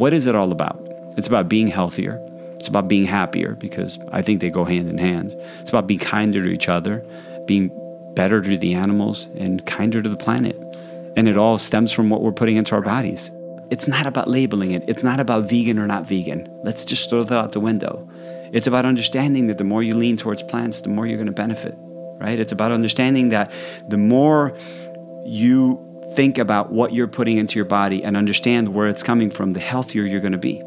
what is it all about? It's about being healthier. It's about being happier because I think they go hand in hand. It's about being kinder to each other, being better to the animals, and kinder to the planet. And it all stems from what we're putting into our bodies. It's not about labeling it, it's not about vegan or not vegan. Let's just throw that out the window. It's about understanding that the more you lean towards plants, the more you're going to benefit, right? It's about understanding that the more you think about what you're putting into your body and understand where it's coming from, the healthier you're going to be.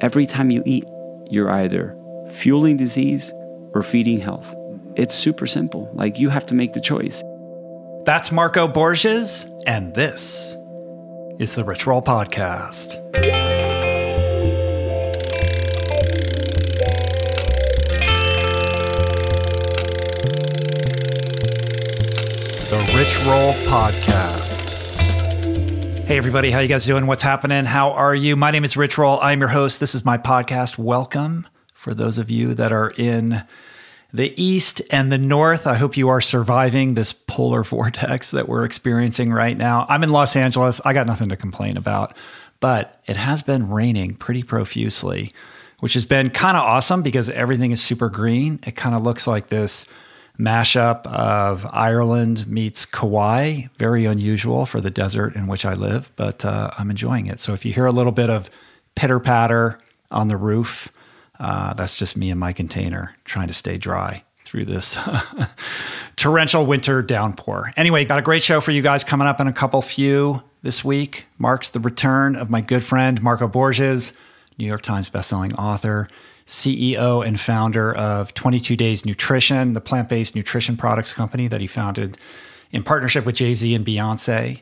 Every time you eat, you're either fueling disease or feeding health. It's super simple. Like you have to make the choice. That's Marco Borges, and this is the Roll Podcast. The Rich Roll Podcast. Hey everybody, how you guys doing? What's happening? How are you? My name is Rich Roll. I'm your host. This is my podcast. Welcome for those of you that are in the east and the north. I hope you are surviving this polar vortex that we're experiencing right now. I'm in Los Angeles. I got nothing to complain about, but it has been raining pretty profusely, which has been kind of awesome because everything is super green. It kind of looks like this mashup of Ireland meets Kauai. Very unusual for the desert in which I live, but uh, I'm enjoying it. So if you hear a little bit of pitter patter on the roof, uh, that's just me in my container trying to stay dry through this torrential winter downpour. Anyway, got a great show for you guys coming up in a couple few this week. Marks the return of my good friend Marco Borges, New York Times bestselling author, CEO and founder of 22 Days Nutrition, the plant-based nutrition products company that he founded in partnership with Jay-Z and Beyonce.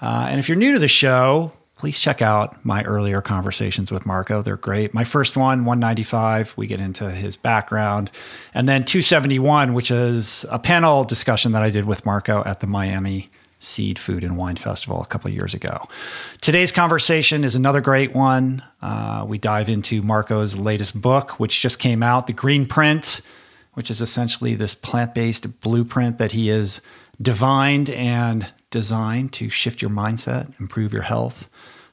Uh, and if you're new to the show, please check out my earlier conversations with Marco. They're great. My first one, 195, we get into his background. And then 271, which is a panel discussion that I did with Marco at the Miami Seed Food and Wine Festival a couple of years ago. Today's conversation is another great one. Uh, we dive into Marco's latest book, which just came out, The Greenprint, which is essentially this plant based blueprint that he has divined and designed to shift your mindset, improve your health,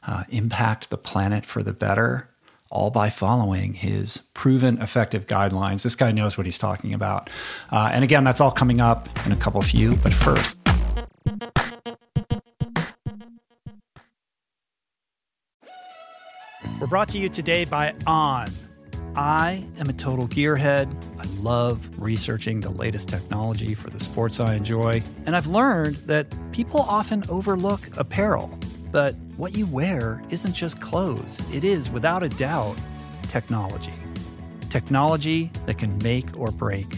uh, impact the planet for the better, all by following his proven effective guidelines. This guy knows what he's talking about. Uh, and again, that's all coming up in a couple few. But first, we're brought to you today by On. I am a total gearhead. I love researching the latest technology for the sports I enjoy. And I've learned that people often overlook apparel. But what you wear isn't just clothes, it is, without a doubt, technology. Technology that can make or break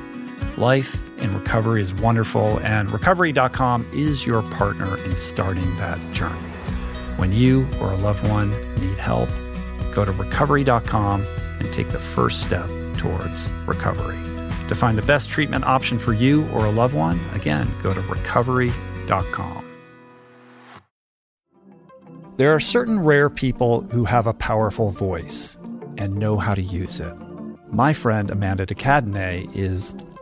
Life in recovery is wonderful, and recovery.com is your partner in starting that journey. When you or a loved one need help, go to recovery.com and take the first step towards recovery. To find the best treatment option for you or a loved one, again, go to recovery.com. There are certain rare people who have a powerful voice and know how to use it. My friend Amanda de Cadenet is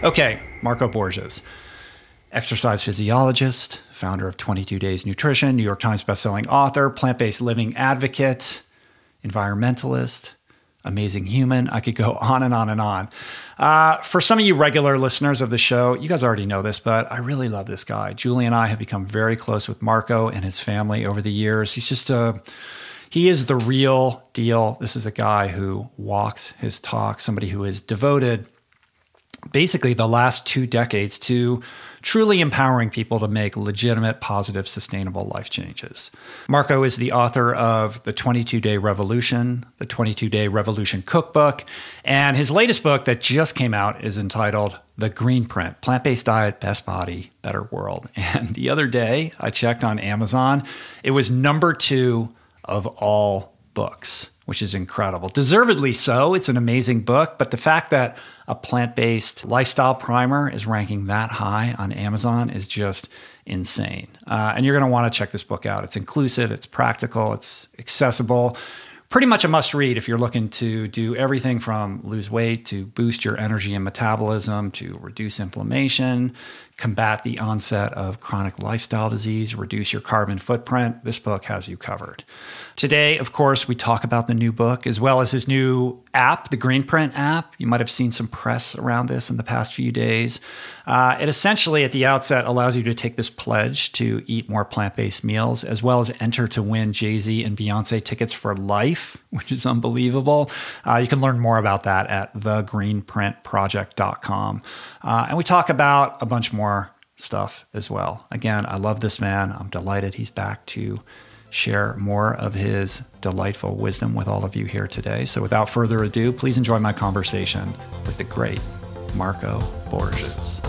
Okay, Marco Borges, exercise physiologist, founder of 22 Days Nutrition, New York Times bestselling author, plant based living advocate, environmentalist, amazing human. I could go on and on and on. Uh, for some of you regular listeners of the show, you guys already know this, but I really love this guy. Julie and I have become very close with Marco and his family over the years. He's just a he is the real deal. This is a guy who walks his talk, somebody who is devoted basically the last two decades to truly empowering people to make legitimate, positive, sustainable life changes. Marco is the author of The 22 Day Revolution, The 22 Day Revolution Cookbook, and his latest book that just came out is entitled The Greenprint Plant Based Diet, Best Body, Better World. And the other day, I checked on Amazon, it was number two of all books, which is incredible. Deservedly so. It's an amazing book, but the fact that a plant based lifestyle primer is ranking that high on Amazon is just insane. Uh, and you're going to want to check this book out. It's inclusive, it's practical, it's accessible. Pretty much a must read if you're looking to do everything from lose weight to boost your energy and metabolism to reduce inflammation, combat the onset of chronic lifestyle disease, reduce your carbon footprint. This book has you covered. Today, of course, we talk about the new book as well as his new app, the Greenprint app. You might have seen some press around this in the past few days. Uh, it essentially, at the outset, allows you to take this pledge to eat more plant based meals, as well as enter to win Jay Z and Beyonce tickets for life, which is unbelievable. Uh, you can learn more about that at thegreenprintproject.com. Uh, and we talk about a bunch more stuff as well. Again, I love this man. I'm delighted he's back to share more of his delightful wisdom with all of you here today. So, without further ado, please enjoy my conversation with the great Marco Borges.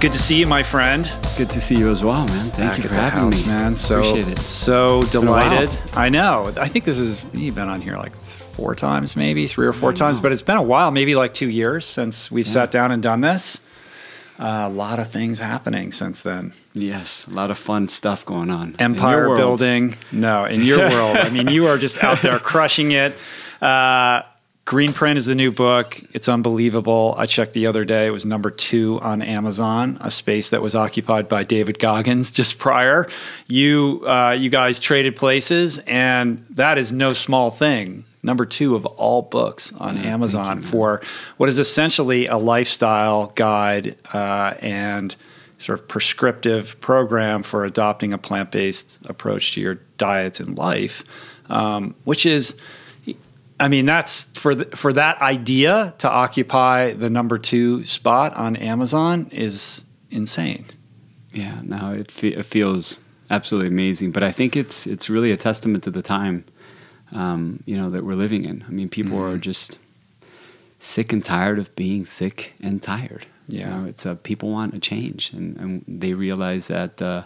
Good to see you, my friend. Good to see you as well, man. Thank Back you for having house, me. man. So Appreciate it. so delighted. I know. I think this is you've been on here like four times, maybe three or four times, know. but it's been a while, maybe like two years since we've sat down and done this. Uh, a lot of things happening since then. Yes, a lot of fun stuff going on. Empire building. No, in your world. I mean, you are just out there crushing it. Uh, Greenprint is the new book. It's unbelievable. I checked the other day. It was number two on Amazon, a space that was occupied by David Goggins just prior. You, uh, you guys traded places, and that is no small thing. Number two of all books on Amazon for what is essentially a lifestyle guide uh, and sort of prescriptive program for adopting a plant based approach to your diet and life, um, which is I mean, that's for the, for that idea to occupy the number two spot on Amazon is insane. Yeah, no, it, fe- it feels absolutely amazing. But I think it's it's really a testament to the time, um, you know, that we're living in. I mean, people mm-hmm. are just sick and tired of being sick and tired. Yeah, you know, it's a people want a change, and, and they realize that. Uh,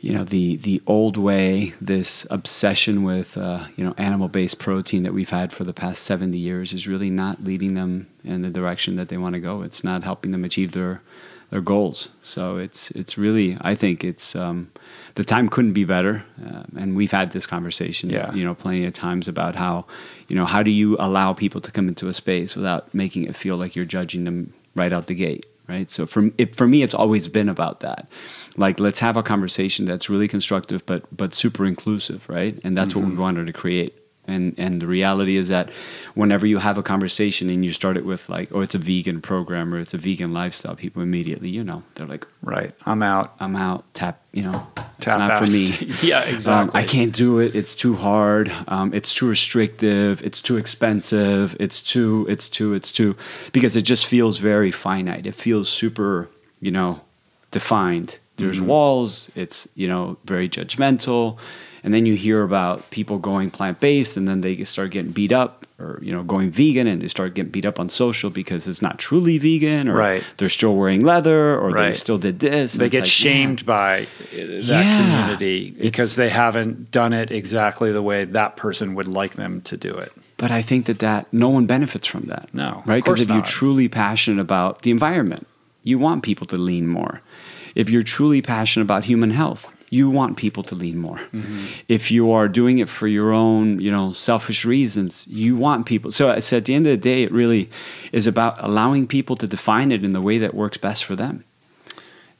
you know the the old way, this obsession with uh, you know animal based protein that we've had for the past seventy years is really not leading them in the direction that they want to go. It's not helping them achieve their their goals. So it's it's really I think it's um, the time couldn't be better, uh, and we've had this conversation, yeah. you know, plenty of times about how you know how do you allow people to come into a space without making it feel like you're judging them right out the gate right? So for it, for me, it's always been about that. Like, let's have a conversation that's really constructive, but but super inclusive, right? And that's mm-hmm. what we mm-hmm. wanted to create. And and the reality is that whenever you have a conversation and you start it with like, oh, it's a vegan program or it's a vegan lifestyle, people immediately, you know, they're like, right, I'm out, I'm out, tap, you know, tap it's not out. for me. yeah, exactly. Um, I can't do it. It's too hard. Um, it's too restrictive. It's too expensive. It's too. It's too. It's too. Because it just feels very finite. It feels super, you know, defined. There's mm-hmm. walls. It's you know very judgmental and then you hear about people going plant based and then they start getting beat up or you know going vegan and they start getting beat up on social because it's not truly vegan or right. they're still wearing leather or right. they still did this they get like, shamed by that yeah, community because they haven't done it exactly the way that person would like them to do it but i think that that no one benefits from that no right because if not. you're truly passionate about the environment you want people to lean more if you're truly passionate about human health you want people to lean more. Mm-hmm. If you are doing it for your own, you know, selfish reasons, you want people. So said at the end of the day, it really is about allowing people to define it in the way that works best for them.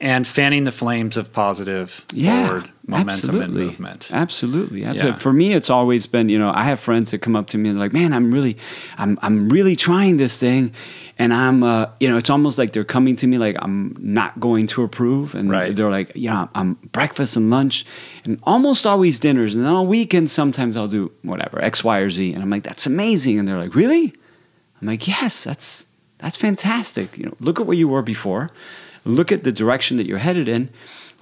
And fanning the flames of positive yeah, forward momentum absolutely. and movement. Absolutely. absolutely. Yeah. For me, it's always been, you know, I have friends that come up to me and like, man, I'm really, I'm, I'm really trying this thing and I'm, uh, you know, it's almost like they're coming to me like I'm not going to approve, and right. they're like, yeah, I'm breakfast and lunch, and almost always dinners, and then on weekends sometimes I'll do whatever X, Y, or Z, and I'm like, that's amazing, and they're like, really? I'm like, yes, that's that's fantastic. You know, look at where you were before, look at the direction that you're headed in,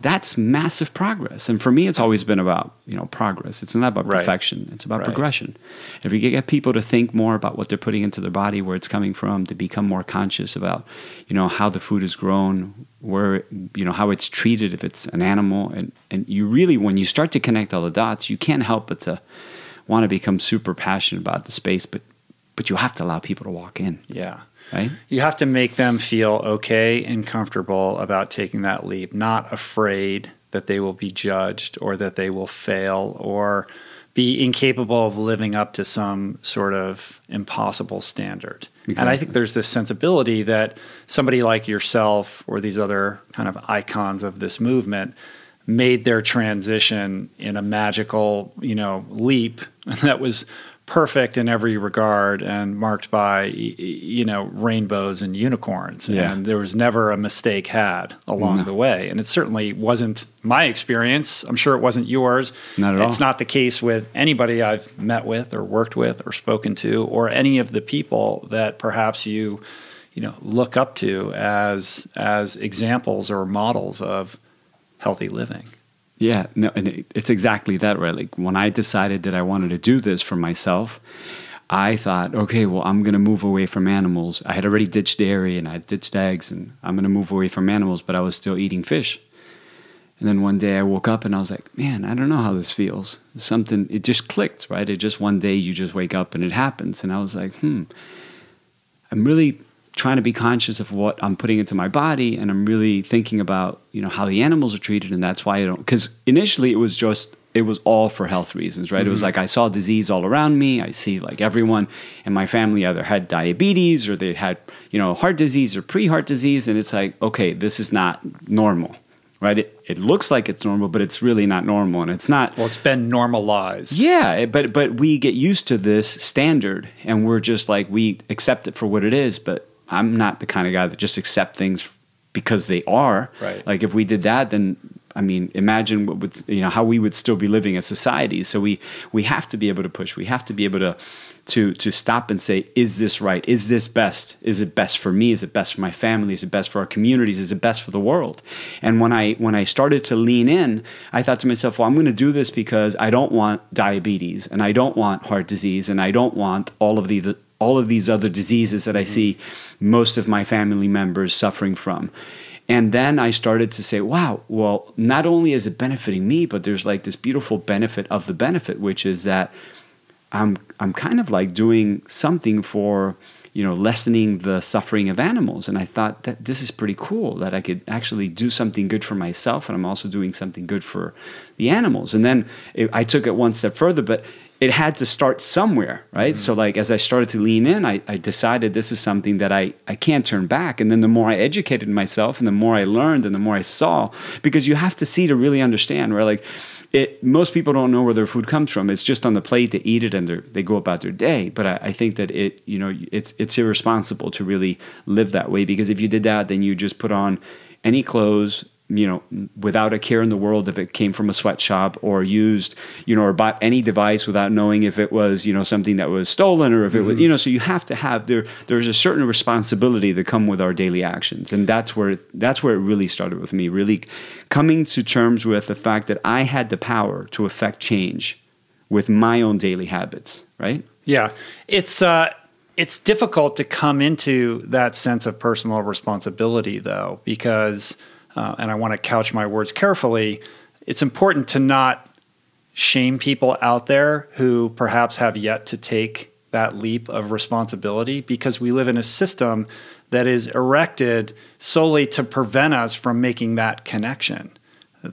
that's massive progress. And for me, it's always been about you know progress. It's not about right. perfection. It's about right. progression. If we get people to think more about what they're putting into their body, where it's coming from, to become more conscious about you know how the food is grown, where you know how it's treated if it's an animal, and and you really when you start to connect all the dots, you can't help but to want to become super passionate about the space, but but you have to allow people to walk in. Yeah. Right? You have to make them feel okay and comfortable about taking that leap, not afraid that they will be judged or that they will fail or be incapable of living up to some sort of impossible standard. Exactly. And I think there's this sensibility that somebody like yourself or these other kind of icons of this movement made their transition in a magical, you know, leap that was perfect in every regard and marked by you know rainbows and unicorns. Yeah. and there was never a mistake had along no. the way. And it certainly wasn't my experience. I'm sure it wasn't yours. Not at all. it's not the case with anybody i've met with or worked with or spoken to or any of the people that perhaps you you know look up to as as examples or models of healthy living yeah, no, and it, it's exactly that, right? Like when I decided that I wanted to do this for myself, I thought, okay, well, I'm going to move away from animals. I had already ditched dairy and I ditched eggs, and I'm going to move away from animals, but I was still eating fish. And then one day I woke up and I was like, man, I don't know how this feels. Something, it just clicked, right? It just one day you just wake up and it happens. And I was like, hmm, I'm really trying to be conscious of what I'm putting into my body, and I'm really thinking about you know how the animals are treated, and that's why I don't. Because initially it was just it was all for health reasons, right? Mm-hmm. It was mm-hmm. like I saw disease all around me. I see like everyone in my family either had diabetes or they had you know heart disease or pre-heart disease, and it's like okay, this is not normal. Right, it, it looks like it's normal, but it's really not normal, and it's not. Well, it's been normalized. Yeah, but but we get used to this standard, and we're just like we accept it for what it is. But I'm not the kind of guy that just accept things because they are. Right. Like if we did that, then I mean, imagine what would you know how we would still be living as society. So we we have to be able to push. We have to be able to to to stop and say, is this right? Is this best? Is it best for me? Is it best for my family? Is it best for our communities? Is it best for the world? And when I when I started to lean in, I thought to myself, well, I'm going to do this because I don't want diabetes and I don't want heart disease and I don't want all of these all of these other diseases that I mm-hmm. see most of my family members suffering from. And then I started to say, wow, well, not only is it benefiting me, but there's like this beautiful benefit of the benefit, which is that I'm I'm kind of like doing something for you know lessening the suffering of animals and i thought that this is pretty cool that i could actually do something good for myself and i'm also doing something good for the animals and then it, i took it one step further but it had to start somewhere right mm-hmm. so like as i started to lean in I, I decided this is something that I, I can't turn back and then the more i educated myself and the more i learned and the more i saw because you have to see to really understand where like it, most people don't know where their food comes from. It's just on the plate. They eat it and they go about their day. But I, I, think that it, you know, it's it's irresponsible to really live that way because if you did that, then you just put on any clothes, you know, without a care in the world if it came from a sweatshop or used, you know, or bought any device without knowing if it was, you know, something that was stolen or if it mm-hmm. was, you know, so you have to have there. There's a certain responsibility that come with our daily actions, and that's where that's where it really started with me. Really coming to terms with the fact that I had the power to affect change with my own daily habits. Right? Yeah, it's. uh it's difficult to come into that sense of personal responsibility though because uh, and I want to couch my words carefully, it's important to not shame people out there who perhaps have yet to take that leap of responsibility because we live in a system that is erected solely to prevent us from making that connection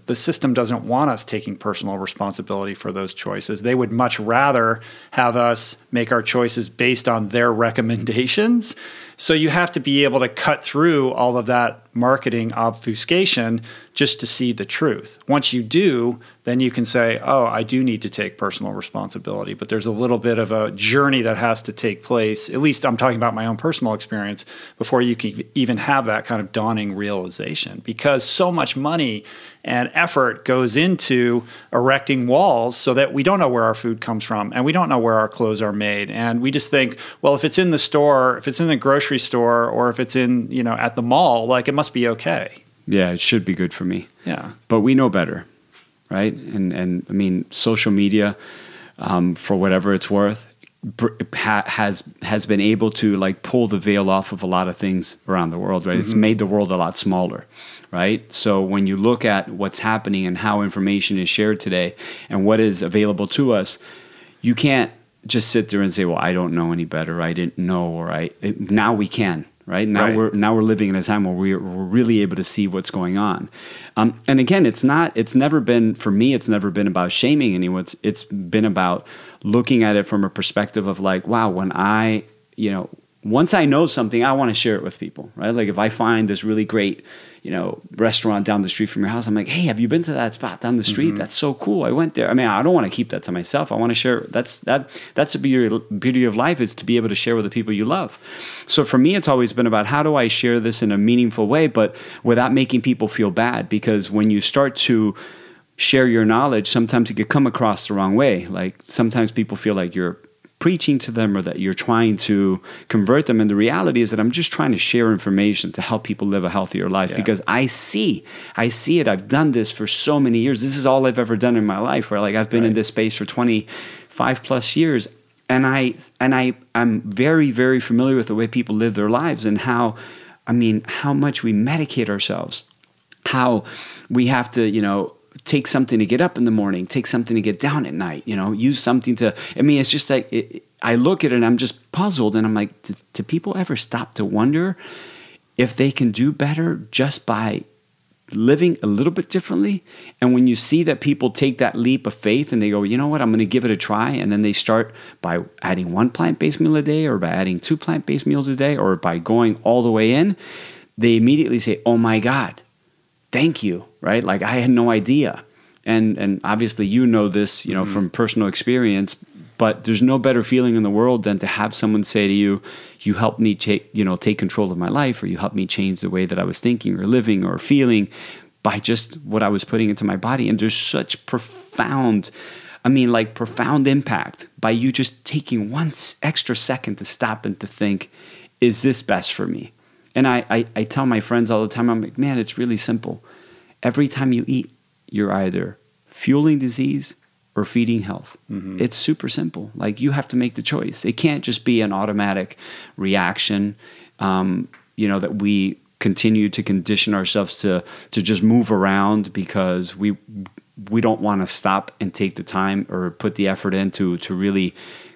the system doesn't want us taking personal responsibility for those choices. They would much rather have us make our choices based on their recommendations. So you have to be able to cut through all of that marketing obfuscation just to see the truth. Once you do, then you can say, oh, I do need to take personal responsibility. But there's a little bit of a journey that has to take place. At least I'm talking about my own personal experience before you can even have that kind of dawning realization because so much money and effort goes into erecting walls so that we don't know where our food comes from and we don't know where our clothes are made. And we just think, well, if it's in the store, if it's in the grocery store, or if it's in, you know, at the mall, like it must be okay. Yeah, it should be good for me. Yeah. But we know better, right? And and I mean, social media, um, for whatever it's worth, has has been able to like pull the veil off of a lot of things around the world, right? Mm-hmm. It's made the world a lot smaller, right? So when you look at what's happening and how information is shared today and what is available to us, you can't just sit there and say, "Well, I don't know any better. I didn't know," or "I." It, now we can, right? Now right. we're now we're living in a time where we're, we're really able to see what's going on. Um, and again it's not it's never been for me it's never been about shaming anyone. It's, it's been about looking at it from a perspective of like wow when i you know once i know something i want to share it with people right like if i find this really great you know, restaurant down the street from your house. I'm like, hey, have you been to that spot down the street? Mm-hmm. That's so cool. I went there. I mean, I don't want to keep that to myself. I want to share. That's that. That's the beauty, beauty of life is to be able to share with the people you love. So for me, it's always been about how do I share this in a meaningful way, but without making people feel bad. Because when you start to share your knowledge, sometimes it could come across the wrong way. Like sometimes people feel like you're preaching to them or that you're trying to convert them. And the reality is that I'm just trying to share information to help people live a healthier life yeah. because I see, I see it. I've done this for so many years. This is all I've ever done in my life. Where like I've been right. in this space for 25 plus years, and I and I I'm very very familiar with the way people live their lives and how, I mean, how much we medicate ourselves, how we have to you know take something to get up in the morning, take something to get down at night, you know, use something to, I mean, it's just like, it, I look at it and I'm just puzzled and I'm like, do, do people ever stop to wonder if they can do better just by living a little bit differently. And when you see that people take that leap of faith and they go, you know what, I'm going to give it a try. And then they start by adding one plant based meal a day or by adding two plant based meals a day or by going all the way in, they immediately say, oh my God, thank you, right? Like I had no idea. And and obviously you know this, you know, mm-hmm. from personal experience, but there's no better feeling in the world than to have someone say to you, you helped me take, you know, take control of my life or you helped me change the way that I was thinking or living or feeling by just what I was putting into my body. And there's such profound, I mean, like profound impact by you just taking one extra second to stop and to think, is this best for me? And I, I, I tell my friends all the time, I'm like, man, it's really simple. Every time you eat, you're either fueling disease or feeding health. Mm-hmm. It's super simple. Like you have to make the choice. It can't just be an automatic reaction. Um, you know that we continue to condition ourselves to to just move around because we we don't want to stop and take the time or put the effort into to really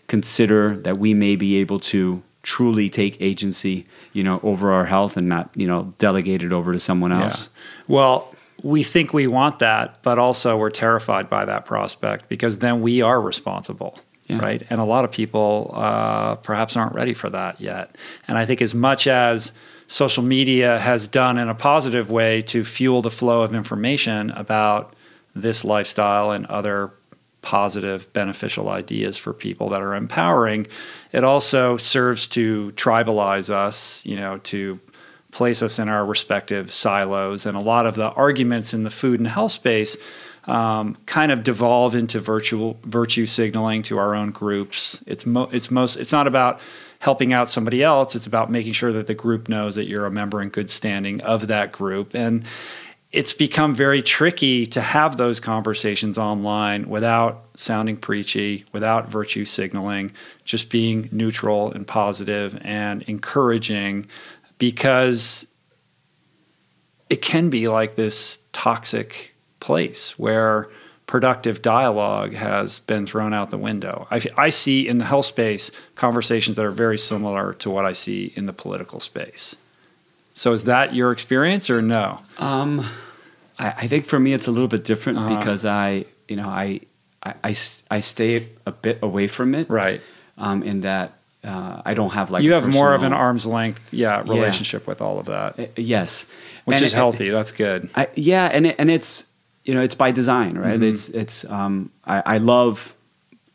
consider that we may be able to truly take agency, you know, over our health and not, you know, delegate it over to someone else. Yeah. Well, we think we want that, but also we're terrified by that prospect because then we are responsible. Yeah. Right. And a lot of people uh, perhaps aren't ready for that yet. And I think as much as social media has done in a positive way to fuel the flow of information about this lifestyle and other positive, beneficial ideas for people that are empowering. It also serves to tribalize us, you know, to place us in our respective silos. And a lot of the arguments in the food and health space um, kind of devolve into virtual virtue signaling to our own groups. It's mo- it's most it's not about helping out somebody else. It's about making sure that the group knows that you're a member in good standing of that group. And it's become very tricky to have those conversations online without sounding preachy, without virtue signaling, just being neutral and positive and encouraging because it can be like this toxic place where productive dialogue has been thrown out the window. I, I, see in the health space conversations that are very similar to what I see in the political space. So, is that your experience or no? Um, I, I, think for me it's a little bit different uh-huh. because I, you know, I, I, I, I, stay a bit away from it. Right. Um, in that uh, I don't have like you have personal, more of an arm's length, yeah, relationship yeah. with all of that. Uh, yes, which and is it, healthy. That's good. I, yeah, and it, and it's you know it's by design, right? Mm-hmm. It's it's um, I, I love.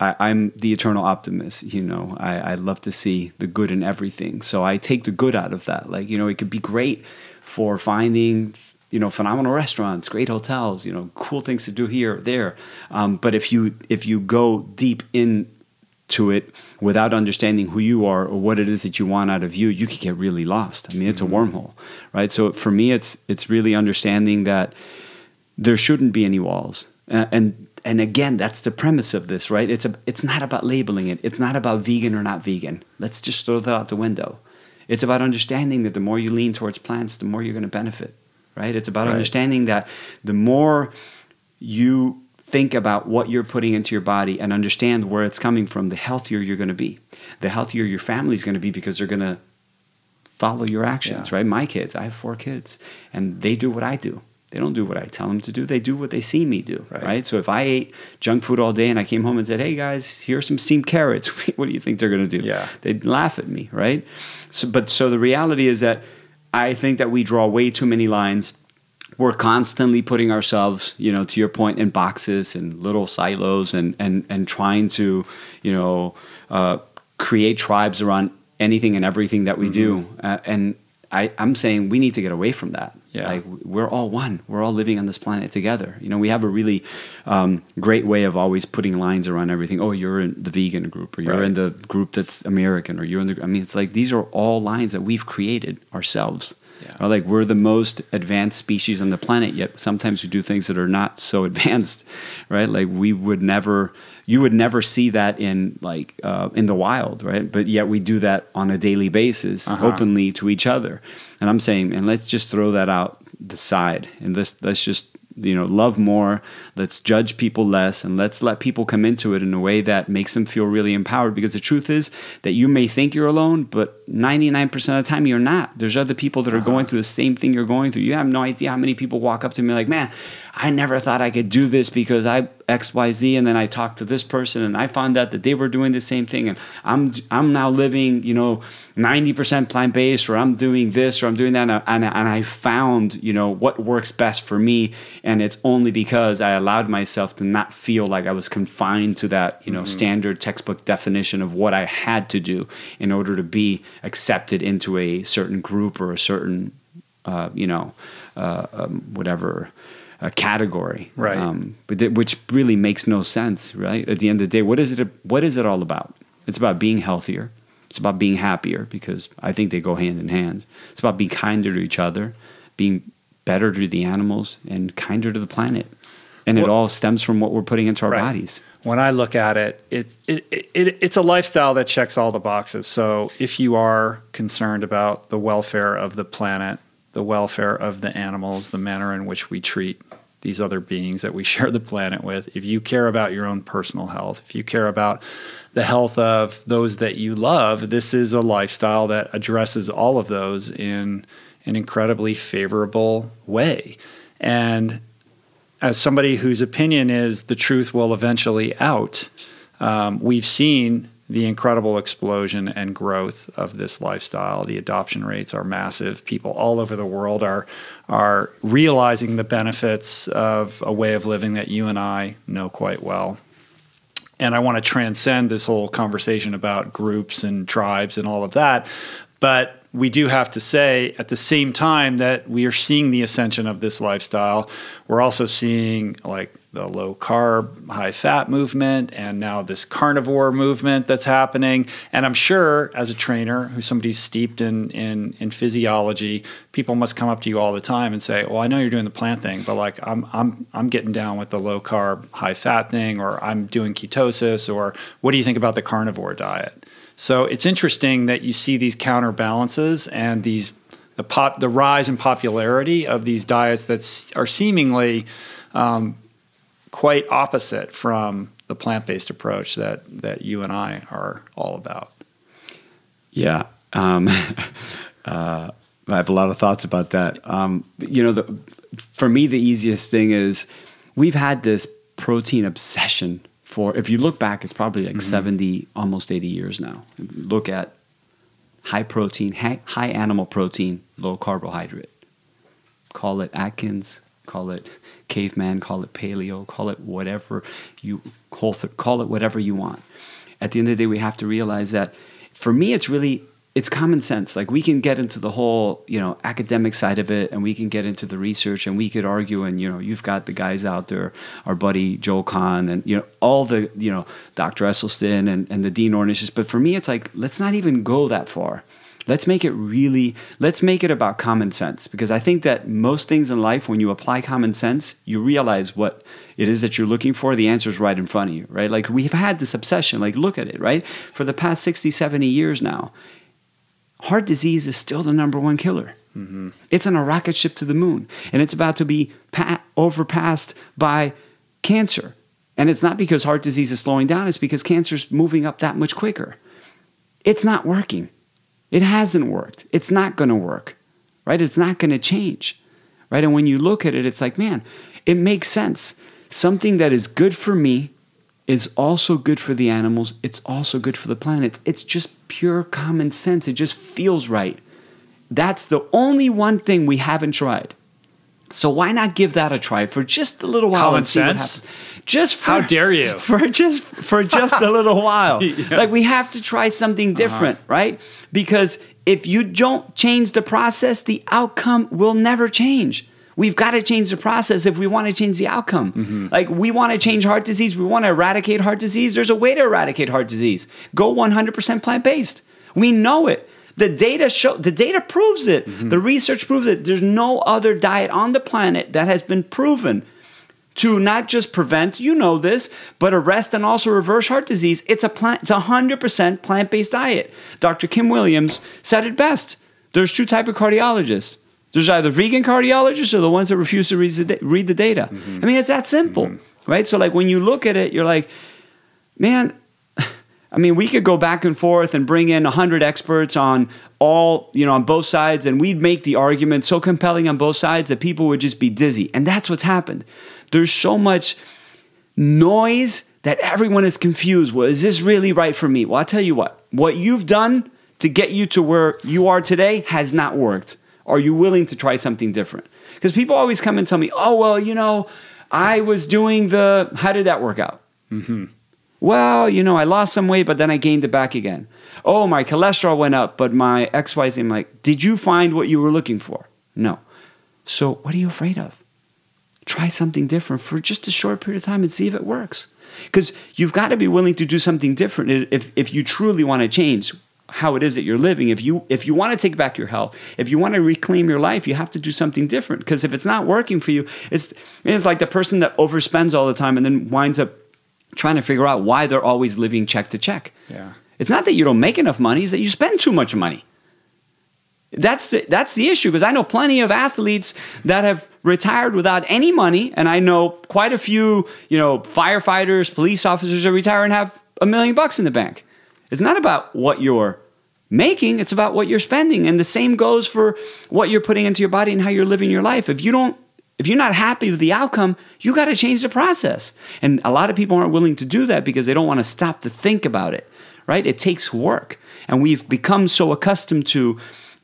I, am the eternal optimist, you know. I, I love to see the good in everything, so I take the good out of that. Like, you know, it could be great for finding you know phenomenal restaurants great hotels you know cool things to do here there. Um, but if you if you go deep into it without understanding who you are or what it is that you want out of you you could get really lost. I mean it's mm-hmm. a wormhole right? So for me it's it's really understanding that there shouldn't be any walls. Uh, and and again that's the premise of this right? It's a it's not about labeling it. It's not about vegan or not vegan. Let's just throw that out the window. It's about understanding that the more you lean towards plants the more you're going to benefit right? It's about right. understanding that the more you think about what you're putting into your body and understand where it's coming from, the healthier you're going to be. The healthier your family's going to be because they're going to follow your actions, yeah. right? My kids, I have four kids, and they do what I do. They don't do what I tell them to do. They do what they see me do, right? right? So if I ate junk food all day and I came home and said, "Hey guys, here's some steamed carrots," what do you think they're going to do? Yeah, they'd laugh at me, right? So, but so the reality is that I think that we draw way too many lines. We're constantly putting ourselves, you know, to your point, in boxes and little silos, and and and trying to, you know, uh, create tribes around anything and everything that we mm-hmm. do. Uh, and I, I'm saying we need to get away from that. Yeah. Like we're all one. We're all living on this planet together. You know, we have a really um, great way of always putting lines around everything. Oh, you're in the vegan group, or you're right. in the group that's American, or you're in the. I mean, it's like these are all lines that we've created ourselves. Yeah. Or like we're the most advanced species on the planet, yet sometimes we do things that are not so advanced, right? Like we would never you would never see that in like uh, in the wild, right? But yet we do that on a daily basis, uh-huh. openly to each other. And I'm saying, and let's just throw that out the side, and let's let's just you know love more let's judge people less and let's let people come into it in a way that makes them feel really empowered because the truth is that you may think you're alone but 99% of the time you're not there's other people that are uh-huh. going through the same thing you're going through you have no idea how many people walk up to me like man i never thought i could do this because i xyz and then i talked to this person and i found out that they were doing the same thing and i'm i'm now living you know 90% plant based, or I'm doing this, or I'm doing that. And, and, and I found, you know, what works best for me. And it's only because I allowed myself to not feel like I was confined to that, you know, mm-hmm. standard textbook definition of what I had to do in order to be accepted into a certain group or a certain uh, you know, uh, um, whatever uh, category, Right. Um, but th- which really makes no sense, right? At the end of the day, what is it? What is it all about? It's about being healthier. It's about being happier because I think they go hand in hand. It's about being kinder to each other, being better to the animals, and kinder to the planet. And it all stems from what we're putting into our Right. bodies. When I look at it, it's it, it, it's a lifestyle that checks all the boxes. So if you are concerned about the welfare of the planet, the welfare of the animals, the manner in which we treat these other beings that we share the planet with, if you care about your own personal health, if you care about the health of those that you love, this is a lifestyle that addresses all of those in an incredibly favorable way. And as somebody whose opinion is the truth will eventually out, um, we've seen the incredible explosion and growth of this lifestyle. The adoption rates are massive. People all over the world are are realizing the benefits of a way of living that you and I know quite well. And I want to transcend this whole conversation about groups and tribes and all of that. But we do have to say at the same time that we are seeing the ascension of this lifestyle, we're also seeing like the low carb, high fat movement, and now this carnivore movement that's happening. And I'm sure as a trainer who's somebody's steeped in, in, in physiology, people must come up to you all the time and say, Well, I know you're doing the plant thing, but like I'm I'm I'm getting down with the low carb, high fat thing, or I'm doing ketosis, or what do you think about the carnivore diet? So it's interesting that you see these counterbalances and these the pop the rise in popularity of these diets that are seemingly um, quite opposite from the plant based approach that that you and I are all about. Yeah. Um, uh, I have a lot of thoughts about that. Um, you know, the, for me, the easiest thing is we've had this protein obsession for, if you look back, it's probably like mm-hmm. 70, almost 80 years now. Look at high protein, high, high animal protein, low carbohydrate. Call it Atkins, call it caveman, call it paleo, call it whatever you call call it whatever you want. At the end of the day, we have to realize that for me, it's really it's common sense. Like we can get into the whole you know academic side of it, and we can get into the research, and we could argue. And you know, you've got the guys out there, our buddy Joel Kahn, and you know all the you know Dr. Esselstyn and and the Dean Ornishes. But for me, it's like let's not even go that far let's make it really let's make it about common sense because i think that most things in life when you apply common sense you realize what it is that you're looking for the answer is right in front of you right like we've had this obsession like look at it right for the past 60 70 years now heart disease is still the number one killer mm-hmm. it's on a rocket ship to the moon and it's about to be pa- overpassed by cancer and it's not because heart disease is slowing down it's because cancer's moving up that much quicker it's not working it hasn't worked. It's not going to work, right? It's not going to change, right? And when you look at it, it's like, man, it makes sense. Something that is good for me is also good for the animals. It's also good for the planet. It's just pure common sense. It just feels right. That's the only one thing we haven't tried. So why not give that a try for just a little while Common and see what sense? Just for, How dare you. For just for just a little while. Yeah. Like we have to try something uh-huh. different, right? Because if you don't change the process, the outcome will never change. We've got to change the process if we want to change the outcome. Mm-hmm. Like we want to change heart disease, we want to eradicate heart disease. There's a way to eradicate heart disease. Go 100% plant-based. We know it. The data show the data proves it. Mm-hmm. The research proves it. There's no other diet on the planet that has been proven to not just prevent, you know this, but arrest and also reverse heart disease. It's a plant it's a 100% plant-based diet. Dr. Kim Williams said it best. There's two type of cardiologists. There's either vegan cardiologists or the ones that refuse to read the, read the data. Mm-hmm. I mean, it's that simple, mm-hmm. right? So like when you look at it, you're like, man, I mean, we could go back and forth and bring in 100 experts on all, you know, on both sides, and we'd make the argument so compelling on both sides that people would just be dizzy. And that's what's happened. There's so much noise that everyone is confused. Well, is this really right for me? Well, I'll tell you what, what you've done to get you to where you are today has not worked. Are you willing to try something different? Because people always come and tell me, oh, well, you know, I was doing the, how did that work out? Mm-hmm. Well, you know, I lost some weight, but then I gained it back again. Oh, my cholesterol went up, but my XYZ. I'm like, did you find what you were looking for? No. So what are you afraid of? Try something different for just a short period of time and see if it works. Because you've got to be willing to do something different if, if you truly want to change how it is that you're living. If you if you want to take back your health, if you want to reclaim your life, you have to do something different. Because if it's not working for you, it's it's like the person that overspends all the time and then winds up trying to figure out why they're always living check to check. Yeah. It's not that you don't make enough money, it's that you spend too much money. That's the, that's the issue because I know plenty of athletes that have retired without any money, and I know quite a few, you know, firefighters, police officers that retire and have a million bucks in the bank. It's not about what you're making, it's about what you're spending. And the same goes for what you're putting into your body and how you're living your life. If you don't if you're not happy with the outcome, you got to change the process. And a lot of people aren't willing to do that because they don't want to stop to think about it, right? It takes work. And we've become so accustomed to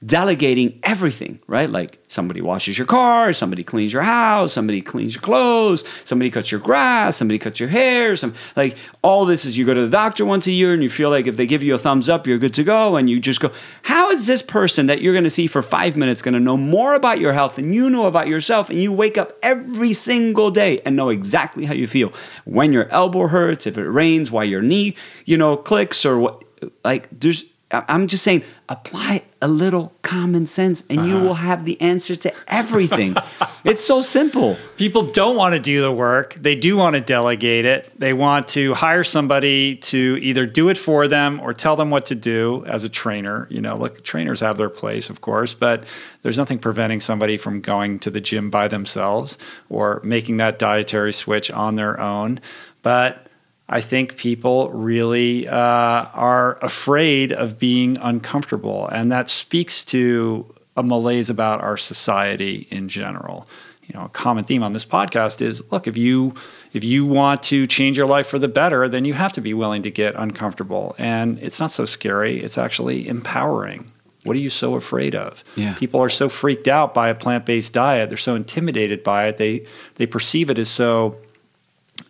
delegating everything, right? Like somebody washes your car, somebody cleans your house, somebody cleans your clothes, somebody cuts your grass, somebody cuts your hair, some like all this is you go to the doctor once a year and you feel like if they give you a thumbs up, you're good to go and you just go, how is this person that you're going to see for 5 minutes going to know more about your health than you know about yourself and you wake up every single day and know exactly how you feel when your elbow hurts, if it rains, why your knee, you know, clicks or what like there's I'm just saying, apply a little common sense and uh-huh. you will have the answer to everything. it's so simple. People don't want to do the work. They do want to delegate it. They want to hire somebody to either do it for them or tell them what to do as a trainer. You know, look, trainers have their place, of course, but there's nothing preventing somebody from going to the gym by themselves or making that dietary switch on their own. But I think people really uh, are afraid of being uncomfortable, and that speaks to a malaise about our society in general. You know, a common theme on this podcast is: look, if you if you want to change your life for the better, then you have to be willing to get uncomfortable, and it's not so scary. It's actually empowering. What are you so afraid of? Yeah. People are so freaked out by a plant based diet. They're so intimidated by it. They they perceive it as so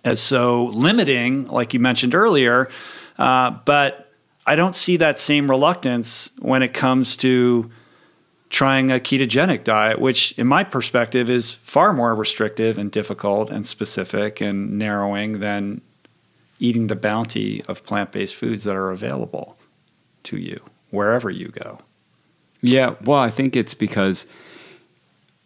as so limiting, like you mentioned earlier. Uh, but I don't see that same reluctance when it comes to trying a ketogenic diet, which, in my perspective, is far more restrictive and difficult and specific and narrowing than eating the bounty of plant based foods that are available to you wherever you go. Yeah, well, I think it's because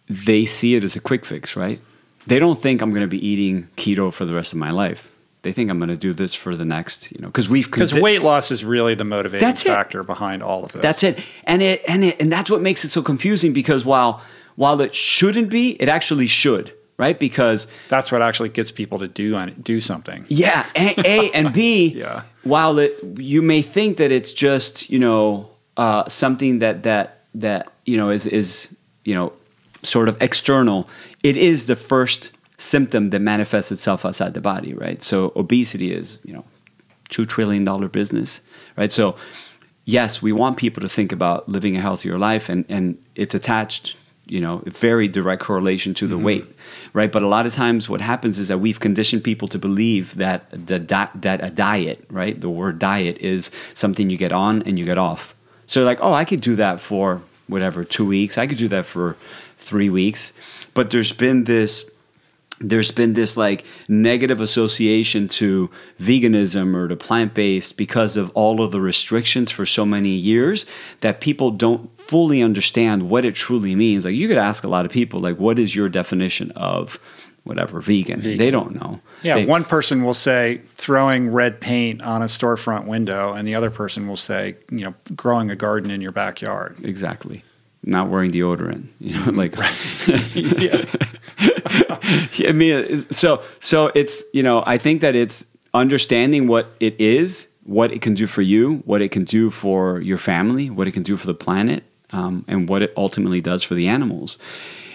they see it as a quick fix, right? They don't think I'm going to be eating keto for the rest of my life. They think I'm going to do this for the next, you know, because we've because weight loss is really the motivating that's factor it. behind all of this. That's it, and it and it and that's what makes it so confusing because while while it shouldn't be, it actually should, right? Because that's what actually gets people to do on do something. Yeah, a, a and B. yeah. While it, you may think that it's just you know uh, something that that that you know is is you know sort of external it is the first symptom that manifests itself outside the body, right? So obesity is, you know, two trillion dollar business, right? So yes, we want people to think about living a healthier life, and and it's attached, you know, very direct correlation to the mm-hmm. weight, right? But a lot of times, what happens is that we've conditioned people to believe that the di- that a diet, right? The word diet is something you get on and you get off. So like, oh, I could do that for whatever two weeks. I could do that for three weeks but there's been this there's been this like negative association to veganism or to plant based because of all of the restrictions for so many years that people don't fully understand what it truly means. Like you could ask a lot of people, like, what is your definition of whatever vegan? vegan. They don't know. Yeah, they, one person will say throwing red paint on a storefront window, and the other person will say, you know, growing a garden in your backyard. Exactly not wearing deodorant. You know, like I mean, so so it's you know I think that it's understanding what it is, what it can do for you, what it can do for your family, what it can do for the planet, um, and what it ultimately does for the animals.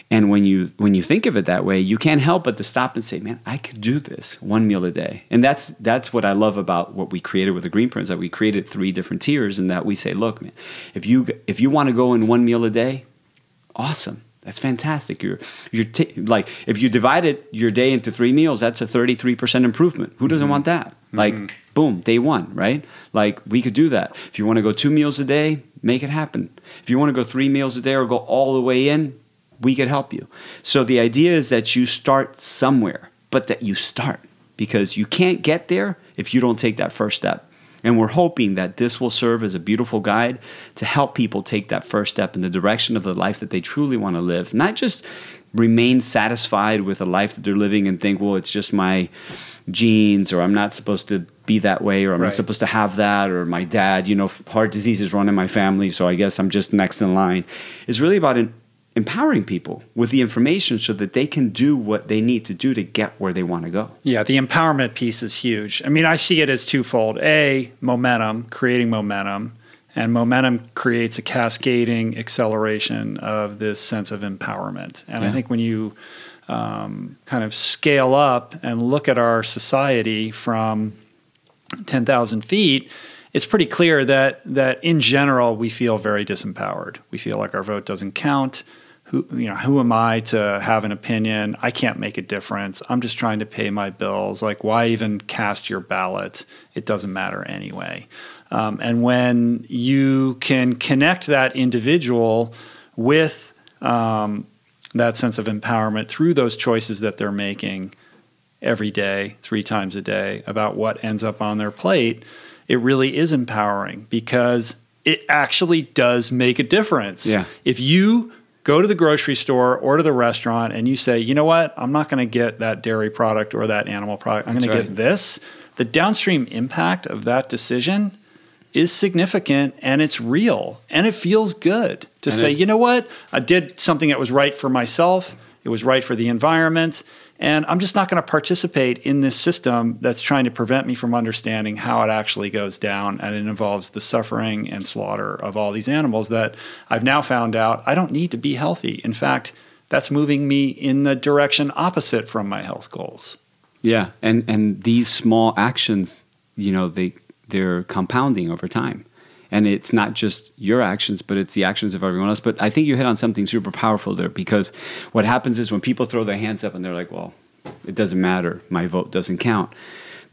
And when you when you think of it that way, you can't help but to stop and say, "Man, I could do this one meal a day." And that's that's what I love about what we created with the Greenprint. That we created three different tiers, and that we say, "Look, man, if you if you want to go in one meal a day, awesome. That's fantastic. You're you're t- like if you divided your day into three meals, that's a thirty three percent improvement. Who doesn't mm-hmm. want that? Like, mm-hmm. boom, day one, right? Like we could do that. If you want to go two meals a day, make it happen. If you want to go three meals a day or go all the way in, we could help you. So the idea is that you start somewhere, but that you start because you can't get there if you don't take that first step. And we're hoping that this will serve as a beautiful guide to help people take that first step in the direction of the life that they truly want to live. Not just remain satisfied with a life that they're living and think, well, it's just my genes, or I'm not supposed to be that way, or I'm Right. not supposed to have that, or my dad, you know, heart disease is running my family, so I guess I'm just next in line. It's really about en- empowering people with the information so that they can do what they need to do to get where they want to go. Yeah, the empowerment piece is huge. I mean, I see it as twofold. A, momentum, creating momentum, and momentum creates a cascading acceleration of this sense of empowerment. And I think when you um, kind of scale up and look at our society from 10,000 feet, it's pretty clear that that in general we feel very disempowered. We feel like our vote doesn't count. Who you know, who am I to have an opinion? I can't make a difference. I'm just trying to pay my bills. Like, why even cast your ballot? It doesn't matter anyway. Um, and when you can connect that individual with um, that sense of empowerment through those choices that they're making, every day, three times a day, about what ends up on their plate, it really is empowering because it actually does make a difference. Yeah. If you go to the grocery store or to the restaurant and you say, you know what, I'm not going to get that dairy product or that animal product, I'm going That's to get this, the downstream impact of that decision is significant and it's real and it feels good to And say, it- you know what, I did something that was right for myself, it was right for the environment, and I'm just not going to participate in this system that's trying to prevent me from understanding how it actually goes down and it involves the suffering and slaughter of all these animals that I've now found out I don't need to be healthy. In fact, that's moving me in the direction opposite from my health goals. Yeah, and and these small actions, you know, they they're compounding over time. And it's not just your actions, but it's the actions of everyone else. But I think you hit on something super powerful there because what happens is when people throw their hands up and they're like, well, it doesn't matter, my vote doesn't count,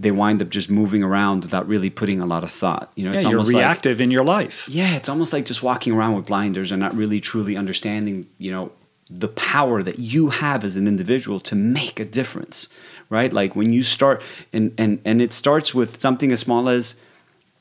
they wind up just moving around without really putting a lot of thought. You know, Yeah, it's you're almost like reactive in your life. yeah, it's almost like just walking around with blinders and not really truly understanding, you know, the power that you have as an individual to make a difference, right? Like when you start and and and it starts with something as small as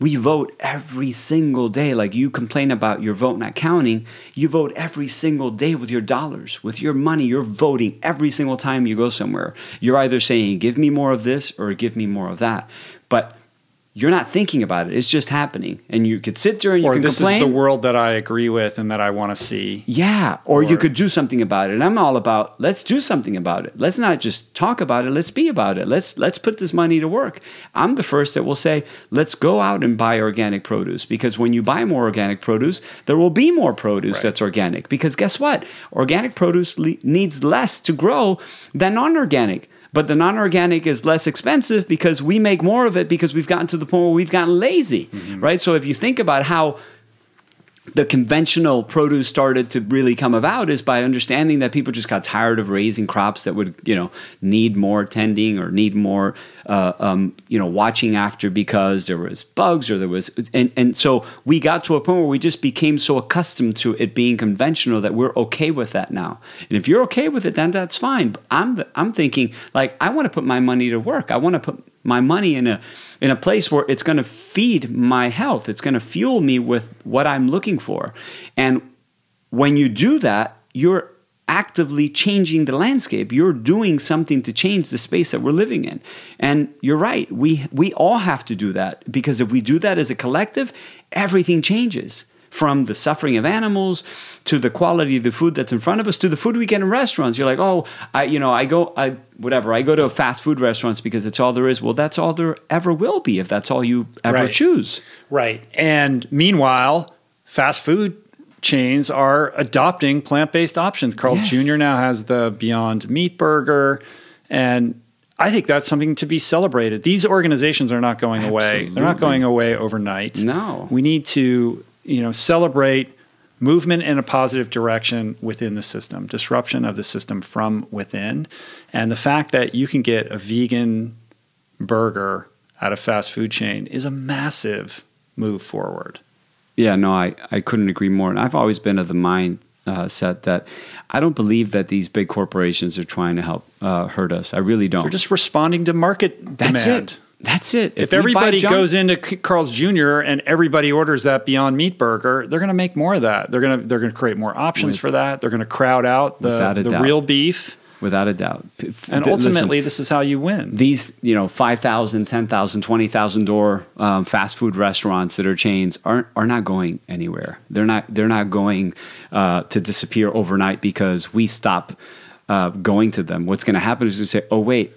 we vote every single day. Like you complain about your vote not counting, you vote every single day with your dollars, with your money. You're voting every single time you go somewhere. You're either saying, give me more of this or give me more of that. But you're not thinking about it. It's just happening. And you could sit there and you Or can this complain. is the world that I agree with and that I want to see. Yeah, or, you could do something about it. And I'm all about let's do something about it. Let's not just talk about it. Let's be about it. Let's let's put this money to work. I'm the first that will say let's go out and buy organic produce because when you buy more organic produce, there will be more produce Right. that's organic. Because guess what? Organic produce le- needs less to grow than non-organic. But the non-organic is less expensive because we make more of it because we've gotten to the point where we've gotten lazy, mm-hmm. right? So if you think about how the conventional produce started to really come about is by understanding that people just got tired of raising crops that would you know need more tending or need more uh, um, you know watching after because there was bugs or there was and, and so we got to a point where we just became so accustomed to it being conventional that we're okay with that now. And if you're okay with it then that's fine. But i'm i'm thinking like i want to put my money to work. I want to put my money in a in a place where it's going to feed my health. It's going to fuel me with what i'm looking for. And when you do that you're actively changing the landscape. You're doing something to change the space that we're living in. And you're right we we all have to do that because if we do that as a collective everything changes from the suffering of animals to the quality of the food that's in front of us to the food we get in restaurants. You're like, oh, I, you know, I go, I, whatever, I go to fast food restaurants because it's all there is. Well, that's all there ever will be if that's all you ever Right. choose. Right. And meanwhile, fast food chains are adopting plant based options. Carl's Yes. Jr. now has the Beyond Meat Burger. And I think that's something to be celebrated. These organizations are not going away. They're not going away overnight. No. We need to, you know, celebrate movement in a positive direction within the system, disruption of the system from within. And the fact that you can get a vegan burger at a fast food chain is a massive move forward. Yeah, no, I, I couldn't agree more. And I've always been of the mind uh, set that I don't believe that these big corporations are trying to help uh, hurt us. I really don't. They're just responding to market That's demand. it. That's it. If, buy everybody junk- goes into Carl's Jr. and everybody orders that Beyond Meat burger, they're going to make more of that. They're going to they're going to create more options With- for that. They're going to crowd out the, the real beef, without a doubt, and th- listen, ultimately, this is how you win. these you know 5000 10000 20000 door um, fast food restaurants that are chains aren't, are not going anywhere they're not they're not going uh, to disappear overnight because we stop uh, going to them what's going to happen is you say oh wait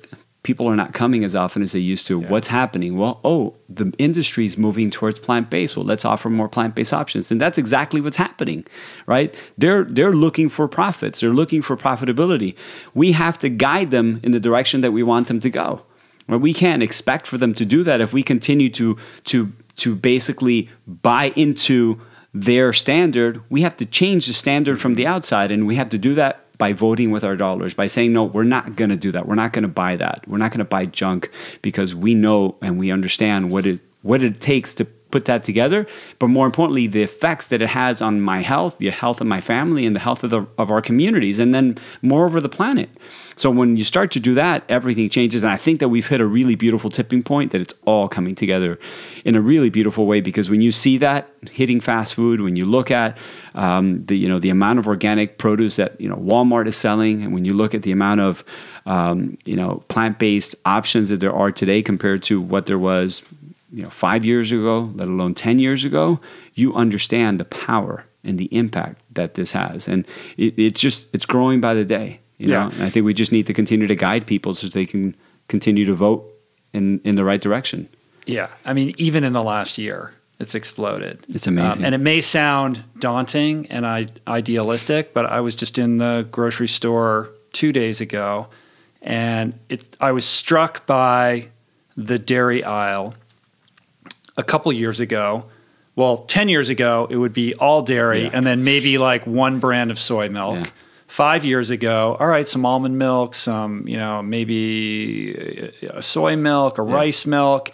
people are not coming as often as they used to. What's happening? Well oh the industry is moving towards plant-based. Well let's offer more plant-based options. And that's exactly what's happening right? They're they're looking for profits. They're looking for profitability. We have to guide them in the direction that we want them to go. Well, we can't expect for them to do that if we continue to to to basically buy into their standard. We have to change the standard from the outside, and we have to do that by voting with our dollars, by saying no, we're not going to do that. We're not going to buy that. We're not going to buy junk because we know and we understand what it what it takes to put that together. But more importantly, the effects that it has on my health, the health of my family, and the health of the of our communities, and then moreover the planet. So when you start to do that, everything changes. And I think that we've hit a really beautiful tipping point that it's all coming together in a really beautiful way. Because when you see that hitting fast food, when you look at um, the you know the amount of organic produce that you know Walmart is selling, and when you look at the amount of um, you know plant based options that there are today compared to what there was you know five years ago, let alone ten years ago, you understand the power and the impact that this has, and it, it's just it's growing by the day. You know, Yeah. and I think we just need to continue to guide people so they can continue to vote in in the right direction. Yeah, I mean, even in the last year, it's exploded. Um, It's amazing. and it may sound daunting and I, idealistic, but I was just in the grocery store two days ago, and it, I was struck by the dairy aisle. A couple years ago, well, ten years ago, it would be all dairy, Yeah. and then maybe like one brand of soy milk. Yeah. Five years ago, all right, some almond milk, some you know maybe uh, soy milk, a rice milk.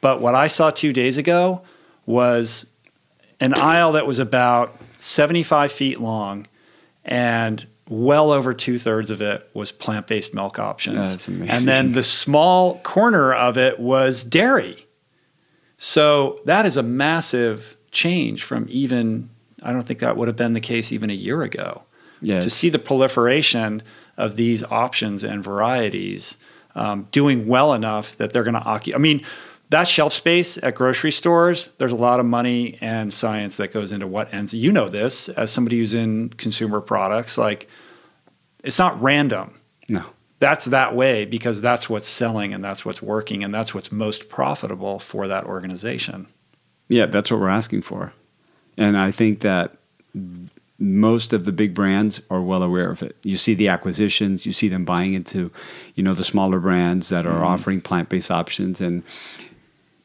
But what I saw two days ago was an aisle that was about 75 feet long and well over two thirds of it was plant based milk options. And then the small corner of it was dairy. So that is a massive change from even, I don't think that would have been the case even a year ago. Yeah, to see the proliferation of these options and varieties um, doing well enough that they're going to occupy. I mean, that shelf space at grocery stores, there's a lot of money and science that goes into what ends. You know this as somebody who's in consumer products. Like, it's not random. No. That's that way because that's what's selling and that's what's working and that's what's most profitable for that organization. Yeah, that's what we're asking for. And I think that most of the big brands are well aware of it. You see the acquisitions, you see them buying into, you know, the smaller brands that are offering plant-based options and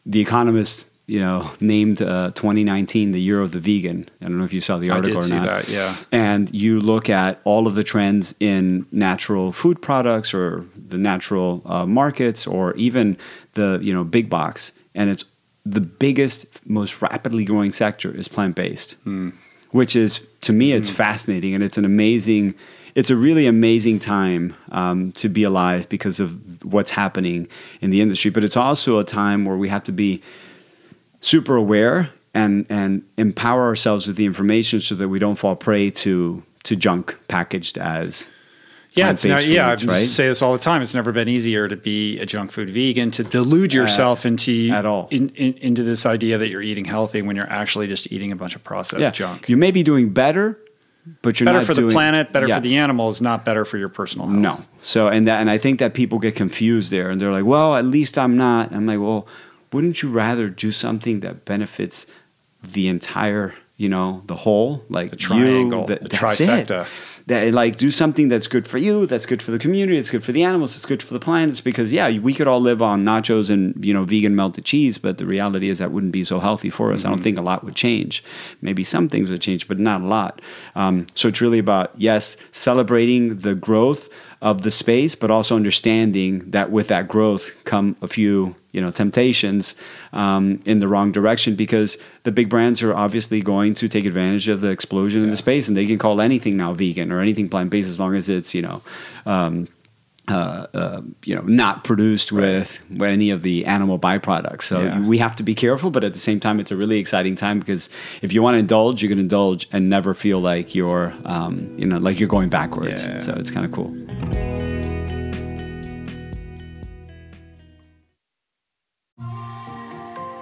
the economist, you know, named uh, 2019 the year of the vegan. I don't know if you saw the I article or not. that, yeah. And you look at all of the trends in natural food products or the natural uh, markets or even the, you know, big box and it's the biggest most rapidly growing sector is plant-based. Which is to me it's fascinating and it's an amazing it's a really amazing time um, to be alive because of what's happening in the industry. But it's also a time where we have to be super aware and and empower ourselves with the information so that we don't fall prey to to junk packaged as Yeah, it's yeah. I right? say this all the time. It's never been easier to be a junk food vegan to delude yourself into at all. In, in, into this idea that you're eating healthy when you're actually just eating a bunch of processed junk. You may be doing better, but you're better for the planet, better for the Yes. animals, not better for your personal health. No. So and that and I think that people get confused there and they're like, well, at least I'm not. I'm like, well, wouldn't you rather do something that benefits the entire, you know, the whole, like The triangle, you, the that's trifecta. It. That like do something that's good for you, that's good for the community, it's good for the animals, it's good for the planet. It's because yeah, we could all live on nachos and you know vegan melted cheese, but the reality is that wouldn't be so healthy for us. I don't think a lot would change. Maybe some things would change, but not a lot. Um, so it's really about yes, celebrating the growth of the space, but also understanding that with that growth come a few you know temptations um, in the wrong direction because the big brands are obviously going to take advantage of the explosion in the space and they can call anything now vegan or anything plant based as long as it's you know um, uh, uh, you know, not produced with, with any of the animal byproducts. So yeah. we have to be careful, but at the same time, it's a really exciting time because if you want to indulge, you can indulge and never feel like you're, um, you know, like you're going backwards. Yeah. So it's kind of cool.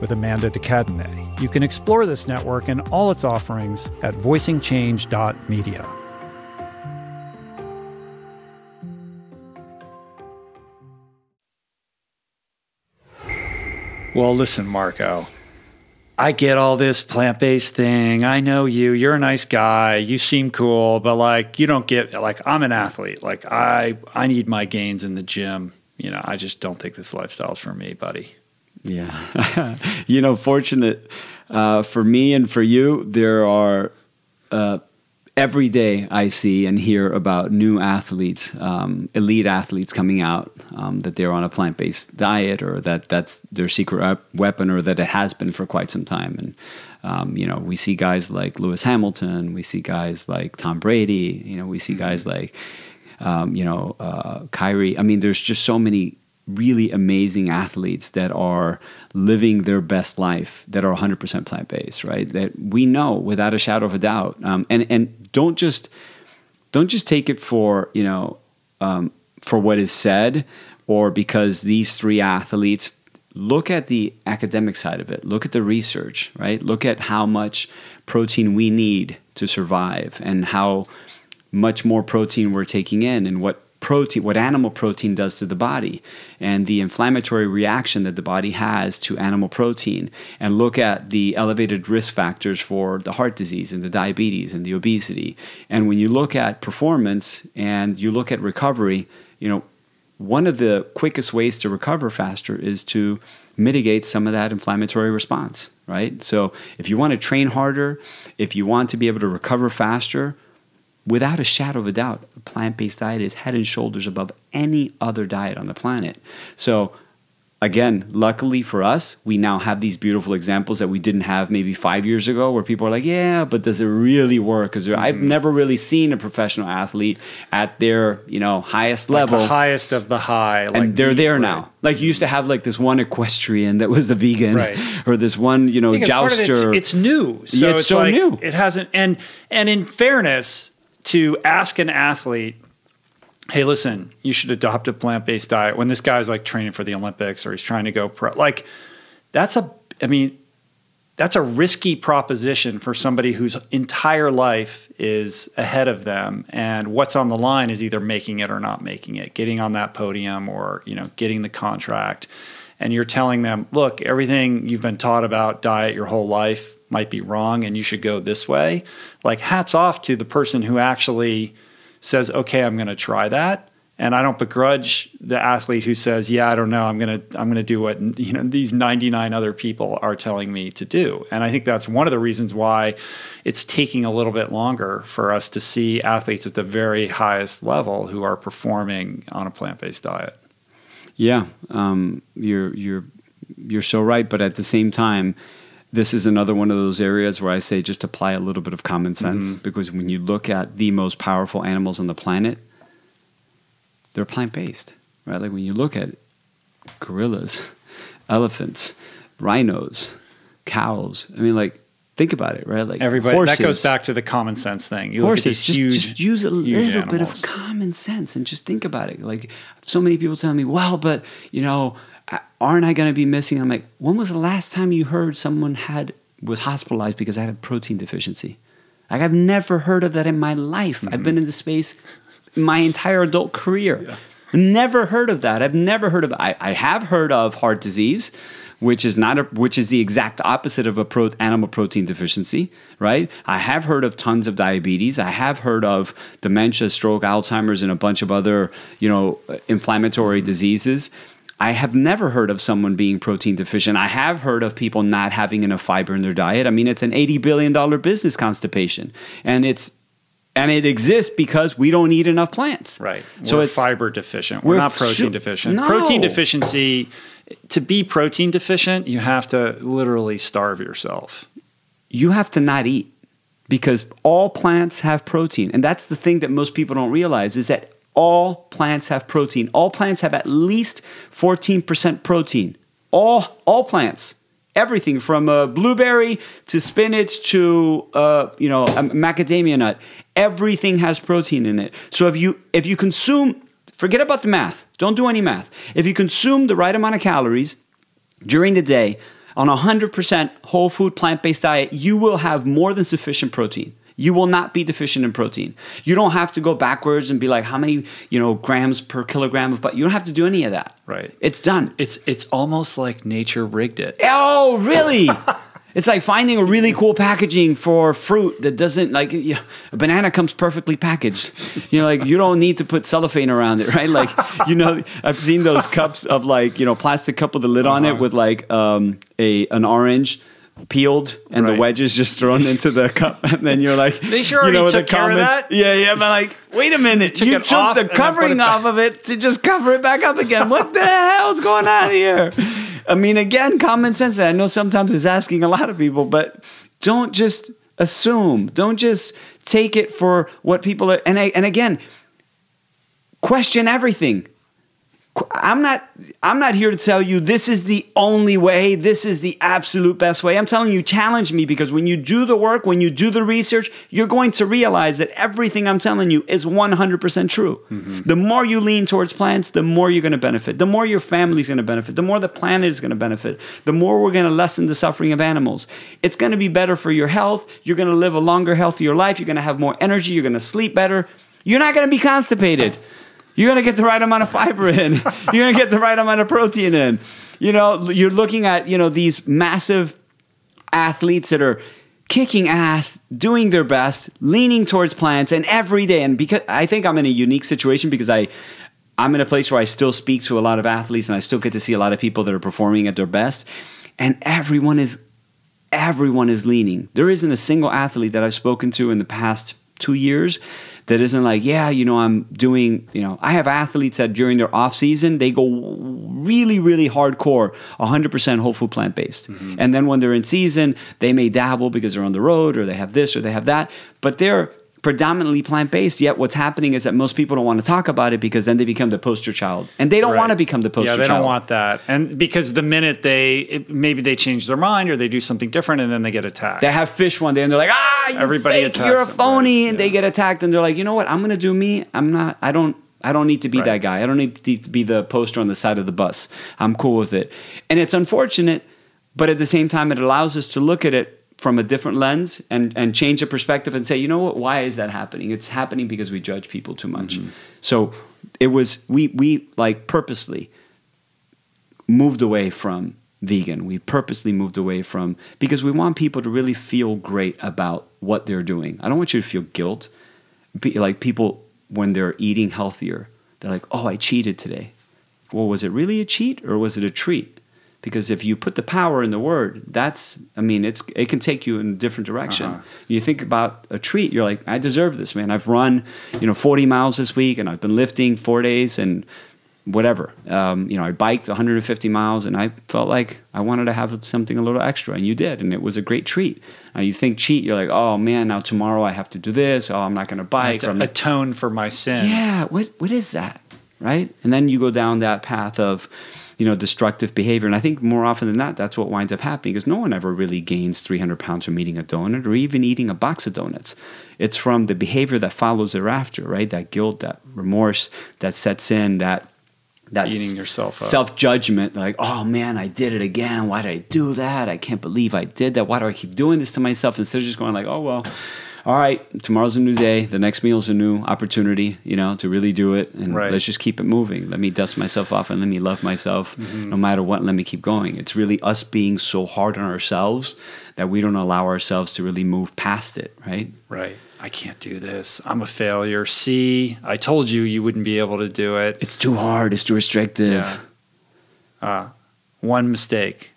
with Amanda de Cadenet. You can explore this network and all its offerings at voicingchange.media. Well, listen, Marco. I get all this plant based thing. I know you. You're a nice guy. You seem cool, but like you don't get like I'm an athlete. Like I I need my gains in the gym. You know, I just don't think this lifestyle's for me, buddy. Yeah. you know, fortunate uh, for me and for you, there are uh, every day I see and hear about new athletes, um, elite athletes coming out um, that they're on a plant based diet or that that's their secret weapon or that it has been for quite some time. And, um, you know, we see guys like Lewis Hamilton, we see guys like Tom Brady, you know, we see guys mm-hmm. like, um, you know, uh, Kyrie. I mean, there's just so many really amazing athletes that are living their best life that are 100% plant-based right? That we know without a shadow of a doubt. Um, and and don't just don't just take it for you know um, for what is said or because these three athletes. Look at the academic side of it. Look at the research right? Look at how much protein we need to survive and how much more protein we're taking in and what protein, what animal protein does to the body, and the inflammatory reaction that the body has to animal protein, and look at the elevated risk factors for the heart disease and the diabetes and the obesity. And when you look at performance and you look at recovery, you know, one of the quickest ways to recover faster is to mitigate some of that inflammatory response, right? So if you want to train harder, if you want to be able to recover faster, without a shadow of a doubt, a plant based diet is head and shoulders above any other diet on the planet. So, again, luckily for us, we now have these beautiful examples that we didn't have maybe five years ago where people are like, yeah, but does it really work? Because mm-hmm. I've never really seen a professional athlete at their, you know, highest like level. the highest of the high. Like and they're there right. now. Like you used to have like this one equestrian that was a vegan right. or this one, you know, jouster. It's, it's, new. So yeah, it's, it's so like, new. It hasn't, and, and in fairness, to ask an athlete, hey, listen, you should adopt a plant based diet when this guy's like training for the Olympics or he's trying to go pro. Like, that's a, I mean, that's a risky proposition for somebody whose entire life is ahead of them and what's on the line is either making it or not making it getting on that podium or you know getting the contract and you're telling them look everything you've been taught about diet your whole life might be wrong and you should go this way. Like hats off to the person who actually says, "Okay, I'm going to try that." And I don't begrudge the athlete who says, "Yeah, I don't know. I'm going to I'm going to do what you know these 99 other people are telling me to do." And I think that's one of the reasons why it's taking a little bit longer for us to see athletes at the very highest level who are performing on a plant-based diet. Yeah, um, you're you're you're so right, but at the same time, this is another one of those areas where I say just apply a little bit of common sense mm-hmm. because when you look at the most powerful animals on the planet, they're plant based, right? Like when you look at gorillas, elephants, rhinos, cows, I mean, like, think about it, right? Like everybody horses, that goes back to the common sense thing. You horses, just, huge, just use a little animals. bit of common sense and just think about it. Like so many people tell me, well, but you know, aren't I going to be missing? I'm like, when was the last time you heard someone had was hospitalized because I had a protein deficiency? Like I've never heard of that in my life. Mm-hmm. I've been in the space my entire adult career. Yeah. Never heard of that. I've never heard of. I, I have heard of heart disease, which is not a, which is the exact opposite of a pro, animal protein deficiency, right? I have heard of tons of diabetes. I have heard of dementia, stroke, Alzheimer's, and a bunch of other you know inflammatory diseases. I have never heard of someone being protein deficient. I have heard of people not having enough fiber in their diet. I mean, it's an eighty billion dollar business, constipation, and it's and it exists because we don't eat enough plants. Right. So So it's fiber deficient. We're, we're not protein su- deficient. No. Protein deficiency. To be protein deficient, you have to literally starve yourself. you have to not eat because all plants have protein and that's the thing that most people don't realize is that all plants have protein. All plants have at least 14% protein. All all plants. Everything from a blueberry to spinach to uh, you know a macadamia nut. Everything has protein in it. So if you if you consume forget about the math. Don't do any math. If you consume the right amount of calories during the day on a 100% whole food plant-based diet you will have more than sufficient protein you will not be deficient in protein. You don't have to go backwards and be like how many you know grams per kilogram of but you don't have to do any of that. Right. it's done. It's it's almost like nature rigged it. oh really? It's like finding a really cool packaging for fruit that doesn't like a banana comes perfectly packaged. You know like you don't need to put cellophane around it right? Like you know i've seen those cups of like you know plastic cup with a lid on it Uh-huh. with like um a an orange peeled and the wedges just thrown into the cup and then you're like They sure you know, took care of that? yeah yeah but like wait a minute you took the and then put it covering off of it to just cover it back up again what the hell's going on here I mean, again, common sense. I know sometimes it's asking a lot of people, but don't just assume. Don't just take it for what people are. And I, and again, question everything. I'm not. I'm not here to tell you this is the only way. This is the absolute best way. I'm telling you, challenge me because when you do the work, when you do the research, you're going to realize that everything I'm telling you is 100% true. Mm-hmm. The more you lean towards plants, the more you're going to benefit. The more your family's going to benefit. The more the planet is going to benefit. The more we're going to lessen the suffering of animals. It's going to be better for your health. You're going to live a longer, healthier life. You're going to have more energy. You're going to sleep better. You're not going to be constipated. You're going to get the right amount of fiber in. You're going to get the right amount of protein in. You know, you're looking at, you know, these massive athletes that are kicking ass, doing their best, leaning towards plants and every day and because I think I'm in a unique situation because I I'm in a place where I still speak to a lot of athletes and I still get to see a lot of people that are performing at their best and everyone is everyone is leaning. There isn't a single athlete that I've spoken to in the past two years that isn't like, yeah, you know, I'm doing, you know, I have athletes that during their off season, they go really, really hardcore, 100% whole food plant based. Mm-hmm. And then when they're in season, they may dabble because they're on the road or they have this or they have that, but they're predominantly plant based. Yet what's happening is that most people don't want to talk about it because then they become the poster child. And they don't Right. want to become the poster Yeah, they child. don't want that, and because the minute they it, maybe they change their mind or they do something different, and then they get attacked. They have fish one day and they're like, ah, you Everybody fake, you're a phony, right, and they get attacked and they're like, you know what? I'm gonna do me. I'm not. I don't. I don't need to be Right. that guy. I don't need to be the poster on the side of the bus. I'm cool with it, and it's unfortunate, but at the same time, it allows us to look at it from a different lens and and change the perspective and say, you know what? Why is that happening? It's happening because we judge people too much. Mm-hmm. So it was we we like purposely moved away from vegan. We purposely moved away from because we want people to really feel great about what they're doing. I don't want you to feel guilt. Be, like people when they're eating healthier, they're like, "Oh, I cheated today." Well, was it really a cheat or was it a treat? Because if you put the power in the word, that's I mean, it's it can take you in a different direction. Uh-huh. You think about a treat, you're like, I deserve this, man. I've run, you know, 40 miles this week and I've been lifting 4 days and whatever. Um, you know, I biked 150 miles and I felt like I wanted to have something a little extra, and you did, and it was a great treat. Now you think cheat, you're like, oh man, now tomorrow I have to do this. Oh, I'm not going to bike. to or I'm not- atone for my sin. yeah, what what is that, right? And then you go down that path of, you know, destructive behavior. And I think more often than not, that's what winds up happening because no one ever really gains 300 pounds from eating a donut or even eating a box of donuts. It's from the behavior that follows thereafter, right? That guilt, that remorse that sets in, that that Beating yourself up. self judgment, like, oh man, I did it again. Why did I do that? I can't believe I did that. Why do I keep doing this to myself instead of just going like, oh well, all right, tomorrow's a new day. The next meal's a new opportunity, you know, to really do it. And Right. let's just keep it moving. Let me dust myself off and let me love myself Mm-hmm. no matter what. Let me keep going. It's really us being so hard on ourselves that we don't allow ourselves to really move past it, right? Right. I can't do this. I'm a failure. See, I told you you wouldn't be able to do it. It's too hard. It's too restrictive. Yeah. Uh, one mistake,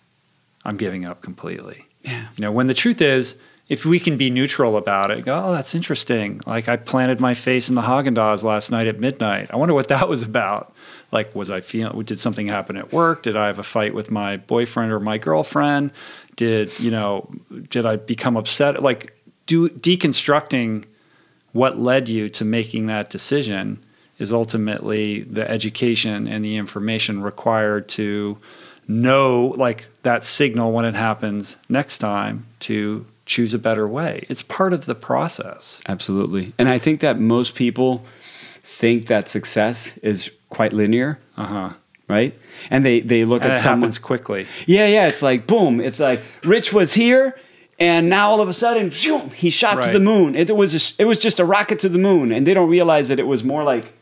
I'm giving up completely. Yeah. You know, when the truth is, if we can be neutral about it, go, oh, that's interesting. Like I planted my face in the Haagen Dazs last night at midnight. I wonder what that was about. Like, was I feeling? Did something happen at work? Did I have a fight with my boyfriend or my girlfriend? Did you know? Did I become upset? Like, do deconstructing what led you to making that decision is ultimately the education and the information required to know like that signal when it happens next time to choose a better way. It's part of the process. Absolutely. And I think that most people think that success is quite linear, Uh-huh. right? And they, they look And at it someone. happens quickly. Yeah, yeah. It's like boom. It's like Rich was here, and now all of a sudden, phew, he shot to the moon. It, was a, it was just a rocket to the moon, and they don't realize that it was more like,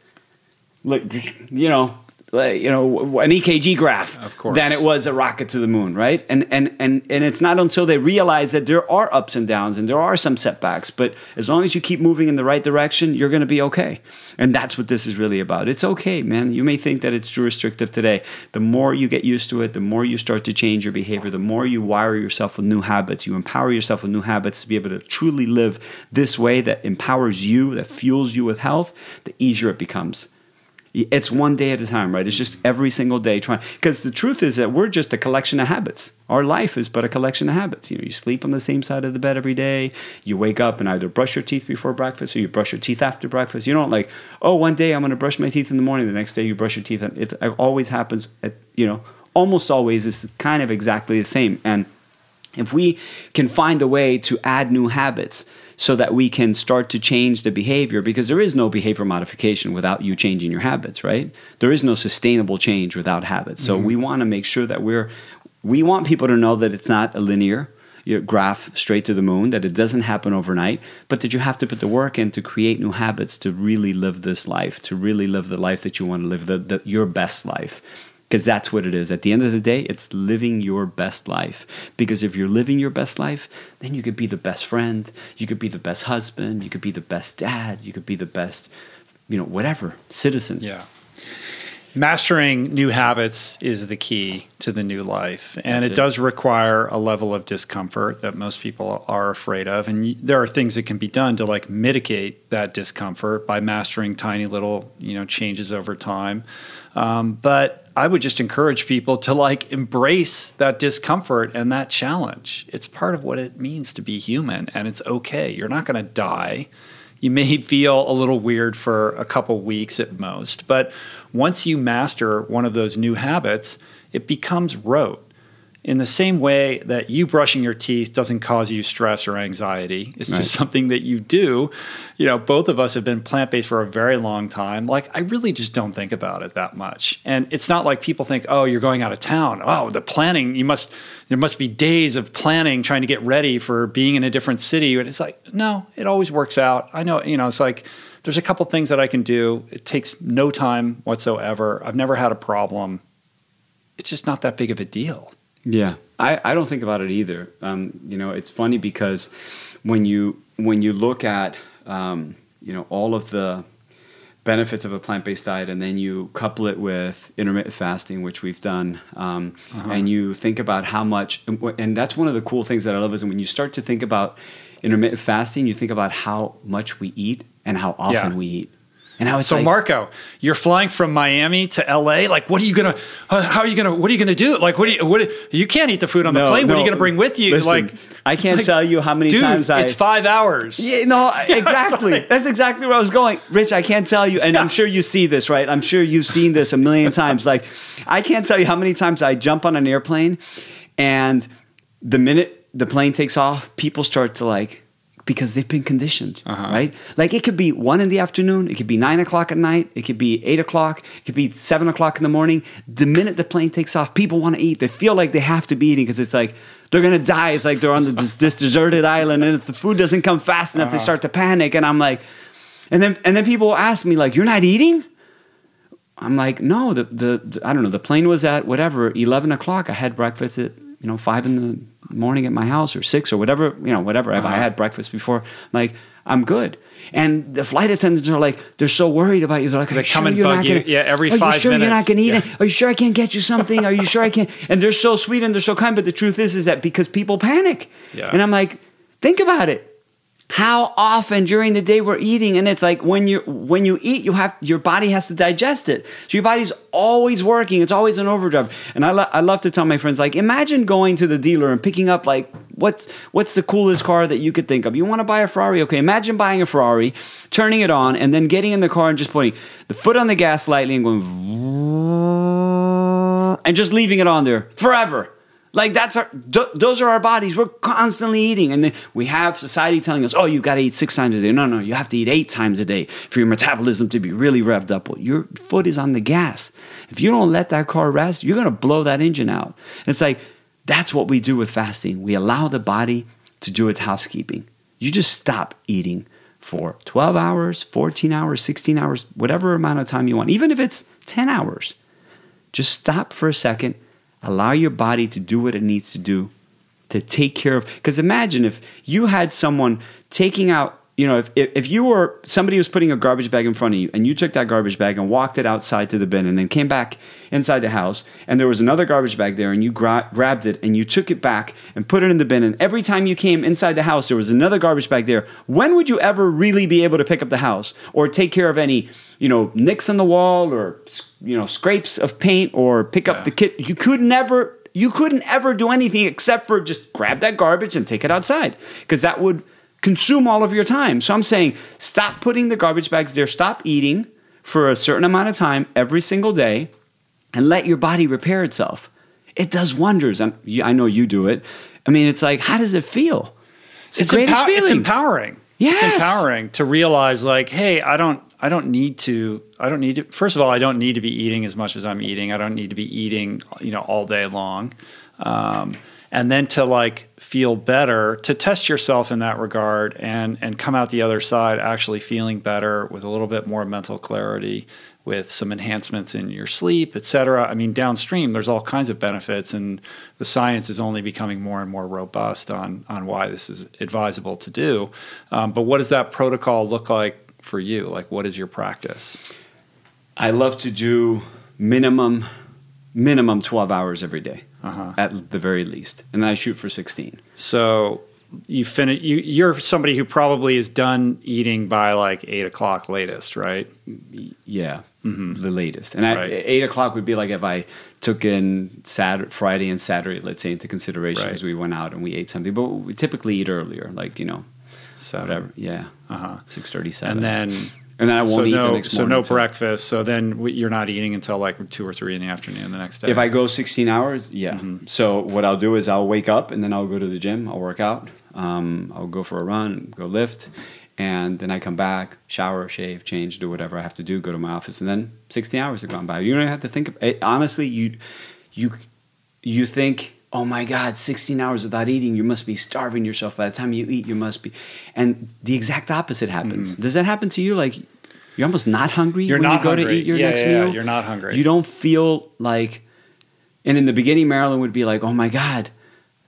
like you know, you know, an EKG graph Of course. than it was a rocket to the moon, right? And and and and it's not until they realize that there are ups and downs and there are some setbacks, but as long as you keep moving in the right direction, you're going to be okay. And that's what this is really about. It's okay, man. You may think that it's too restrictive today. The more you get used to it, the more you start to change your behavior, the more you wire yourself with new habits, you empower yourself with new habits to be able to truly live this way that empowers you, that fuels you with health, the easier it becomes. It's one day at a time, right? It's just every single day trying. Because the truth is that we're just a collection of habits. Our life is but a collection of habits. You know, you sleep on the same side of the bed every day. You wake up and either brush your teeth before breakfast or you brush your teeth after breakfast. You don't like, oh, one day I'm going to brush my teeth in the morning. The next day you brush your teeth. It always happens. At, you know, almost always is kind of exactly the same. And if we can find a way to add new habits so that we can start to change the behavior, because there is no behavior modification without you changing your habits, right? There is no sustainable change without habits. So mm-hmm. we want to make sure that we're, we want people to know that it's not a linear graph straight to the moon, that it doesn't happen overnight, but that you have to put the work in to create new habits to really live this life, to really live the life that you want to live, the, the, your best life because that's what it is. At the end of the day, it's living your best life. Because if you're living your best life, then you could be the best friend, you could be the best husband, you could be the best dad, you could be the best, you know, whatever citizen. Yeah. Mastering new habits is the key to the new life. And it, it. does require a level of discomfort that most people are afraid of. And there are things that can be done to like mitigate that discomfort by mastering tiny little, you know, changes over time. Um, but I would just encourage people to like embrace that discomfort and that challenge. It's part of what it means to be human and it's okay. You're not going to die you may feel a little weird for a couple weeks at most, but once you master one of those new habits, it becomes rote. In the same way that you brushing your teeth doesn't cause you stress or anxiety, it's Right. just something that you do. You know, both of us have been plant based for a very long time. Like, I really just don't think about it that much. And it's not like people think, oh, you're going out of town. Oh, the planning, you must, there must be days of planning trying to get ready for being in a different city. And it's like, no, it always works out. I know, you know, it's like, there's a couple things that I can do. It takes no time whatsoever. I've never had a problem. It's just not that big of a deal. Yeah, I, I don't think about it either. Um, you know, it's funny because when you when you look at um, you know all of the benefits of a plant based diet, and then you couple it with intermittent fasting, which we've done, um, and you think about how much, and and that's one of the cool things that I love is when you start to think about intermittent fasting, you think about how much we eat and how often Yeah. we eat. And how it's So like, Marco, you're flying from Miami to LA. Like, what are you gonna? uh, How are you gonna? What are you gonna do? Like, what do you? What? You can't eat the food on the No, plane. What are you gonna bring with you? Listen, like, I can't like, tell you how many dude, times I- It's five hours. Yeah, no, exactly. like- That's exactly where I was going. Rich, I can't tell you, and I'm sure you see this, right? I'm sure you've seen this a million times. Like, I can't tell you how many times I jump on an airplane, and the minute the plane takes off, people start to like because they've been conditioned, uh-huh. right? Like it could be one in the afternoon, it could be nine o'clock at night, it could be eight o'clock, it could be seven o'clock in the morning. The minute the plane takes off, people want to eat. They feel like they have to be eating because it's like they're gonna die. It's like they're on the, this, this deserted island, and if the food doesn't come fast enough, they uh-huh. start to panic. And I'm like, and then and then people ask me like, "You're not eating?" I'm like, no, the, the, the- I don't know. The plane was at whatever eleven o'clock. I had breakfast at you know five in the morning at my house or six or whatever you know whatever. If I Uh-huh. had breakfast before, like I'm good. And the flight attendants are like, they're so worried about you. They're like, They come sure and you're bug not you, gonna, yeah, every are five you sure you're not going to eat yeah. it? Are you sure I can't get you something? Are you sure I can't? And they're so sweet and they're so kind. But the truth is, is that because people panic. Yeah. And I'm like, think about it how often during the day we're eating and it's like when you when you eat you have your body has to digest it. So your body's always working it's always an overdrive. And i, lo- I love to tell my friends like imagine going to the dealer and picking up like what's what's the coolest car that you could think of? You want to buy a ferrari? Okay imagine buying a ferrari turning it on and then getting in the car and just putting the foot on the gas lightly and going and just leaving it on there forever. Like that's our, th- those are our bodies. We're constantly eating, and then we have society telling us, "Oh, you got to eat six times a day." No, no, you have to eat eight times a day for your metabolism to be really revved up. Well, your foot is on the gas. If you don't let that car rest, you're gonna blow that engine out. And it's like that's what we do with fasting. We allow the body to do its housekeeping. You just stop eating for 12 hours, 14 hours, 16 hours, whatever amount of time you want, even if it's 10 hours. Just stop for a second, allow your body to do what it needs to do to take care of. Because imagine if you had someone taking out, you know, if, if, if you were somebody was putting a garbage bag in front of you and you took that garbage bag and walked it outside to the bin and then came back inside the house and there was another garbage bag there and you gra- grabbed it and you took it back and put it in the bin and every time you came inside the house there was another garbage bag there when would you ever really be able to pick up the house or take care of any you know nicks on the wall or you know scrapes of paint or pick up Yeah. the kit you could never you couldn't ever do anything except for just grab that garbage and take it outside because that would consume all of your time so i'm saying stop putting the garbage bags there stop eating for a certain amount of time every single day and let your body repair itself it does wonders you- i know you do it i mean it's like how does it feel it's, it's, empow- it's empowering. Yes. It's empowering to realize like, hey, I don't I don't need to I don't need to first of all, I don't need to be eating as much as I'm eating. I don't need to be eating, you know, all day long. Um, and then to like feel better, to test yourself in that regard and and come out the other side actually feeling better with a little bit more mental clarity, with some enhancements in your sleep, et cetera. I mean, downstream, there's all kinds of benefits, and the science is only becoming more and more robust on on why this is advisable to do. Um, but what does that protocol look like for you? Like, what is your practice? i love to do minimum minimum 12 hours every day Uh-huh. at the very least and then i shoot for 16 So you finish. You, you're somebody who probably is done eating by like eight o'clock latest, right? Yeah, the latest. And I, Mm-hmm. Eight o'clock would be like if I took in Saturday, Friday and Saturday, let's say, into consideration Right. because we went out and we ate something. But we typically eat earlier, like you know, So whatever. Yeah, Uh-huh. six thirty seven. And then and then I won't so eat no, the next so morning. no till- breakfast. So then you're not eating until like two or three in the afternoon the next day. If I go sixteen hours, yeah. Mm-hmm. So what I'll do is I'll wake up and then I'll go to the gym. I'll work out. Um, I'll go for a run, go lift. And then I come back, shower, shave, change, do whatever I have to do, go to my office, and then 16 hours have gone by. You don't have to think. Of, it, honestly, you, you, you think, oh my God, 16 hours without eating, you must be starving yourself. By the time you eat, you must be. And the exact opposite happens. Does that happen to you? Like, you're almost not hungry Mm-hmm. You're when not you go to hungry. eat your Yeah, next yeah, yeah, you're not hungry. You don't feel like. And in the beginning, Marilyn would be like, "Oh my God,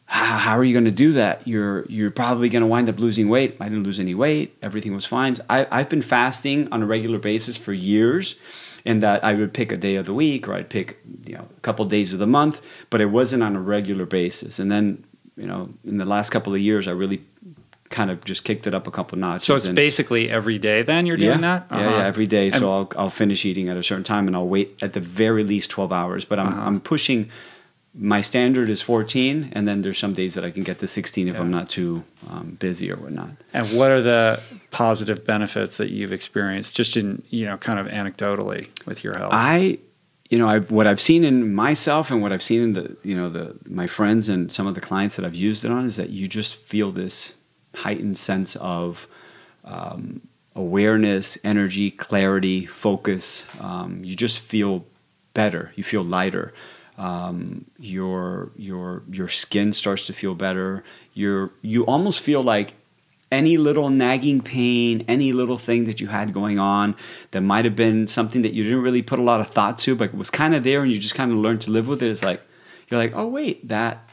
how, how are you going to do that? You're you're probably going to wind up losing weight." I didn't lose any weight. Everything was fine. I, I've been fasting on a regular basis for years, and that I would pick a day of the week or I'd pick you know a couple days of the month, but it wasn't on a regular basis. And then you know in the last couple of years, I really kind of just kicked it up a couple notches. so it's and- basically every day. Then you're doing yeah, that. Yeah, Uh-huh. yeah, every day. And- So I'll I'll finish eating at a certain time, and I'll wait at the very least twelve hours. But I'm Uh-huh. I'm pushing. My standard is fourteen, and then there's some days that I can get to sixteen if I'm not too um, busy or whatnot. And what are the positive benefits that you've experienced, just in you know, kind of anecdotally with your health? I, you know, I've what I've seen in myself and what I've seen in the you know the my friends and some of the clients that I've used it on is that you just feel this heightened sense of um, awareness, energy, clarity, focus. Um, you just feel better. You feel lighter. Um, your your your skin starts to feel better. You're you almost feel like any little nagging pain, any little thing that you had going on that might have been something that you didn't really put a lot of thought to, but it was kind of there and you just kind of learned to live with it. It's like, you're like, oh, wait, that,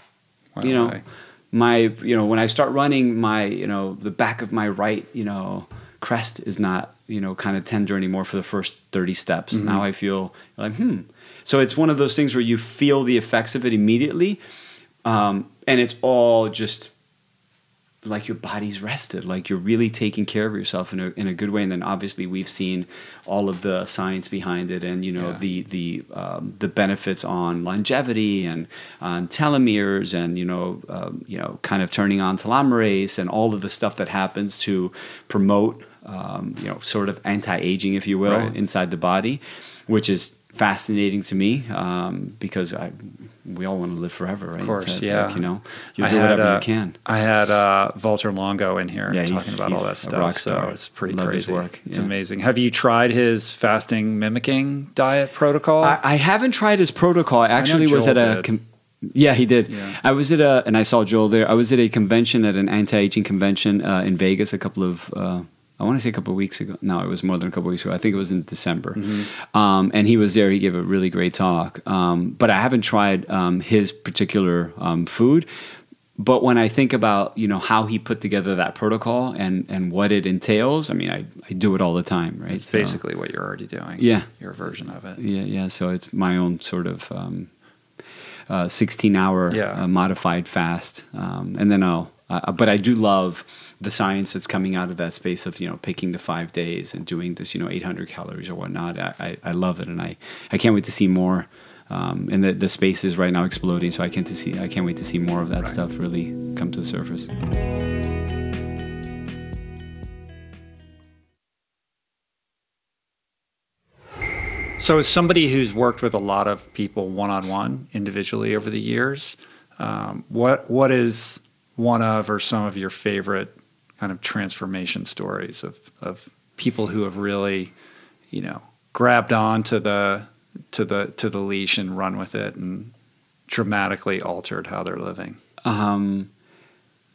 you know, away. my, you know, when I start running, my, you know, the back of my right, you know, crest is not, you know, kind of tender anymore for the first 30 steps. Now I feel like, hmm. So it's one of those things where you feel the effects of it immediately. Um, and it's all just like your body's rested, like you're really taking care of yourself in a, in a good way. And then obviously we've seen all of the science behind it, and you know Yeah. the the um, the benefits on longevity and on telomeres, and you know um, you know kind of turning on telomerase and all of the stuff that happens to promote um, you know sort of anti aging, if you will, Right. inside the body, which is fascinating to me um, because I we all want to live forever, right? Of course, yeah. like, you know, you I do had, whatever uh, you can. I had uh, Valter Longo in here Yeah, talking about all that stuff. So it's pretty Love crazy. work, It's yeah. amazing. Have you tried his fasting mimicking diet protocol? I, I haven't tried his protocol. I actually was at a. Com- yeah, he did. Yeah. I was at a, and I saw Joel there. I was at a convention at an anti-aging convention uh, in Vegas a couple of. I want to say a couple of weeks ago. No, it was more than a couple of weeks ago. I think it was in December. Mm-hmm. Um, and he was there. He gave a really great talk. Um, but I haven't tried um, his particular um, food. But when I think about you know how he put together that protocol and and what it entails, I mean, I, I do it all the time, right? it's So- basically what you're already doing. Yeah. Your version of it. yeah, yeah. So it's my own sort of um, uh, 16 hour Yeah. uh, modified fast. Um, and then I'll, uh, but I do love the science that's coming out of that space of, you know, picking the five days and doing this, you know, 800 calories or whatnot. I, I, I love it. And I, I can't wait to see more. Um, and the, the space is right now exploding. So I can't to see, I can't wait to see more of that Right. stuff really come to the surface. So, as somebody who's worked with a lot of people one on one individually over the years, um, what what is one of or some of your favorite kind of transformation stories of of people who have really, you know, grabbed on to the to the to the leash and run with it and dramatically altered how they're living? Um,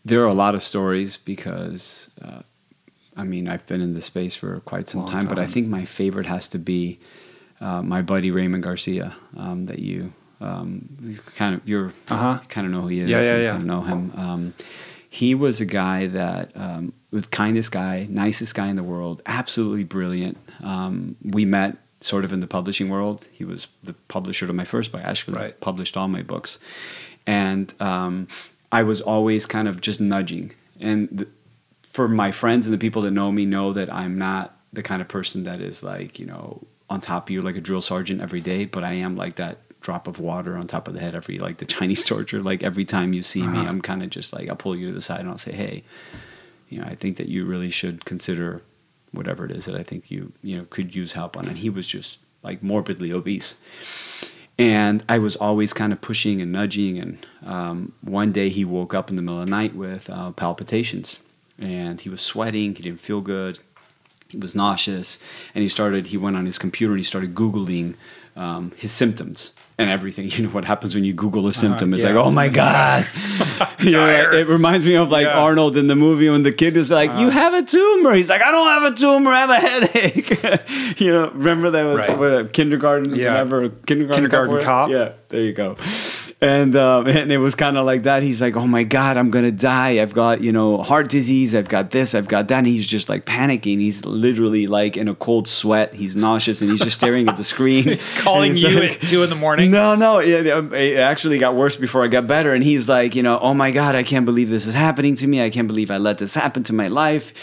there are a lot of stories because, uh, I mean, I've been in this space for quite some Long time, but I think my favorite has to be uh, my buddy Raymond Garcia. Um, that you, um, you kind of you're Uh-huh. kind of know who he is. Yeah, yeah, you yeah. Kind of know him. He was a guy that um, was kindest guy, nicest guy in the world, absolutely brilliant. Um, we met sort of in the publishing world. He was the publisher to my first book. I actually Right. published all my books, and um, I was always kind of just nudging. And th- for my friends and the people that know me, know that I'm not the kind of person that is like you know on top of you like a drill sergeant every day, but I am like that drop of water on top of the head every like the Chinese torture. Like every time you see me, Uh-huh. I'm kind of just like I'll pull you to the side and I'll say, hey, you know, I think that you really should consider whatever it is that I think you you know could use help on. And he was just like morbidly obese, and I was always kind of pushing and nudging. And um, one day he woke up in the middle of the night with uh, palpitations, and he was sweating. He didn't feel good. He was nauseous, and he started. He went on his computer and he started googling um, his symptoms and everything. You know what happens when you Google a symptom? it's Uh-huh. yeah, like, oh it's my god! You know, it reminds me of like Yeah. Uh-huh. Arnold in the movie when the kid is like, "You have a tumor." He's like, "I don't have a tumor. I have a headache." you know, remember that was Right. what, kindergarten, Yeah. whatever, kindergarten, Kindergarten cop. Cop. Yeah, there you go. And um, and it was kind of like that. He's like, "Oh my god, I'm gonna die. I've got you know heart disease. I've got this. I've got that." And he's just like panicking. He's literally like in a cold sweat. He's nauseous and he's just staring at the screen, Calling you like- at two in the morning. no, no, it, it actually got worse before I got better. And he's like, you know, oh my God, I can't believe this is happening to me. I can't believe I let this happen to my life.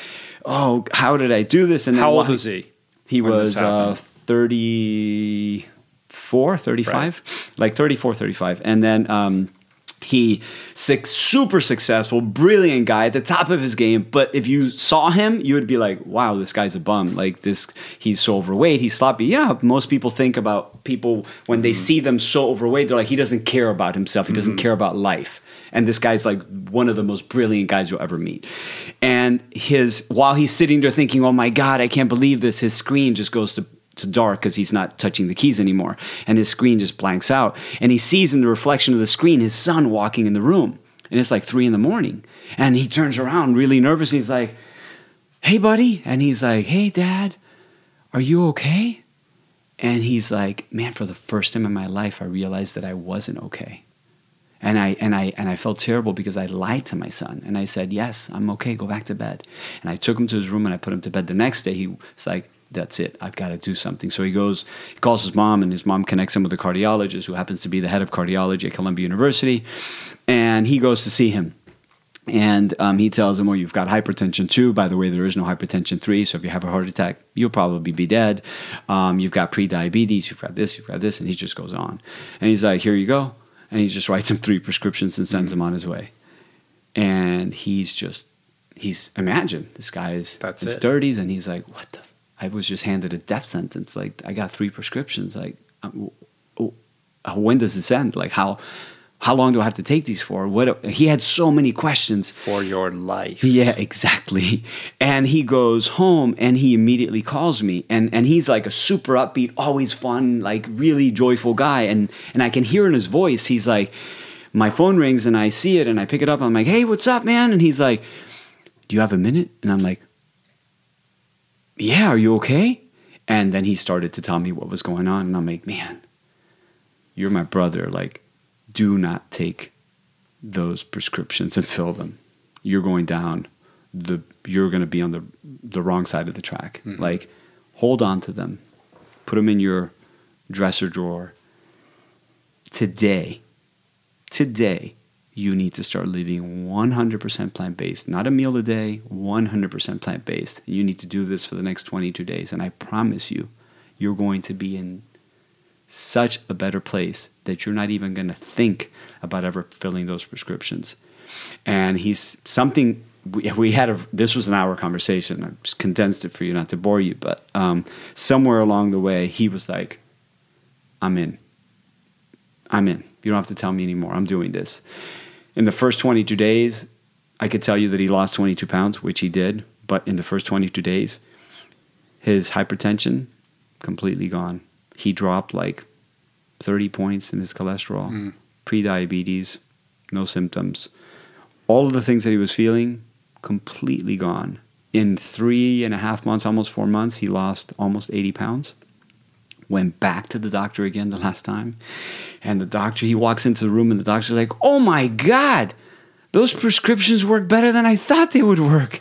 Oh, how did I do this? And then How old was he? He was uh, happened? 34, 35, like 34, 35. And then um, he six, super successful, brilliant guy at the top of his game. But if you saw him, you would be like, "Wow, this guy's a bum. Like this, he's so overweight. He's sloppy." Yeah, most people think about people when they see them so overweight, they're like, "He doesn't care about himself. He doesn't care about life." And this guy's like one of the most brilliant guys you'll ever meet. And his while he's sitting there thinking, "Oh my god, I can't believe this," his screen just goes to to dark because he's not touching the keys anymore. And his screen just blanks out. And he sees in the reflection of the screen his son walking in the room. And it's like three in the morning. And he turns around really nervous. He's like, Hey, buddy. And he's like, Hey, dad, are you okay? And he's like, Man, for the first time in my life, I realized that I wasn't okay. And I and I and I felt terrible because I lied to my son and I said, "Yes, I'm okay. Go back to bed." And I took him to his room and I put him to bed. The next day, he was like, that's it. I've got to do something. So he goes, he calls his mom, and his mom connects him with a cardiologist who happens to be the head of cardiology at Columbia University. And he goes to see him. And um, he tells him, Well, you've got hypertension too. By the way, there is no hypertension three. So if you have a heart attack, you'll probably be dead. Um, you've got prediabetes. You've got this. You've got this. And he just goes on. And he's like, Here you go. And he just writes him three prescriptions and sends him on his way. And he's just, he's, imagine this guy is That's in his it. 30s and he's like, What the? I was just handed a death sentence. Like, I got three prescriptions. Like, w- w- oh, uh, when does this end? Like, how, how long do I have to take these for? What he had so many questions. For your life. Yeah, exactly. And he goes home and he immediately calls me and and he's like a super upbeat, always fun, like really joyful guy and and I can hear in his voice he's like my phone rings and I see it and I pick it up. I'm like, "Hey, what's up, man?" And he's like, "Do you have a minute?" And I'm like, "Yeah, are you okay?" And then he started to tell me what was going on and I'm like, "Man, you're my brother. Like, do not take those prescriptions and fill them. You're going down the you're going to be on the the wrong side of the track. Mm-hmm. Like hold on to them. Put them in your dresser drawer. Today, today you need to start living 100% plant-based. Not a meal a day, 100% plant-based. You need to do this for the next 22 days and I promise you you're going to be in such a better place that you're not even going to think about ever filling those prescriptions. And he's something we, we had a this was an hour conversation. I just condensed it for you, not to bore you, but um, somewhere along the way, he was like, "I'm in. I'm in. You don't have to tell me anymore. I'm doing this." In the first 22 days, I could tell you that he lost 22 pounds, which he did. But in the first 22 days, his hypertension completely gone. He dropped like 30 points in his cholesterol, hmm. pre-diabetes, no symptoms. All of the things that he was feeling, completely gone. In three and a half months, almost four months, he lost almost 80 pounds. Went back to the doctor again the last time. And the doctor, he walks into the room and the doctor's like, oh my God, those prescriptions work better than I thought they would work.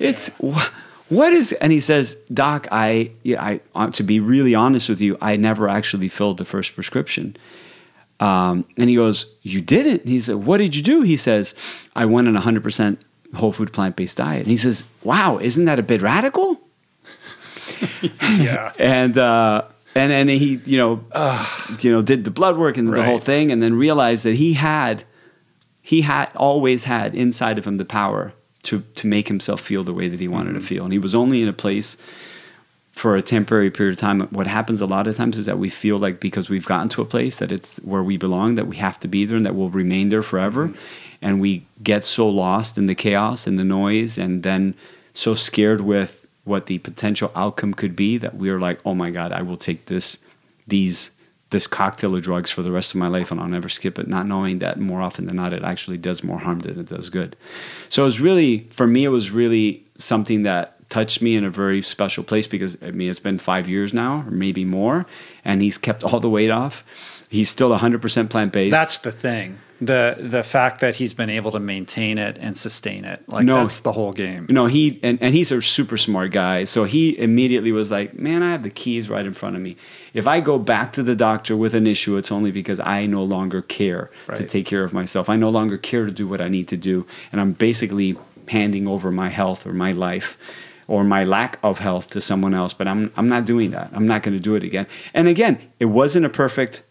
It's wh- what is and he says doc i i uh, to be really honest with you i never actually filled the first prescription um, and he goes you didn't And he said what did you do he says i went on a 100% whole food plant-based diet and he says wow isn't that a bit radical Yeah. and uh, and and he you know you know did the blood work and the whole thing and then realized that he had he had always had inside of him the power to to make himself feel the way that he wanted to mm-hmm. feel. And he was only in a place for a temporary period of time. What happens a lot of times is that we feel like because we've gotten to a place that it's where we belong that we have to be there and that we'll remain there forever. Mm-hmm. And we get so lost in the chaos and the noise and then so scared with what the potential outcome could be that we're like oh my god i will take this these this cocktail of drugs for the rest of my life and I'll never skip it, not knowing that more often than not it actually does more harm than it does good. So it was really, for me, it was really something that touched me in a very special place because I mean, it's been five years now, or maybe more, and he's kept all the weight off. He's still 100% plant based. That's the thing. The the fact that he's been able to maintain it and sustain it. Like No. that's the whole game. No, he and, and he's a super smart guy. So he immediately was like, "Man, I have the keys right in front of me. If I go back to the doctor with an issue, it's only because I no longer care to take care of myself. I no longer care to do what I need to do, and I'm basically handing over my health or my life." Or my lack of health to someone else, but I'm I'm not doing that. I'm not going to do it again. And again, it wasn't a perfect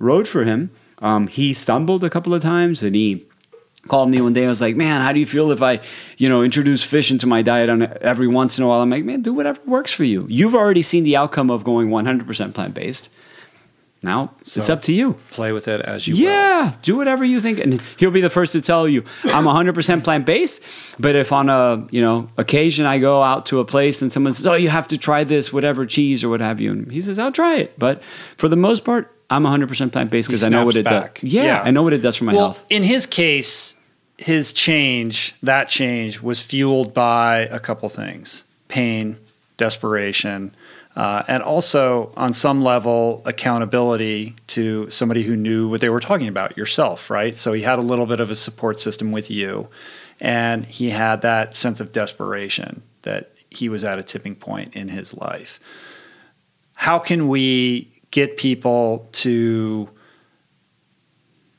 road for him, Um, he stumbled a couple of times and he called me one day. I was like, man, how do you feel if I, you know, introduce fish into my diet on every once in a while? I'm like, man, do whatever works for you. You've already seen the outcome of going 100% plant based. Now so it's up to you. Play with it as you yeah, will. do whatever you think, and he'll be the first to tell you I'm 100% plant based. But if on a you know occasion I go out to a place and someone says, "Oh, you have to try this, whatever cheese or what have you," and he says, "I'll try it," but for the most part, I'm 100% plant based because I know what it does. Yeah, yeah, I know what it does for my well, health. In his case, his change, that change, was fueled by a couple things: pain, desperation uh, and also, on some level, accountability to somebody who knew what they were talking about, yourself, right? So he had a little bit of a support system with you, and he had that sense of desperation that he was at a tipping point in his life. How can we get people to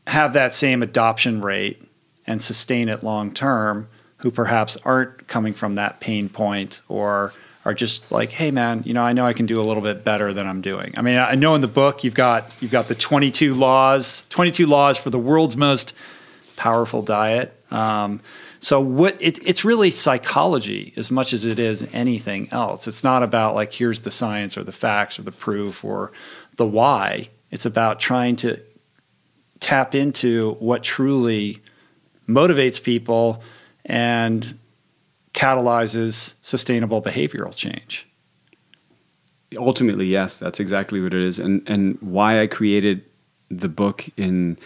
have that same adoption rate and sustain it long term who perhaps aren't coming from that pain point or are just like, hey man, you know, I know I can do a little bit better than I'm doing. I mean, I know in the book you've got you've got the 22 laws, 22 laws for the world's most powerful diet. Um, so what it, it's really psychology as much as it is anything else. It's not about like here's the science or the facts or the proof or the why. It's about trying to tap into what truly motivates people and catalyzes sustainable behavioral change. Ultimately, yes, that's exactly what it is, and and why I created the book in.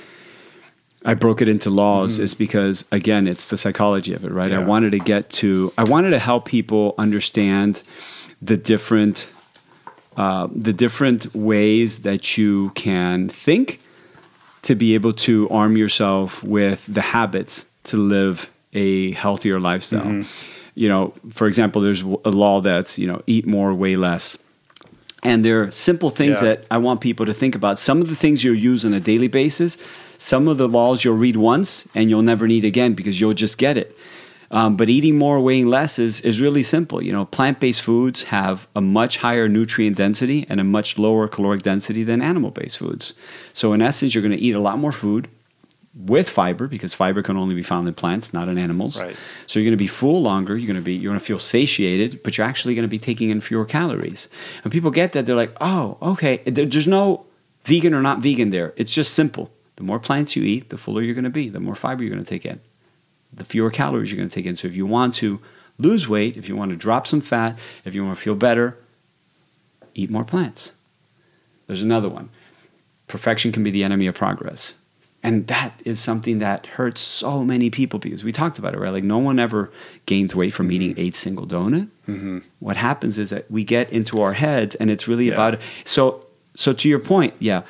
I broke it into laws mm-hmm. is because again, it's the psychology of it, right? Yeah. I wanted to get to, I wanted to help people understand the different, uh, the different ways that you can think to be able to arm yourself with the habits to live a healthier lifestyle. Mm-hmm you know, for example, there's a law that's, you know, eat more, weigh less. And there are simple things yeah. that I want people to think about. Some of the things you'll use on a daily basis, some of the laws you'll read once and you'll never need again because you'll just get it. Um, but eating more, weighing less is, is really simple. You know, plant based foods have a much higher nutrient density and a much lower caloric density than animal based foods. So, in essence, you're going to eat a lot more food with fiber because fiber can only be found in plants, not in animals. Right. So you're going to be full longer. You're going to be you're going to feel satiated, but you're actually going to be taking in fewer calories. And people get that they're like, oh, okay. There's no vegan or not vegan there. It's just simple. The more plants you eat, the fuller you're going to be. The more fiber you're going to take in. The fewer calories you're going to take in. So if you want to lose weight, if you want to drop some fat, if you want to feel better, eat more plants. There's another one. Perfection can be the enemy of progress. And that is something that hurts so many people because we talked about it, right? Like, no one ever gains weight from eating a single donut. Mm-hmm. What happens is that we get into our heads, and it's really yeah. about so. So to your point, yeah,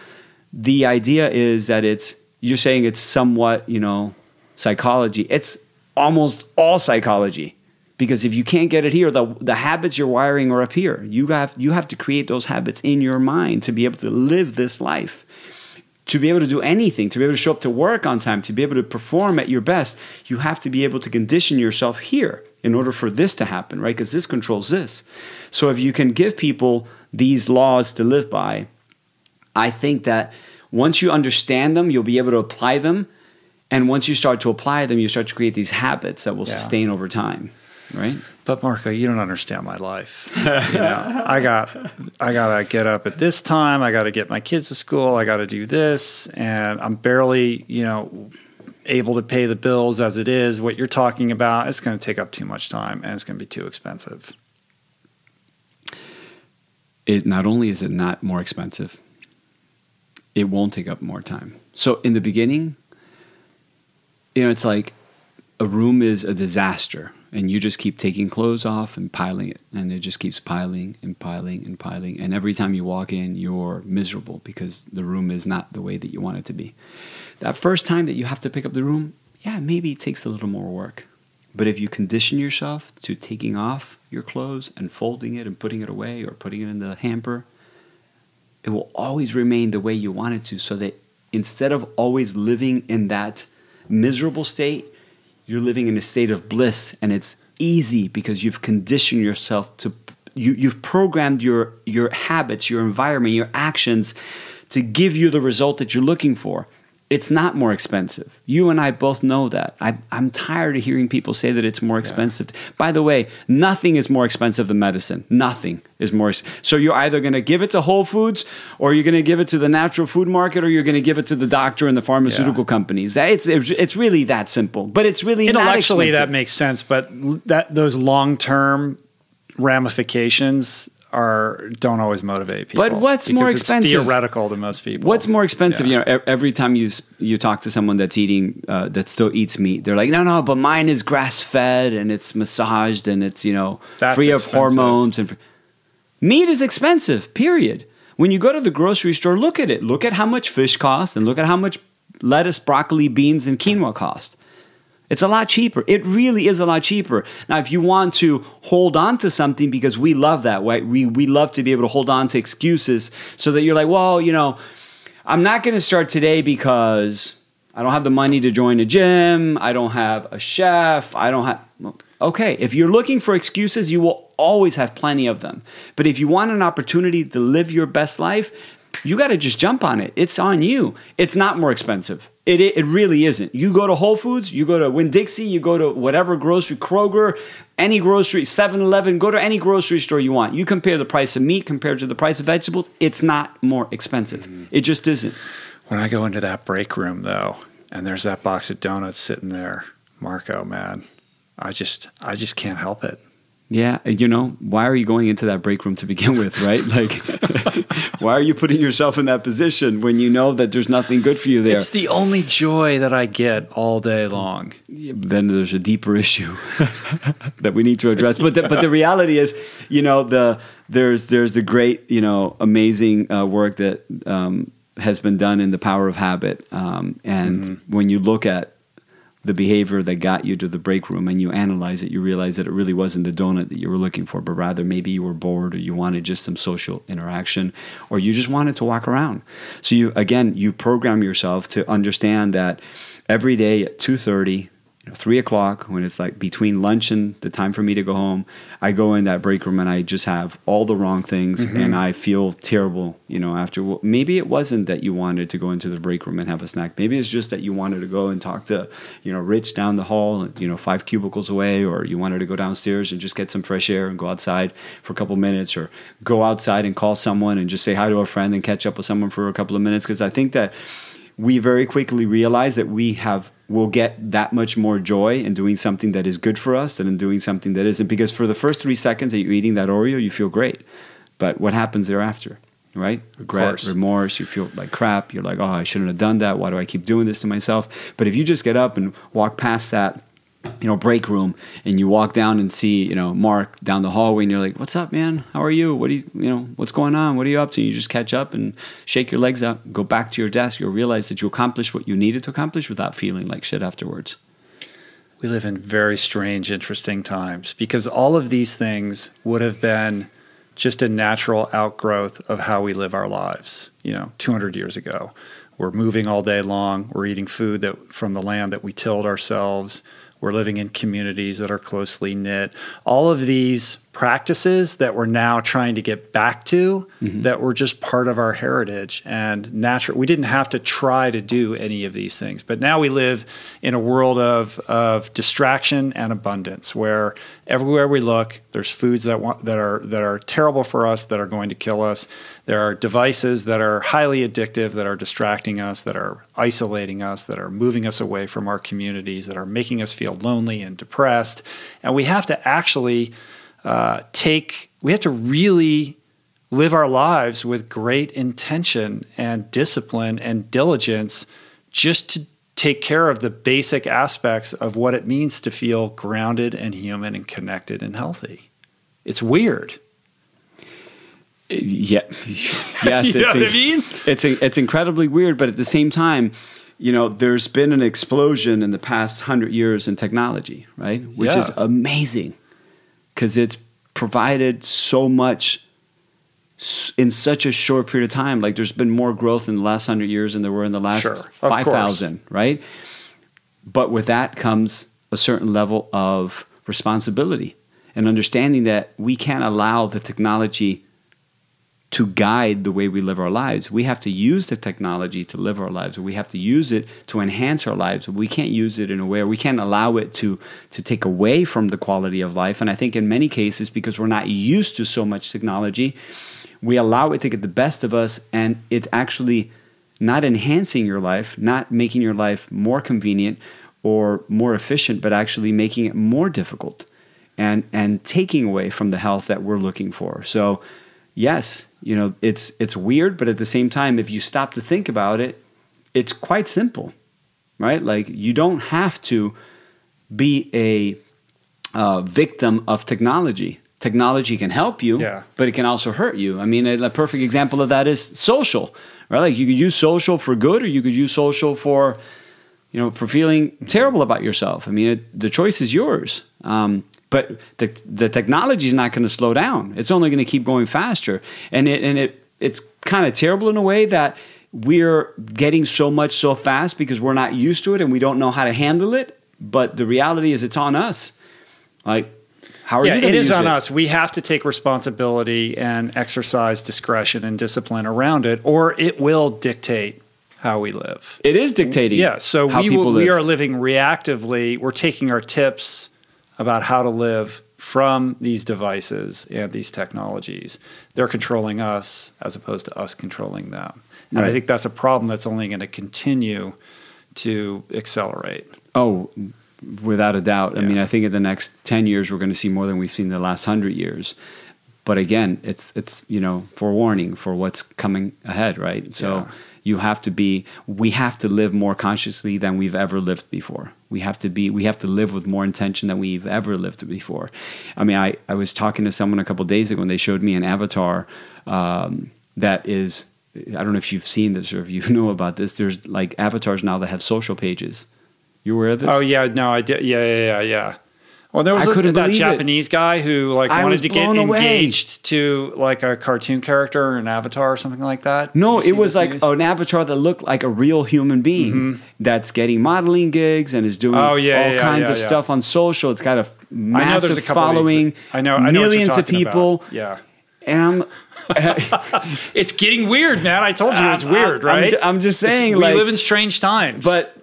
the idea is that it's you're saying it's somewhat, you know, psychology. It's almost all psychology because if you can't get it here, the the habits you're wiring are up here. You have you have to create those habits in your mind to be able to live this life to be able to do anything, to be able to show up to work on time, to be able to perform at your best, you have to be able to condition yourself here in order for this to happen, right? Because this controls this. So if you can give people these laws to live by, I think that once you understand them, you'll be able to apply them. And once you start to apply them, you start to create these habits that will yeah. sustain over time right? But Marco, you don't understand my life. you know, I got I gotta get up at this time. I gotta get my kids to school. I gotta do this, and I'm barely, you know, able to pay the bills as it is. What you're talking about, it's going to take up too much time, and it's going to be too expensive. It not only is it not more expensive, it won't take up more time. So in the beginning, you know, it's like a room is a disaster and you just keep taking clothes off and piling it and it just keeps piling and piling and piling and every time you walk in you're miserable because the room is not the way that you want it to be. That first time that you have to pick up the room yeah maybe it takes a little more work. But if you condition yourself to taking off your clothes and folding it and putting it away or putting it in the hamper it will always remain the way you want it to so that instead of always living in that miserable state you're living in a state of bliss and it's easy because you've conditioned yourself to you, you've programmed your your habits your environment your actions to give you the result that you're looking for it's not more expensive. You and I both know that. I, I'm tired of hearing people say that it's more expensive. By the way, nothing is more expensive than medicine. Nothing is more. So you're either going to give it to Whole Foods, or you're going to give it to the natural food market, or you're going to give it to the doctor and the pharmaceutical Yeah. companies. That- It's, it's it's really that simple. But it's really not Intellectually, that makes sense, but that those long term ramifications are don't always motivate people. But what's more expensive? It's theoretical to most people. What's more expensive? Yeah. You know, every time you you talk to someone that's eating uh, that still eats meat, they're like, no, no, but mine is grass fed and it's massaged and it's you know That's free of hormones and meat is expensive. Period. When you go to the grocery store, look at it. Look at how much fish costs and look at how much lettuce, broccoli, beans, and quinoa cost. It's a lot cheaper. It really is a lot cheaper. Now, if you want to hold on to something because we love that, right? We we love to be able to hold on to excuses so that you're like, well, you know, I'm not going to start today because I don't have the money to join a gym. I don't have a chef. I don't have. Okay, if you're looking for excuses, you will always have plenty of them. But if you want an opportunity to live your best life, you got to just jump on it. It's on you. It's not more expensive. It, it, really isn't. You go to Whole Foods, you go to Winn Dixie, you go to whatever grocery, Kroger, any grocery, 7 Eleven, go to any grocery store you want. You compare the price of meat compared to the price of vegetables, it's not more expensive. Mm-hmm. It just isn't. when I go into that break room though, and there's that box of donuts sitting there, Marco, man, I just I just can't help it. Yeah, you know, why are you going into that break room to begin with, right? Like, why are you putting yourself in that position when you know that there's nothing good for you there? It's the only joy that I get all day long. then there's a deeper issue that we need to address. But the, but the reality is, you know, the there's there's the great, you know, amazing uh, work that um, has been done in the power of habit. Um, and when you look at the behavior that got you to the break room and you analyze it, you realize that it really wasn't the donut that you were looking for, but rather maybe you were bored or you wanted just some social interaction or you just wanted to walk around. So you again you program yourself to understand that every day at two thirty, you know, three o'clock, when it's like between lunch and the time for me to go home, I go in that break room and I just have all the wrong things mm-hmm. and I feel terrible, you know, after well, maybe it wasn't that you wanted to go into the break room and have a snack. Maybe it's just that you wanted to go and talk to, you know, Rich down the hall, you know, five cubicles away, or you wanted to go downstairs and just get some fresh air and go outside for a couple minutes, or go outside and call someone and just say hi to a friend and catch up with someone for a couple of minutes. Because I think that we very quickly realize that we have will get that much more joy in doing something that is good for us than in doing something that isn't. Because for the first three seconds that you're eating that Oreo, you feel great, but what happens thereafter? Right? Regret, remorse, you feel like crap. You're like, oh, I shouldn't have done that. Why do I keep doing this to myself? But if you just get up and walk past that, you know, break room and you walk down and see, you know, Mark down the hallway and you're like, what's up, man? How are you? What do you, you know, what's going on? What are you up to? You just catch up and shake your legs out, go back to your desk. You'll realize that you accomplished what you needed to accomplish without feeling like shit afterwards. We live in very strange, interesting times because all of these things would have been just a natural outgrowth of how we live our lives, you know, 200 years ago. We're moving all day long. We're eating food that from the land that we tilled ourselves. We're living in communities that are closely knit. All of these practices that we're now trying to get back to mm-hmm. that were just part of our heritage and natural. We didn't have to try to do any of these things, but now we live in a world of, of distraction and abundance where everywhere we look, there's foods that want, that are that are terrible for us that are going to kill us. There are devices that are highly addictive that are distracting us, that are isolating us, that are moving us away from our communities, that are making us feel lonely and depressed. And we have to actually uh, take, we have to really live our lives with great intention and discipline and diligence just to take care of the basic aspects of what it means to feel grounded and human and connected and healthy. It's weird. Yeah. Yes. You know it's, what I mean? It's, it's incredibly weird, but at the same time, you know, there's been an explosion in the past hundred years in technology, right? Which is amazing because it's provided so much in such a short period of time. Like there's been more growth in the last hundred years than there were in the last Sure, five thousand, right? But with that comes a certain level of responsibility and understanding that we can't allow the technology to guide the way we live our lives. We have to use the technology to live our lives. We have to use it to enhance our lives. We can't use it in a way, or we can't allow it to to take away from the quality of life. And I think in many cases, because we're not used to so much technology, we allow it to get the best of us, and it's actually not enhancing your life, not making your life more convenient or more efficient, but actually making it more difficult and and taking away from the health that we're looking for. So yes, you know, it's it's weird, but at the same time, if you stop to think about it, it's quite simple, right? Like you don't have to be a uh, victim of technology. Technology can help you, Yeah. but it can also hurt you. I mean, a, a perfect example of that is social, right? Like you could use social for good, or you could use social for, you know, for feeling terrible about yourself. I mean, it, the choice is yours. Um, but the the technology is not going to slow down. It's only going to keep going faster, and it and it it's kind of terrible in a way that we're getting so much so fast because we're not used to it and we don't know how to handle it. But the reality is, it's on us. Like, how are yeah, you? it is on us. We have to take responsibility and exercise discretion and discipline around it, or it will dictate how we live. It is dictating. Yeah, so how we will, we are living reactively. We're taking our tips about how to live from these devices and these technologies. They're controlling us as opposed to us controlling them. And I think that's a problem that's only going to continue to accelerate. Oh, without a doubt. I mean, I think in the next ten years, we're going to see more than we've seen in the last hundred years. But again, it's it's you know forewarning for what's coming ahead, right? So Yeah. you have to be. We have to live more consciously than we've ever lived before. We have to be. We have to live with more intention than we've ever lived before. I mean, I I was talking to someone a couple days ago, and they showed me an avatar um, that is. I don't know if you've seen this or if you know about this. There's like avatars now that have social pages. You aware of this? Oh yeah, no, I did. Yeah, yeah, yeah, yeah. Well, there was I a- that believe it. Japanese guy who like I wanted to get away. engaged to like a cartoon character or an avatar or something like that. No, it was like? Mm-hmm. an avatar that looked like a real human being that's getting modeling gigs and is doing Oh, yeah, all yeah, kinds yeah, of stuff on social. It's got a massive there's a couple following. I know. I know millions of talking about. people, Yeah, and I'm. it's getting weird, man. I told you it's I'm- weird, I'm right? ju- I'm just It's- saying, we like- live in strange times. but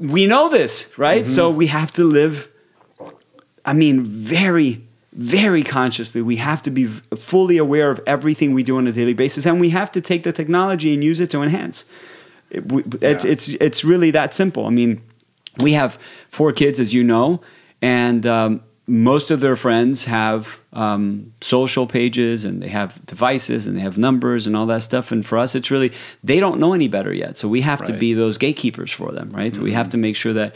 we know this, right? Mm-hmm. So we have to live. I mean, very, very consciously. We have to be fully aware of everything we do on a daily basis, and we have to take the technology and use it to enhance. It, we, it's, Yeah. it's it's really that simple. I mean, we have four kids, as you know, and um, most of their friends have um, social pages and they have devices and they have numbers and all that stuff. And for us, it's really they don't know any better yet, so we have to be those gatekeepers for them, right? So we Mm-hmm. have to make sure that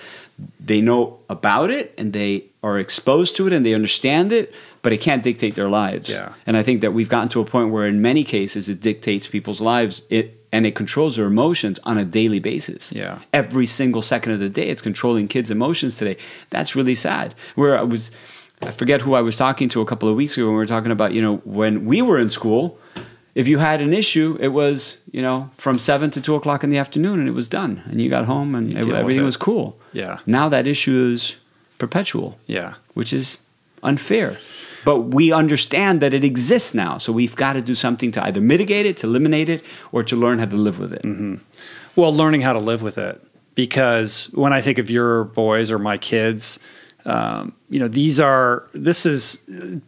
they know about it and they are exposed to it and they understand it, but it can't dictate their lives. Yeah. And I think that we've gotten to a point where, in many cases, it dictates people's lives. It and it controls their emotions on a daily basis. Yeah. Every single second of the day, it's controlling kids' emotions today. That's really sad. Where I was, I forget who I was talking to a couple of weeks ago when we were talking about, you know, when we were in school, if you had an issue, it was, you know, from seven to two o'clock in the afternoon and it was done. And you got home and it- everything was cool. Yeah. Now that issue is perpetual yeah, which is unfair. But we understand that it exists now, so we've got to do something to either mitigate it, to eliminate it, or to learn how to live with it. Mm-hmm. well, learning how to live with it. Because when I think of your boys or my kids, um, you know, these are this is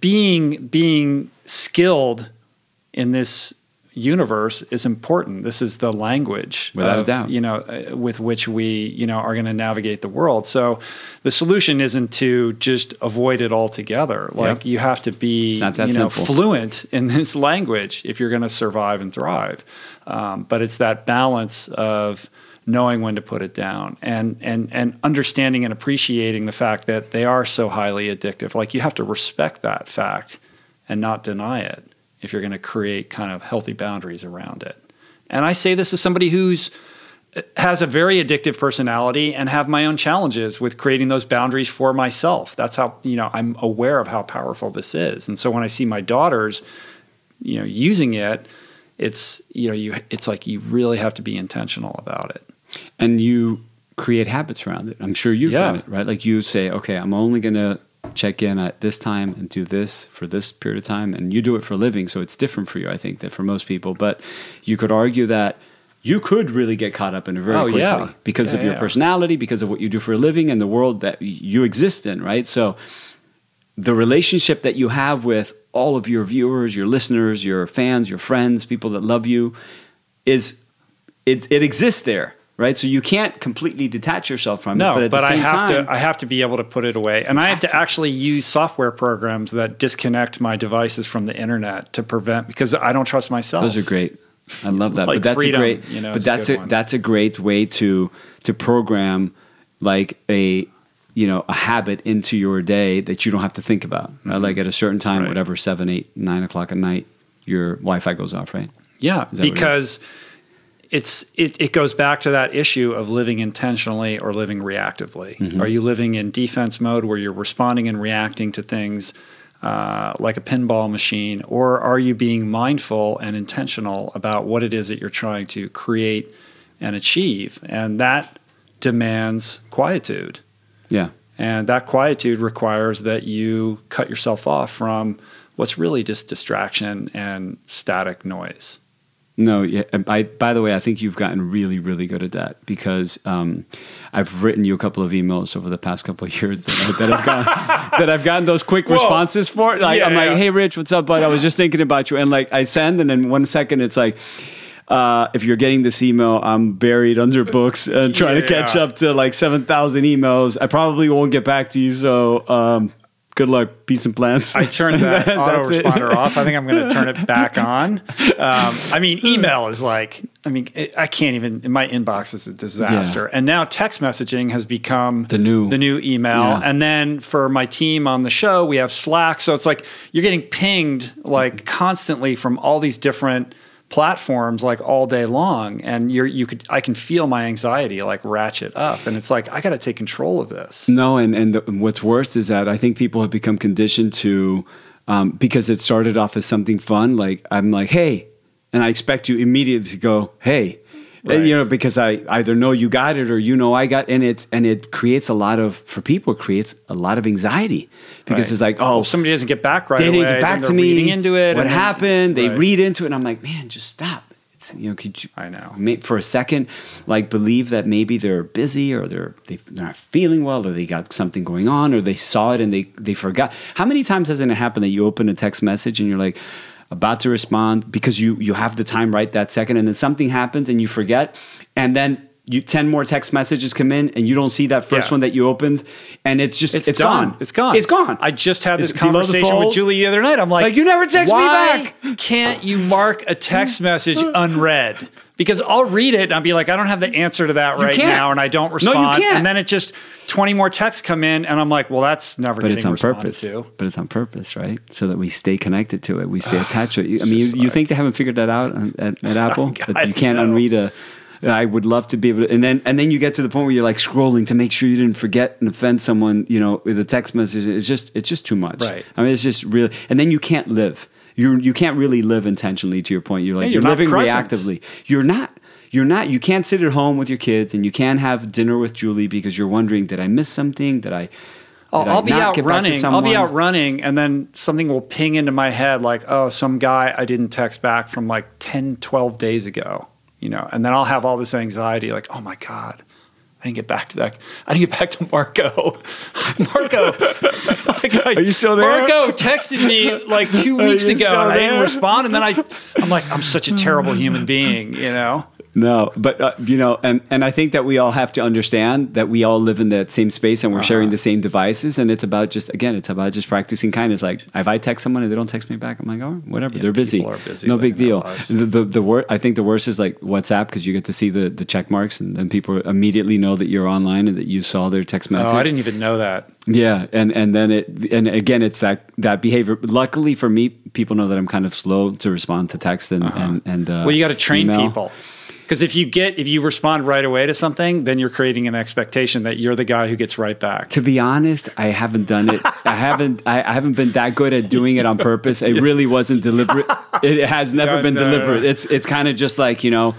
being being skilled in this universe is important. This is the language, Without a doubt. you know, uh, with which we you know are going to navigate the world. So the solution isn't to just avoid it altogether. Like Yep. you have to be not that you know simple. fluent in this language if you're going to survive and thrive. Um, but it's that balance of knowing when to put it down and and and understanding and appreciating the fact that they are so highly addictive. Like you have to respect that fact and not deny it if you're going to create kind of healthy boundaries around it. And I say this as somebody who's has a very addictive personality and have my own challenges with creating those boundaries for myself. That's how, you know, I'm aware of how powerful this is. And so when I see my daughters, you know, using it, it's, you know, you it's like you really have to be intentional about it. And you create habits around it. I'm sure you've Yeah. done it, right? Like you say, okay, I'm only going to check in at this time and do this for this period of time, and you do it for a living, so it's different for you, I think, than for most people. But you could argue that you could really get caught up in it very Oh, quickly yeah. because of your yeah. personality, because of what you do for a living, and the world that you exist in, right? So the relationship that you have with all of your viewers, your listeners, your fans, your friends, people that love you, is it, it exists there, right? So you can't completely detach yourself from it. No, But but, at the I have time, to. I have to be able to put it away, and I have to actually use software programs that disconnect my devices from the internet to prevent because I don't trust myself. Those are great. I love that. Like but that's freedom, a great. you know, but is a that's a that's a great way to to program like a you know a habit into your day that you don't have to think about. Right? Like at a certain time, Mm-hmm. Right. whatever seven, eight, nine o'clock at night, your Wi-Fi goes off, right? Yeah, Is what it is? because it's it, it goes back to that issue of living intentionally or living reactively. Mm-hmm. Are you living in defense mode where you're responding and reacting to things uh, like a pinball machine, or are you being mindful and intentional about what it is that you're trying to create and achieve? And that demands quietude. Yeah. And that quietude requires that you cut yourself off from what's really just distraction and static noise. No, yeah. I, by the way, I think you've gotten really, really good at that because um, I've written you a couple of emails over the past couple of years that, that I've gotten that I've gotten those quick Well, responses for. Like yeah, I'm like, hey, Rich, what's up, bud? I was just thinking about you, and like I send, and in one second, it's like. Uh, if you're getting this email, I'm buried under books and trying to catch up to like 7,000 emails. I probably won't get back to you. So, um, good luck. Peace and plans. I turned that That's it. autoresponder off. I think I'm going to turn it back on. Um, I mean, email is like, I mean, it, I can't even. My inbox is a disaster, and now text messaging has become The new- the new email. Yeah. And then for my team on the show, we have Slack. So it's like you're getting pinged like constantly from all these different platforms like all day long and you're you could I can feel my anxiety like ratchet up and it's like I got to take control of this. No, and and the, what's worse is that I think people have become conditioned to um, because it started off as something fun. Like I'm like, hey, and I expect you immediately to go, hey. Uh, and, Right. You know, because I either know you got it or you know I got, and it's and it creates a lot of for people it creates a lot of anxiety because Right. it's like, oh, Well, oh, if somebody doesn't get back right they away, didn't get back to me. into it. What and then- happened? They Right. read into it, and I'm like, man, just stop. It's, you know, could you? I know. for a second, like believe that maybe they're busy or they're they, they're not feeling well or they got something going on or they saw it and they they forgot. How many times hasn't it happened that you open a text message and you're like about to respond because you you have the time right that second and then something happens and you forget and then. You ten more text messages come in and you don't see that first Yeah. one that you opened and it's just It's, it's, gone. It's gone. It's gone. I just had this It's conversation with. Julie the other night. I'm like, Like, you never text me back." Can't you mark a text message unread? Because I'll read it and I'll be like, I don't have the answer to that right can't. now, and I don't respond. No, you can't. And then it just 20 more texts come in, and I'm like, well, that's never but it's on purpose. to. But it's on purpose, right? So that we stay connected to it, we stay attached to it. I mean, you, you think they haven't figured that out at, at, Apple that you can't know. unread a. I would love to be able to, and then and then you get to the point where you're like scrolling to make sure you didn't forget and offend someone, you know, with a text message. It's just it's just too much. Right. I mean, it's just really, and then you can't live. You you can't really live intentionally. To your point, you're like Yeah, you're, you're living present. reactively. You're not. You're not. You can't sit at home with your kids, and you can't have dinner with Julie because you're wondering, did I miss something? Did I? I'll, I I'll be out get back to running. I'll be out running, and then something will ping into my head like, oh, some guy I didn't text back from like 10, 12 days ago, you know, and then I'll have all this anxiety like, oh my God, I didn't get back to that. I didn't get back to Marco. Marco, like, Are you still there? Marco texted me like two weeks ago, and I didn't respond. And then I, I'm like, I'm such a terrible human being, you know. No, but uh, you know, and and I think that we all have to understand that we all live in that same space and we're Uh-huh. sharing the same devices, and it's about just again, it's about just practicing kindness. Like if I text someone and they don't text me back, I'm like, oh, whatever, they're busy. are busy no big deal. The the, the wor- I think the worst is like WhatsApp because you get to see the the check marks and then people immediately know that you're online and that you saw their text message. Oh, I didn't even know that. Yeah, and and then it and again it's that that behavior. Luckily for me, people know that I'm kind of slow to respond to text and and and uh, Uh-huh. Well, you got to train email. people. Because if you get if you respond right away to something, then you're creating an expectation that you're the guy who gets right back. To be honest, I haven't done it. I haven't. I, I haven't been that good at doing it on purpose. It really wasn't deliberate. It has never been no, deliberate. no. It's it's kind of just like you know,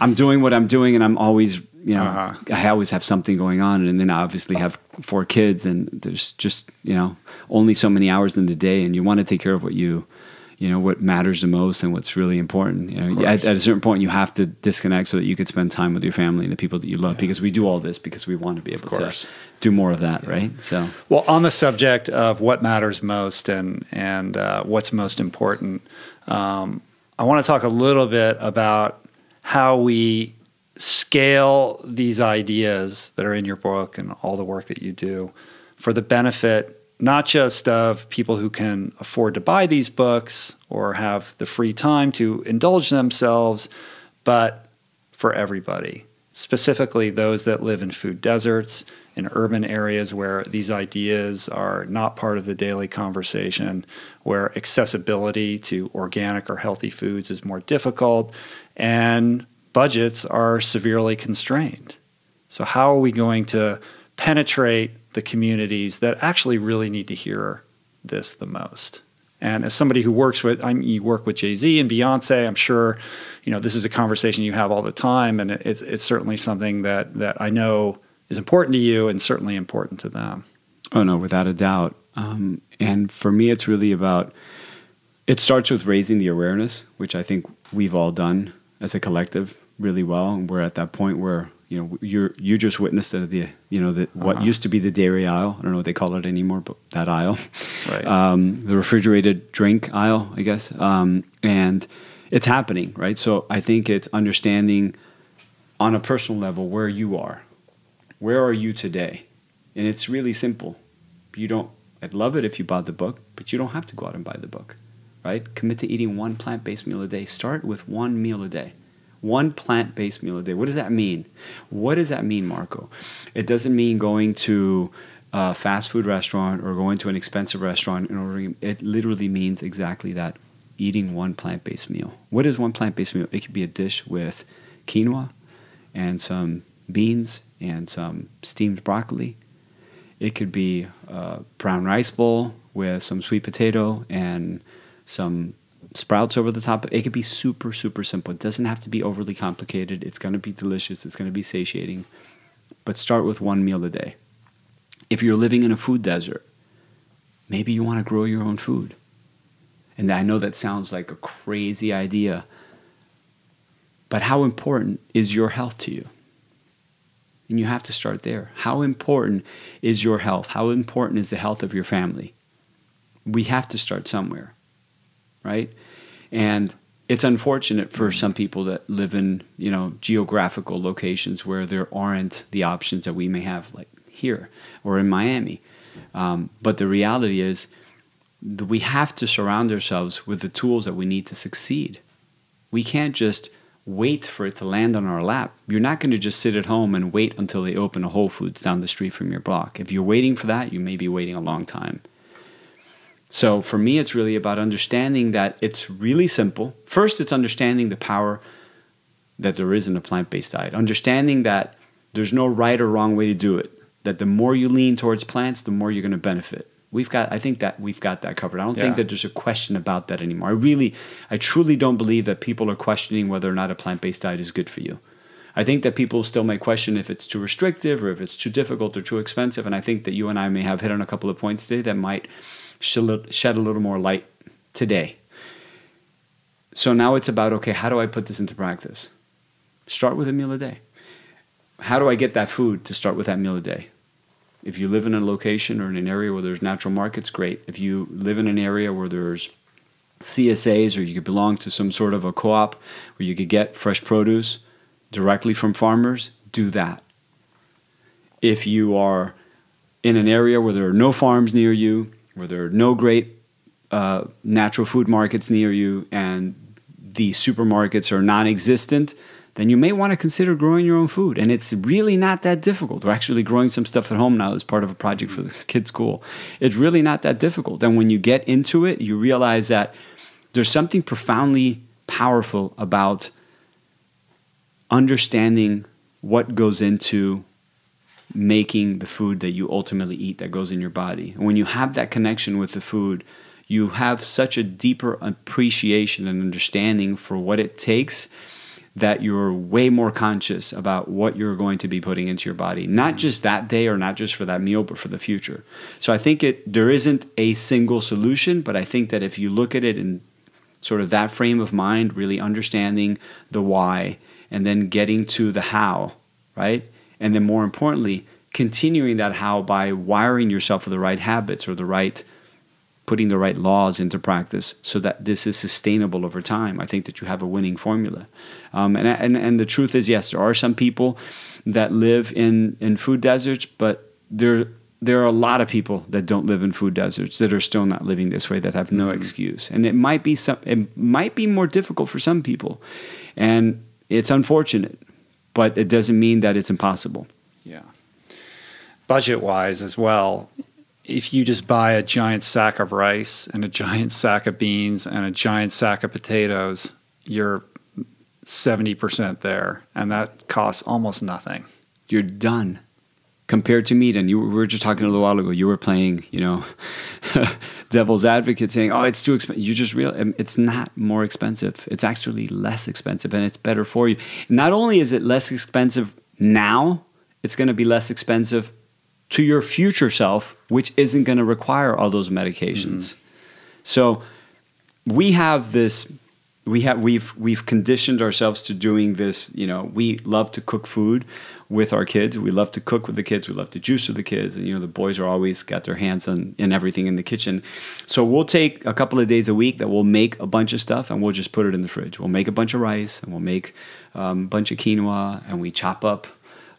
I'm doing what I'm doing, and I'm always you know, Uh-huh. I always have something going on, and then I obviously have four kids, and there's just you know only so many hours in the day, and you want to take care of what you, you know, what matters the most and what's really important. You know, at, at a certain point, you have to disconnect so that you could spend time with your family and the people that you love, because we do all this because we want to be able course. to do more of that, right? So Well, on the subject of what matters most and and uh, what's most important, um, I want to talk a little bit about how we scale these ideas that are in your book and all the work that you do for the benefit not just of people who can afford to buy these books or have the free time to indulge themselves, but for everybody, specifically those that live in food deserts, in urban areas where these ideas are not part of the daily conversation, where accessibility to organic or healthy foods is more difficult, and budgets are severely constrained. So, how are we going to penetrate the communities that actually really need to hear this the most? And as somebody who works with, I mean, you work with Jay Z and Beyonce, I'm sure, you know, this is a conversation you have all the time, and it's it's certainly something that that I know is important to you and certainly important to them. Oh no, without a doubt. Um, and for me, it's really about. It starts with raising the awareness, which I think we've all done as a collective really well. And we're at that point where you know you're you just witnessed the, the you know the, what used to be the dairy aisle. I don't know what they call it anymore, but that aisle, Right. um, the refrigerated drink aisle, I guess. Um, and it's happening, right? So I think it's understanding on a personal level where you are. Where are you today? And it's really simple. You don't I'd love it if you bought the book, but you don't have to go out and buy the book. Right? Commit to eating one plant-based meal a day. Start with one meal a day. One plant-based meal a day. What does that mean? What does that mean, Marco? It doesn't mean going to a fast food restaurant or going to an expensive restaurant and ordering. It literally means exactly that. Eating one plant-based meal. What is one plant-based meal? It could be a dish with quinoa and some beans and some steamed broccoli. It could be a brown rice bowl with some sweet potato and some sprouts over the top. It could be super, super simple. It doesn't have to be overly complicated. It's going to be delicious. It's going to be satiating. But start with one meal a day. If you're living in a food desert, maybe you want to grow your own food. And I know that sounds like a crazy idea, but how important is your health to you? And you have to start there. How important is your health? How important is the health of your family? We have to start somewhere, right? And it's unfortunate for some people that live in, you know, geographical locations where there aren't the options that we may have, like here or in Miami. Um, but the reality is, we have to surround ourselves with the tools that we need to succeed. We can't just wait for it to land on our lap. You're not going to just sit at home and wait until they open a Whole Foods down the street from your block. If you're waiting for that, you may be waiting a long time. So for me, it's really about understanding that it's really simple. First, it's understanding the power that there is in a plant based diet, understanding that there's no right or wrong way to do it, that the more you lean towards plants, the more you're going to benefit. We've got, I think that we've got that covered. I don't Yeah. think that there's a question about that anymore. I really, I truly don't believe that people are questioning whether or not a plant based diet is good for you. I think that people still may question if it's too restrictive or if it's too difficult or too expensive. And I think that you and I may have hit on a couple of points today that might shed a little more light today. So now it's about okay, how do I put this into practice? Start with a meal a day. How do I get that food to start with that meal a day? If you live in a location or in an area where there's natural markets, great. If you live in an area where there's CSAs or you could belong to some sort of a co op where you could get fresh produce directly from farmers, do that. If you are in an area where there are no farms near you, where there are no great uh, natural food markets near you, and the supermarkets are non existent, then you may want to consider growing your own food. And it's really not that difficult. We're actually growing some stuff at home now as part of a project for the kids' school. It's really not that difficult. And when you get into it, you realize that there's something profoundly powerful about understanding what goes into making the food that you ultimately eat that goes in your body. And when you have that connection with the food, you have such a deeper appreciation and understanding for what it takes that you're way more conscious about what you're going to be putting into your body, not mm-hmm. just that day or not just for that meal, but for the future. So I think it there isn't a single solution, but I think that if you look at it in sort of that frame of mind, really understanding the why and then getting to the how, right? And then more importantly, continuing that how by wiring yourself with the right habits or the right putting the right laws into practice so that this is sustainable over time. I think that you have a winning formula. Um, and, and, and the truth is, yes, there are some people that live in, in food deserts, but there, there are a lot of people that don't live in food deserts that are still not living this way that have no mm-hmm. excuse. And it might be some, it might be more difficult for some people. And it's unfortunate, but it doesn't mean that it's impossible. Yeah. Budget wise as well, if you just buy a giant sack of rice and a giant sack of beans and a giant sack of potatoes, you're 70% there. And that costs almost nothing. You're done. Compared to meat, and you we were just talking a little while ago. You were playing, you know, devil's advocate, saying, "Oh, it's too expensive." You just real, um, it's not more expensive. It's actually less expensive, and it's better for you. Not only is it less expensive now, it's going to be less expensive to your future self, which isn't going to require all those medications. Mm-hmm. So we have this we have we've we've conditioned ourselves to doing this you know we love to cook food with our kids. We love to cook with the kids. We love to juice with the kids. And you know the boys are always got their hands on in everything in the kitchen. So we'll take a couple of days a week that we'll make a bunch of stuff and we'll just put it in the fridge. We'll make a bunch of rice and we'll make um, a bunch of quinoa and we chop up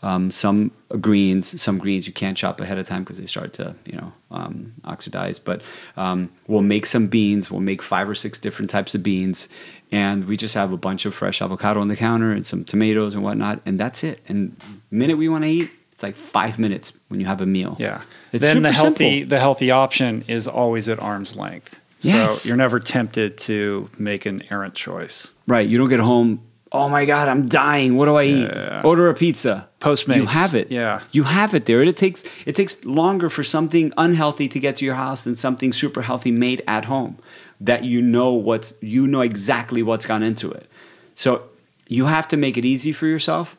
um, some greens, some greens you can't chop ahead of time because they start to, you know, um, oxidize. But um, we'll make some beans. We'll make five or six different types of beans, and we just have a bunch of fresh avocado on the counter and some tomatoes and whatnot, and that's it. And minute we want to eat, it's like five minutes when you have a meal. Yeah. It's then the healthy simple. the healthy option is always at arm's length. Yes. So you're never tempted to make an errant choice. Right. You don't get home oh my god, I'm dying. What do I eat? Yeah. Order a pizza. Postmates. You have it. Yeah. You have it there. It takes it takes longer for something unhealthy to get to your house than something super healthy made at home. That you know what's you know exactly what's gone into it. So you have to make it easy for yourself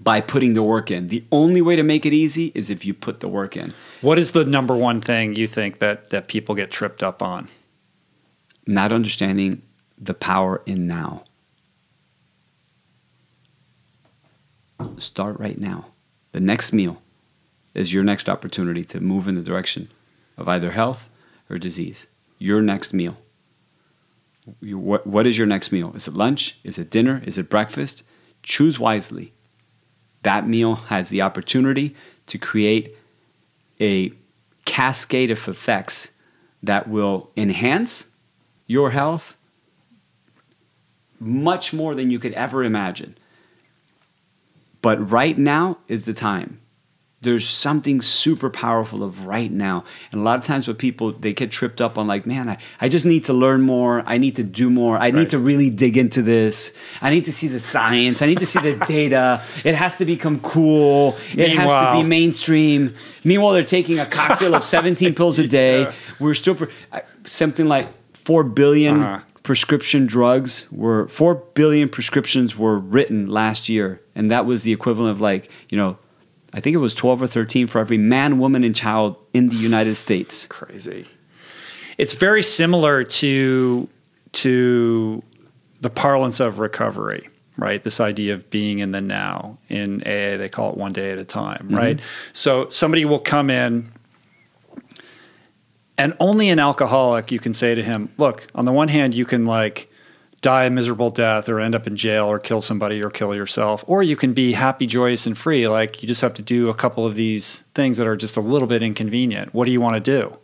by putting the work in. The only way to make it easy is if you put the work in. What is the number one thing you think that that people get tripped up on? Not understanding the power in now. start right now. The next meal is your next opportunity to move in the direction of either health or disease. Your next meal. What, what is your next meal? Is it lunch? Is it dinner? Is it breakfast? Choose wisely. That meal has the opportunity to create a cascade of effects that will enhance your health much more than you could ever imagine. But right now is the time. There's something super powerful of right now. And a lot of times what people they get tripped up on like, man, I, I just need to learn more. I need to do more. I right. need to really dig into this. I need to see the science. I need to see the data. It has to become cool. It Meanwhile, has to be mainstream. Meanwhile, they're taking a cocktail of 17 pills a day. Yeah. We're still something like 4 billion uh-huh prescription drugs were 4 billion prescriptions were written last year and that was the equivalent of like you know i think it was 12 or 13 for every man woman and child in the united states. Crazy. It's very similar to to the parlance of recovery right? This idea of being in the now in aa they call it one day at a time right? Mm-hmm. so somebody will come in and only an alcoholic you can say to him, look, on the one hand, you can like die a miserable death or end up in jail or kill somebody or kill yourself, or you can be happy, joyous, and free. Like you just have to do a couple of these things that are just a little bit inconvenient. What do you want to do?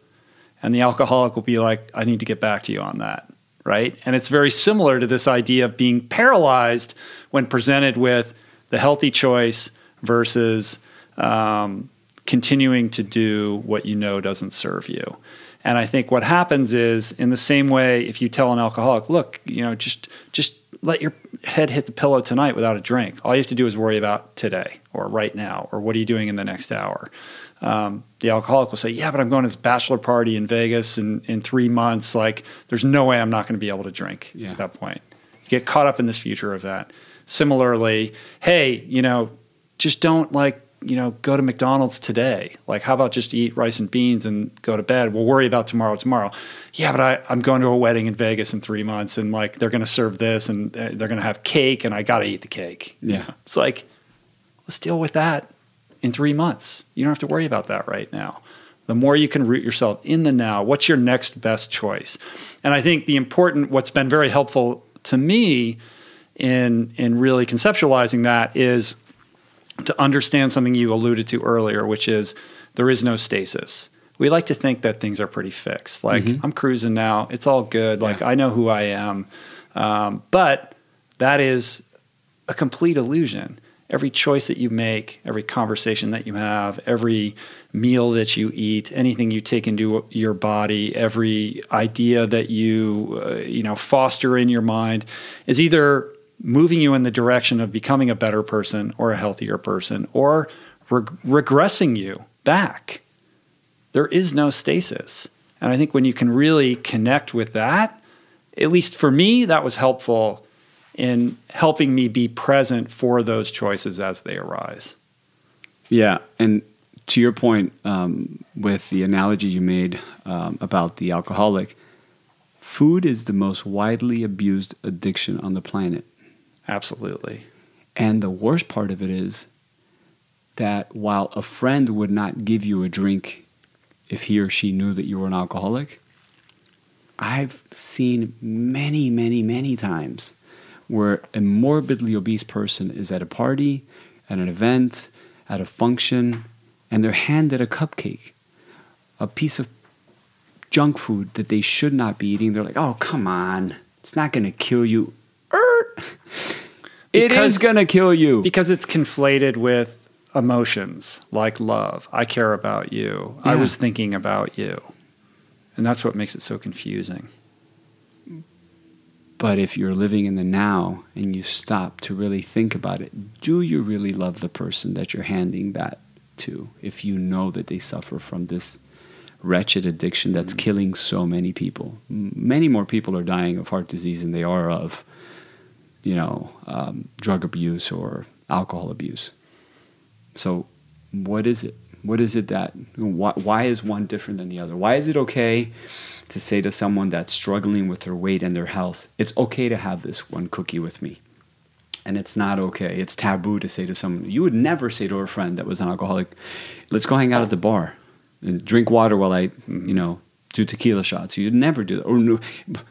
And the alcoholic will be like, I need to get back to you on that. Right. And it's very similar to this idea of being paralyzed when presented with the healthy choice versus um, continuing to do what you know doesn't serve you. And I think what happens is, in the same way, if you tell an alcoholic, look, you know, just just let your head hit the pillow tonight without a drink. All you have to do is worry about today or right now or what are you doing in the next hour. Um, the alcoholic will say, "Yeah, but I'm going to this bachelor party in Vegas in in three months. Like, there's no way I'm not going to be able to drink yeah. at that point." You get caught up in this future event. Similarly, hey, you know, just don't like you know, go to McDonald's today. Like, how about just eat rice and beans and go to bed? We'll worry about tomorrow tomorrow. Yeah, but I, I'm going to a wedding in Vegas in three months and like they're going to serve this and uh, they're going to have cake and I got to eat the cake. Yeah. It's like, let's deal with that in three months. You don't have to worry about that right now. The more you can root yourself in the now, what's your next best choice? And I think the important, what's been very helpful to me in in really conceptualizing that is to understand something you alluded to earlier, which is there is no stasis. We like to think that things are pretty fixed. Like mm-hmm. I'm cruising now, it's all good. Like yeah. I know who I am, um, but that is a complete illusion. Every choice that you make, every conversation that you have, every meal that you eat, anything you take into your body, every idea that you uh, you know foster in your mind is either moving you in the direction of becoming a better person or a healthier person or reg- regressing you back. There is no stasis. And I think when you can really connect with that, at least for me, that was helpful in helping me be present for those choices as they arise. Yeah. And to your point um, with the analogy you made um, about the alcoholic, food is the most widely abused addiction on the planet. Absolutely. And the worst part of it is that while a friend would not give you a drink if he or she knew that you were an alcoholic, I've seen many, many, many times where a morbidly obese person is at a party, at an event, at a function, and they're handed a cupcake, a piece of junk food that they should not be eating. They're like, oh, come on, it's not going to kill you. It because, is going to kill you. Because it's conflated with emotions like love. I care about you. Yeah. I was thinking about you. And that's what makes it so confusing. But if you're living in the now and you stop to really think about it, do you really love the person that you're handing that to if you know that they suffer from this wretched addiction that's mm. killing so many people? Many more people are dying of heart disease than they are of you know, um, drug abuse or alcohol abuse. So, what is it? What is it that, why, why is one different than the other? Why is it okay to say to someone that's struggling with their weight and their health, it's okay to have this one cookie with me? And it's not okay. It's taboo to say to someone, you would never say to a friend that was an alcoholic, let's go hang out at the bar and drink water while I, you know, do tequila shots. You'd never do that. Or no,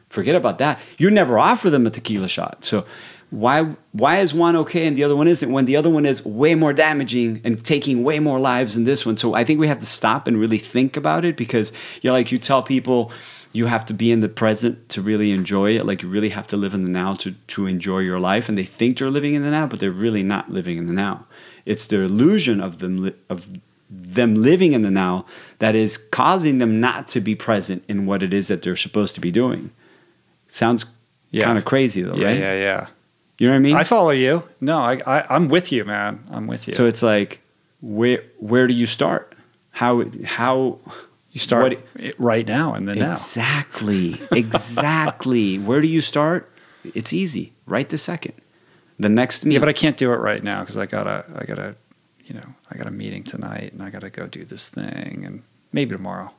forget about that. You never offer them a tequila shot. So why why is one okay and the other one isn't when the other one is way more damaging and taking way more lives than this one? So I think we have to stop and really think about it because you know, like you tell people you have to be in the present to really enjoy it. Like you really have to live in the now to to enjoy your life. And they think they're living in the now, but they're really not living in the now. It's the illusion of them of them living in the now that is causing them not to be present in what it is that they're supposed to be doing. Sounds yeah. kind of crazy though, yeah, right? Yeah, yeah, You know what I mean? I follow you. No, I, I am with you, man. I'm with you. So it's like, where where do you start? How how you start what, right now and then exactly, now. Exactly, exactly. where do you start? It's easy. Right the second. The next. Yeah, but I can't do it right now because I gotta I gotta you know, I got a meeting tonight and I got to go do this thing and maybe tomorrow.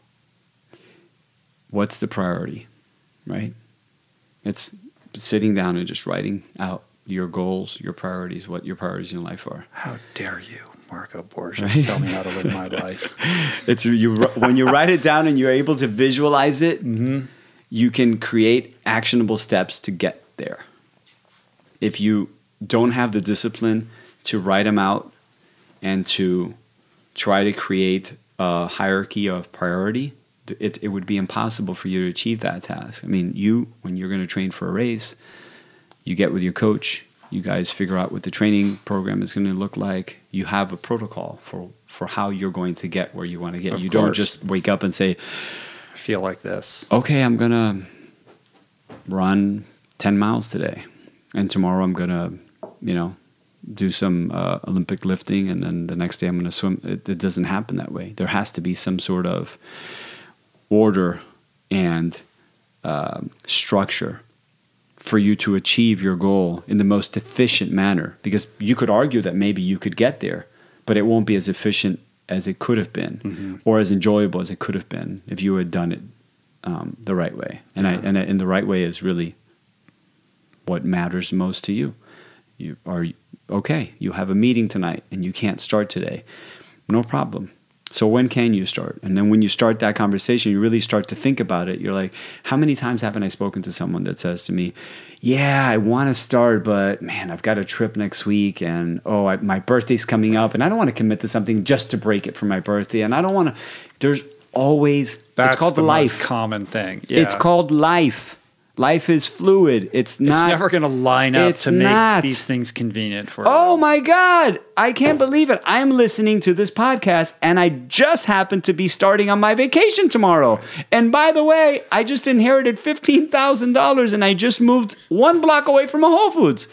What's the priority, right? It's sitting down and just writing out your goals, your priorities, what your priorities in life are. How dare you, Marco Borges, right? tell me how to live my life? it's you when you write it down and you're able to visualize it, mm-hmm. you can create actionable steps to get there. If you don't have the discipline to write them out and to try to create a hierarchy of priority, it, it would be impossible for you to achieve that task. I mean, you, when you're going to train for a race, you get with your coach, you guys figure out what the training program is going to look like. You have a protocol for, for how you're going to get where you want to get. Of you course. don't just wake up and say, I feel like this. Okay, I'm going to run 10 miles today. And tomorrow I'm going to, you know, do some uh, Olympic lifting, and then the next day I'm going to swim. It, it, doesn't happen that way. There has to be some sort of order and uh, structure for you to achieve your goal in the most efficient manner. Because you could argue that maybe you could get there, but it won't be as efficient as it could have been Mm-hmm. or as enjoyable as it could have been if you had done it um, the right way. And I and, I- and the right way is really what matters most to you. You are okay. You have a meeting tonight and you can't start today. No problem. So when can you start? And then when you start that conversation, you really start to think about it. You're like, how many times haven't I spoken to someone that says to me, "Yeah, I want to start, but man, I've got a trip next week, and oh, I, my birthday's coming up, and I don't want to commit to something just to break it for my birthday, and I don't want to." There's always That's it's called the life. most common thing. Yeah. It's called life. Life is fluid. It's not. It's never going to line up to make not. these things convenient for Oh my God. I can't believe it. I'm listening to this podcast and I just happen to be starting on my vacation tomorrow. And by the way, I just inherited $15,000 and I just moved one block away from a Whole Foods.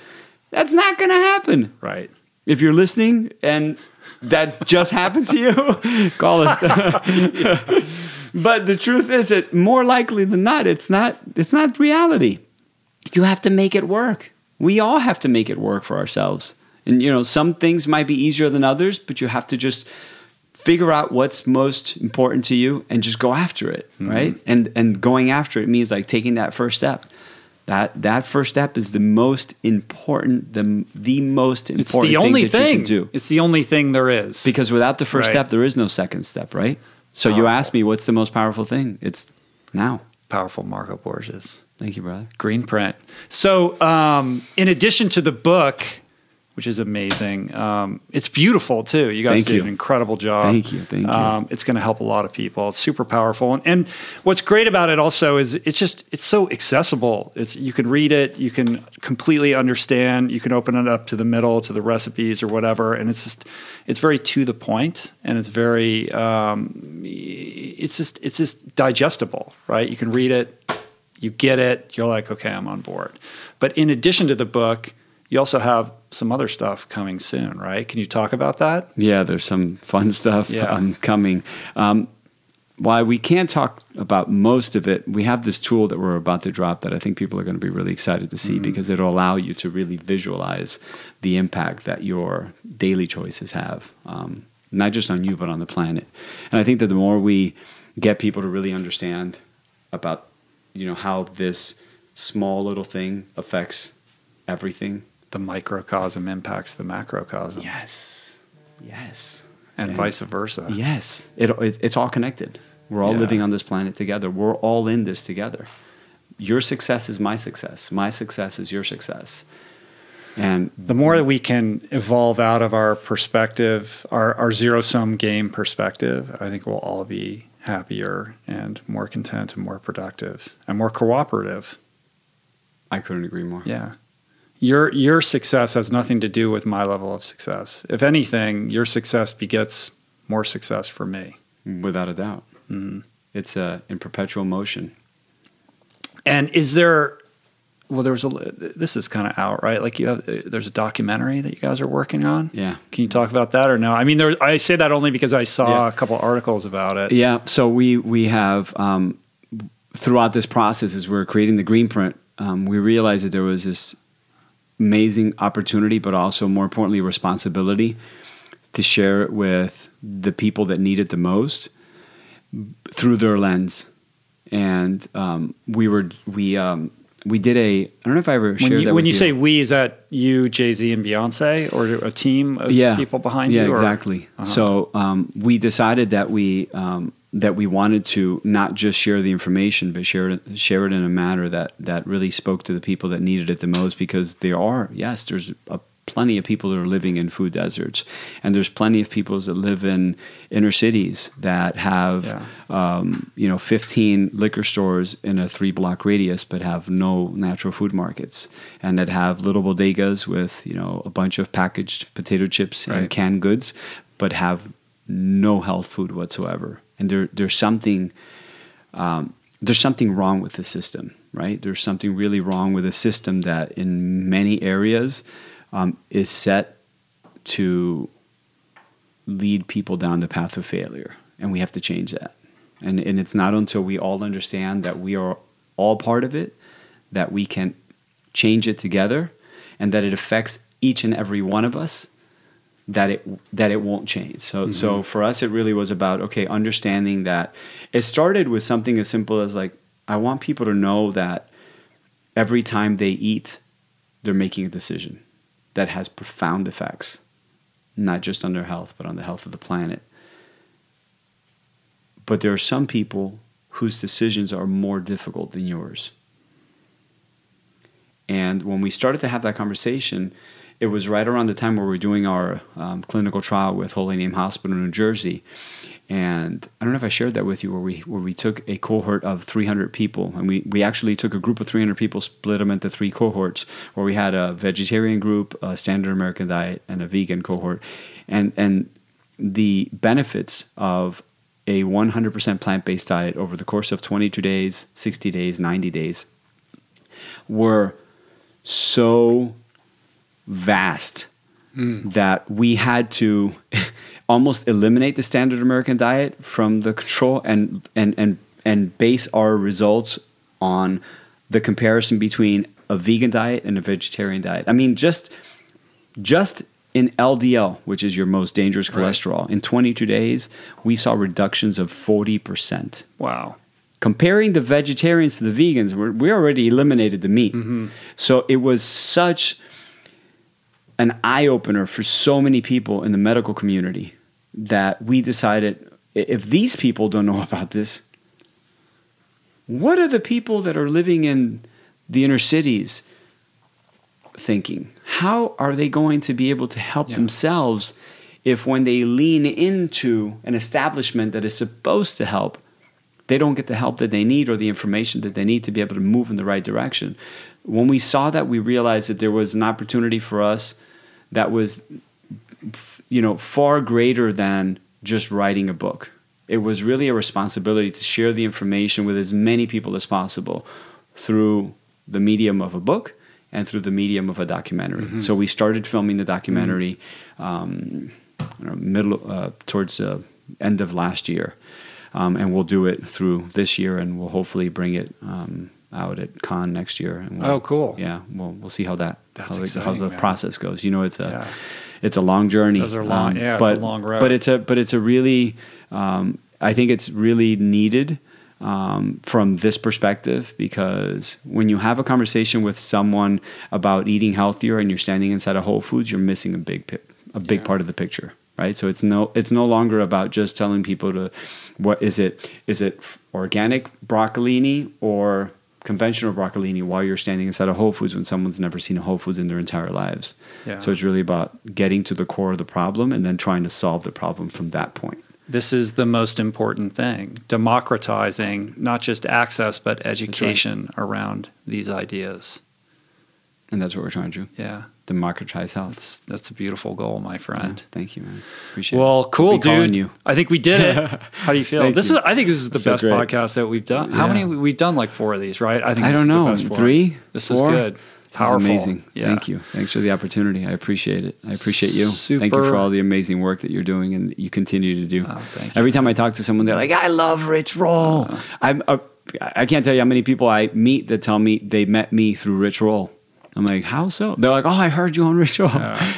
That's not going to happen. Right. If you're listening and that just happened to you, call us. but the truth is that more likely than not, it's not it's not reality. You have to make it work. We all have to make it work for ourselves. And you know, some things might be easier than others, but you have to just figure out what's most important to you and just go after it, mm-hmm. right? And and going after it means like taking that first step. That that first step is the most important, the the most important It's the only thing you thing. can do. It's the only thing there is. Because without the first Right. step, there is no second step, right? So you asked me, what's the most powerful thing? It's now. Powerful Marco Borges. Thank you, brother. Greenprint. So, um, in addition to the book, which is amazing, um, it's beautiful too. You guys Thank did you. an incredible job. Thank you, thank you. Um, it's going to help a lot of people. It's super powerful, and, and what's great about it also is it's just it's so accessible. It's you can read it, you can completely understand. You can open it up to the middle, to the recipes or whatever, and it's just it's very to the point, and it's very um, it's just it's just digestible, right? You can read it, you get it, you're like, okay, I'm on board. But in addition to the book, you also have some other stuff coming soon, right? Can you talk about that? Yeah, there's some fun stuff Yeah. um, coming. Um, while we can't talk about most of it, we have this tool that we're about to drop that I think people are going to be really excited to see because it'll allow you to really visualize the impact that your daily choices have, um, not just on you, but on the planet. And I think that the more we get people to really understand about, you know, how this small little thing affects everything. The microcosm impacts the macrocosm, Yes. Yes. and And- vice versa. Yes, it, it, it's all connected. We're all Yeah. living on this planet together. We're all in this together. Your success is my success. My success is your success. And The more that we can evolve out of our perspective, our, our zero sum game perspective, I think we'll all be happier and more content and more productive and more cooperative. I couldn't agree more. Yeah. Your your success has nothing to do with my level of success. If anything, your success begets more success for me. Without a doubt. Mm-hmm. It's uh, in perpetual motion. And is there? Well, there was a. This is kind of out, right? Like you have. There's a documentary that you guys are working on. Yeah. Can you talk about that or no? I mean, there. I say that only because I saw Yeah. a couple articles about it. Yeah. So we we have um, throughout this process as we're creating the Greenprint, um, we realized that there was this amazing opportunity, but also more importantly, responsibility to share it with the people that need it the most through their lens. And um, we were we um, we did a I don't know if I ever When you, that when with you say we, is that you, Jay Z, and Beyonce, or a team of yeah. people behind yeah, you? or- exactly. So um, we decided that we um, that we wanted to not just share the information, but share it share it in a manner that that really spoke to the people that needed it the most. Because there are yes, there's a, plenty of people that are living in food deserts, and there's plenty of people that live in inner cities that have Yeah. um, you know 15 liquor stores in a three block radius, but have no natural food markets, and that have little bodegas with you know a bunch of packaged potato chips Right. and canned goods, but have no health food whatsoever. And there, there's something, um, there's something wrong with the system, right? There's something really wrong with a system that, in many areas, um, is set to lead people down the path of failure, and we have to change that. And and it's not until we all understand that we are all part of it that we can change it together and that it affects each and every one of us that it that it won't change. So mm-hmm. so for us it really was about okay, understanding that it started with something as simple as like I want people to know that every time they eat they're making a decision that has profound effects not just on their health but on the health of the planet. But there are some people whose decisions are more difficult than yours. And when we started to have that conversation, it was right around the time where we were doing our um, clinical trial with Holy Name Hospital in New Jersey. And I don't know if I shared that with you, where we where we took a cohort of 300 people, and we, we actually took a group of 300 people, split them into three cohorts, where we had a vegetarian group, a standard American diet, and a vegan cohort, and and the benefits of a 100% plant-based diet over the course of 22 days, 60 days, 90 days were so vast mm. that we had to almost eliminate the standard American diet from the control and and and and base our results on the comparison between a vegan diet and a vegetarian diet. I mean, just just in LDL, which is your most dangerous cholesterol, right. in 22 days, we saw reductions of 40%. Wow. Comparing the vegetarians to the vegans, we already eliminated the meat. Mm-hmm. So it was such an eye opener for so many people in the medical community that we decided if these people don't know about this, what are the people that are living in the inner cities thinking? How are they going to be able to help yeah. themselves if, when they lean into an establishment that is supposed to help, they don't get the help that they need or the information that they need to be able to move in the right direction? When we saw that, we realized that there was an opportunity for us that was you know far greater than just writing a book it was really a responsibility to share the information with as many people as possible through the medium of a book and through the medium of a documentary mm-hmm. so we started filming the documentary mm-hmm. um, know, middle uh, towards the end of last year um, and we'll do it through this year and we'll hopefully bring it um, out at con next year. We'll, oh, cool! Yeah, we'll we'll see how that That's how, exciting, how the process goes. You know, it's a yeah. it's a long journey. Those are long. Um, yeah, but, it's a long road. But it's a but it's a really um, I think it's really needed. Um, from this perspective, because when you have a conversation with someone about eating healthier and you're standing inside a Whole Foods, you're missing a big a big yeah. part of the picture right so it's no it's no longer about just telling people to what is it is it organic broccolini or conventional broccolini while you're standing inside a Whole Foods when someone's never seen a Whole Foods in their entire lives. Yeah. So it's really about getting to the core of the problem and then trying to solve the problem from that point. This is the most important thing democratizing not just access, but education right. around these ideas. And that's what we're trying to do. Yeah democratize health. That's, that's a beautiful goal, my friend. Yeah, thank you, man. Appreciate well, it. Well, cool, dude. You. I think we did it. How do you feel? this you. is. I think this is the best great. podcast that we've done. How many? We've done like four of these, right? I think. I don't know. Three. This four? is good. This Powerful. Is amazing. Yeah. Thank you. Thanks for the opportunity. I appreciate it. I appreciate you. Super. Thank you for all the amazing work that you're doing and you continue to do. Oh, Every time I talk to someone, they're like, "I love Rich Roll." Uh, I'm. Uh, I can't tell you how many people I meet that tell me they met me through Rich Roll. I'm like, how so? They're like, oh, I heard you on Rich Roll,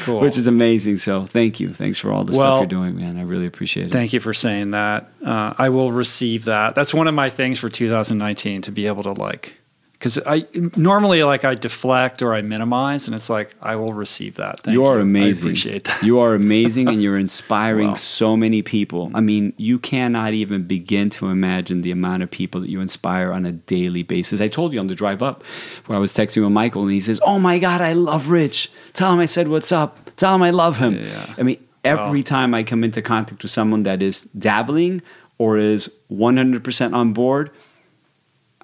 cool. which is amazing. So thank you. Thanks for all the well, stuff you're doing, man. I really appreciate it. Thank you for saying that. Uh, I will receive that. That's one of my things for 2019 to be able to like because I normally like I deflect or I minimize, and it's like I will receive that. Thank you are you. amazing. I appreciate that. You are amazing, and you're inspiring so many people. I mean, you cannot even begin to imagine the amount of people that you inspire on a daily basis. I told you on the drive up where I was texting with Michael, and he says, "Oh my God, I love Rich. Tell him I said what's up. Tell him I love him." Yeah. I mean, every time I come into contact with someone that is dabbling or is 100% on board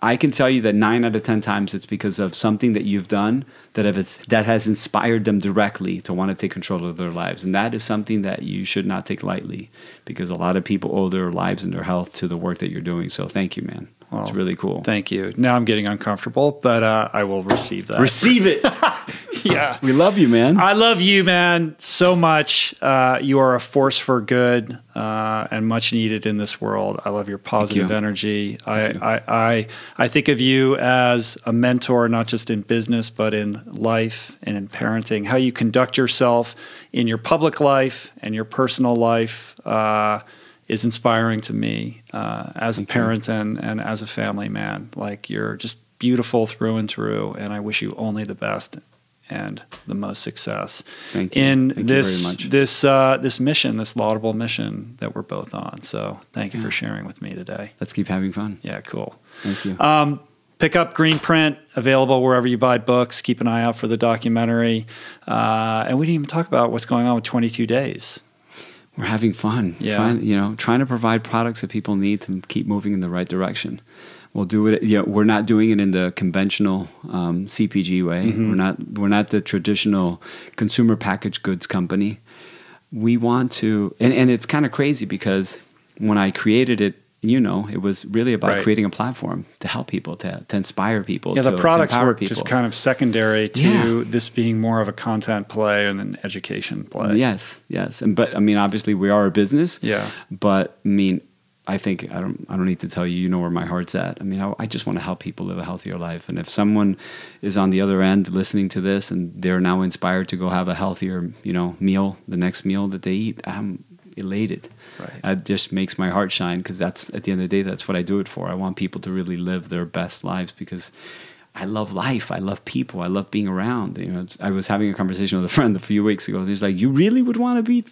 I can tell you that nine out of ten times it's because of something that you've done that have that has inspired them directly to want to take control of their lives, and that is something that you should not take lightly because a lot of people owe their lives and their health to the work that you're doing. So thank you, man. Well, it's really cool. Thank you. Now I'm getting uncomfortable, but uh, I will receive that. Receive it. yeah. We love you, man. I love you, man, so much. Uh, you are a force for good. uh, and much needed in this world. I love your positive you. energy. I, you. I, I, I think of you as a mentor, not just in business, but in life and in parenting. How you conduct yourself in your public life and your personal life uh, is inspiring to me uh, as a parent and, and as a family man. Like you're just beautiful through and through, and I wish you only the best and the most success Thank you. in Thank you this very much. this uh, this mission, this laudable mission that we're both on. So thank you Yeah. for sharing with me today. Let's keep having fun. Yeah, cool. Thank you. Um, pick up Greenprint, available wherever you buy books. Keep an eye out for the documentary. Uh, and we didn't even talk about what's going on with 22 Days. We're having fun. Yeah. Trying, you know, trying to provide products that people need to keep moving in the right direction. We'll do it. You know, we're not doing it in the conventional um, CPG way. Mm-hmm. We're not. We're not the traditional consumer packaged goods company. We want to, and, and it's kind of crazy because when I created it, you know, it was really about Right. creating a platform to help people, to, to inspire people. Yeah, to, the products empower were people. just kind of secondary to Yeah. this being more of a content play and an education play. Yes, yes, and but I mean, obviously, we are a business. Yeah. But I mean, I think I don't. I don't need to tell you. You know where my heart's at. I mean, I, I just want to help people live a healthier life. And if someone is on the other end listening to this and they're now inspired to go have a healthier, you know, meal, the next meal that they eat, I'm elated. Right. It just makes my heart shine because that's at the end of the day, that's what I do it for. I want people to really live their best lives because. I love life. I love people. I love being around. You know, I was having a conversation with a friend a few weeks ago. He's like, "You really would want to be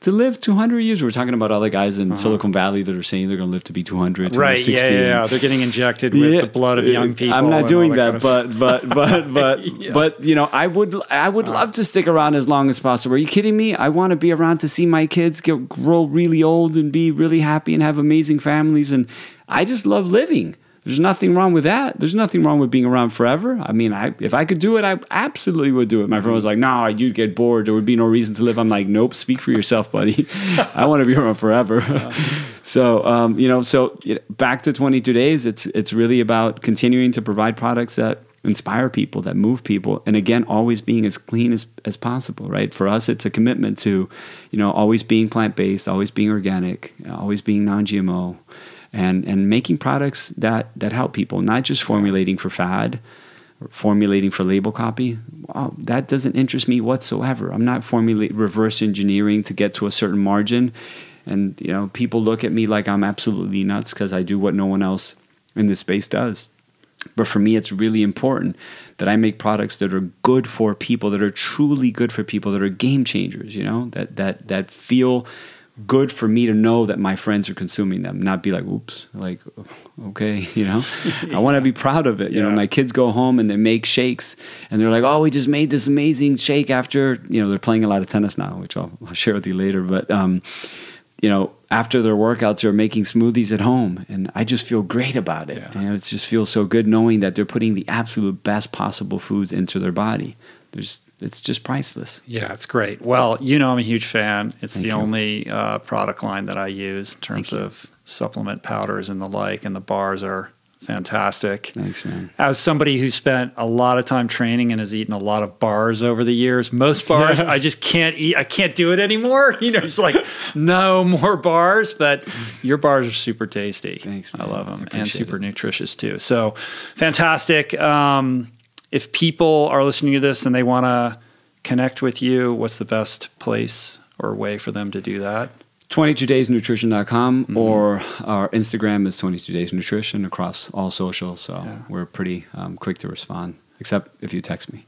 to live 200 years?" We're talking about other guys in Silicon Valley that are saying they're going to live to be 200, Uh-huh. Right, yeah, yeah, yeah. They're getting injected with Yeah, the blood of young people. I'm not doing that that, kind of but, but but but Yeah. Uh. but you know, I would I would love to stick around as long as possible. Are you kidding me? I want to be around to see my kids get grow really old and be really happy and have amazing families. And I just love living. There's nothing wrong with that. There's nothing wrong with being around forever. I mean, I if I could do it, I absolutely would do it. My friend was like, "No, you'd get bored. There would be no reason to live." I'm like, "Nope. Speak for yourself, buddy. I want to be around forever." so, um, you know, so back to 22 days. It's it's really about continuing to provide products that inspire people, that move people, and again, always being as clean as as possible. Right? For us, it's a commitment to, you know, always being plant based, always being organic, always being non-GMO and and making products that that help people, not just formulating for fad, or formulating for label copy. Wow, that doesn't interest me whatsoever. I'm not formulate reverse engineering to get to a certain margin, and you know people look at me like I'm absolutely nuts because I do what no one else in this space does. But for me, it's really important that I make products that are good for people, that are truly good for people, that are game changers. You know, that that that feel good for me to know that my friends are consuming them, not be like, "Oops," like, okay, you know. I want to be proud of it. You know, my kids go home and they make shakes, and they're like, "Oh, we just made this amazing shake after." You know, they're playing a lot of tennis now, which I'll, I'll share with you later. But um, you know, after their workouts, they're making smoothies at home, and I just feel great about it. Yeah. And it just feels so good knowing that they're putting the absolute best possible foods into their body. There's, it's just priceless. Yeah, it's great. Well, you know, I'm a huge fan. It's Thank the you. only uh, product line that I use in terms Thank you. of supplement powders and the like, and the bars are fantastic. Thanks, man. As somebody who spent a lot of time training and has eaten a lot of bars over the years, most bars I just can't eat. I can't do it anymore. You know, it's like no more bars. But your bars are super tasty. Thanks, I man. love I them and super it. nutritious too. So fantastic. Um, if people are listening to this and they want to connect with you, what's the best place or way for them to do that? 22daysnutrition.com Mm-hmm. or our Instagram is 22 days nutrition across all socials. So Yeah. we're pretty um, quick to respond, except if you text me.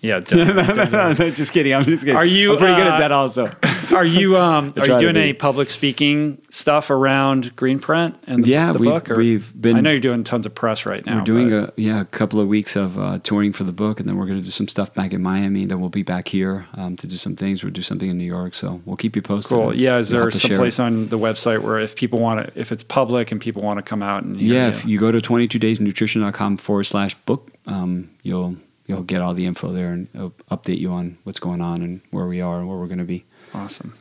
Yeah, definitely. just kidding. I'm just kidding. Are you, I'm pretty good uh, at that also. Are you um, are you doing any public speaking stuff around Greenprint and the, Yeah, the we've- book? we've been- I know you're doing tons of press right now. We're doing but- a yeah a couple of weeks of uh, touring for the book, and then we're going to do some stuff back in Miami. Then we'll be back here um, to do some things. We'll do something in New York, so we'll keep you posted. cool. Yeah, is there some place on the website where if people want to, if it's public and people want to come out and Yeah, you? if you go to 22daysnutrition.com forward slash book, um, you'll you'll get all the info there and it'll update you on what's going on and where we are and where we're going to be. awesome.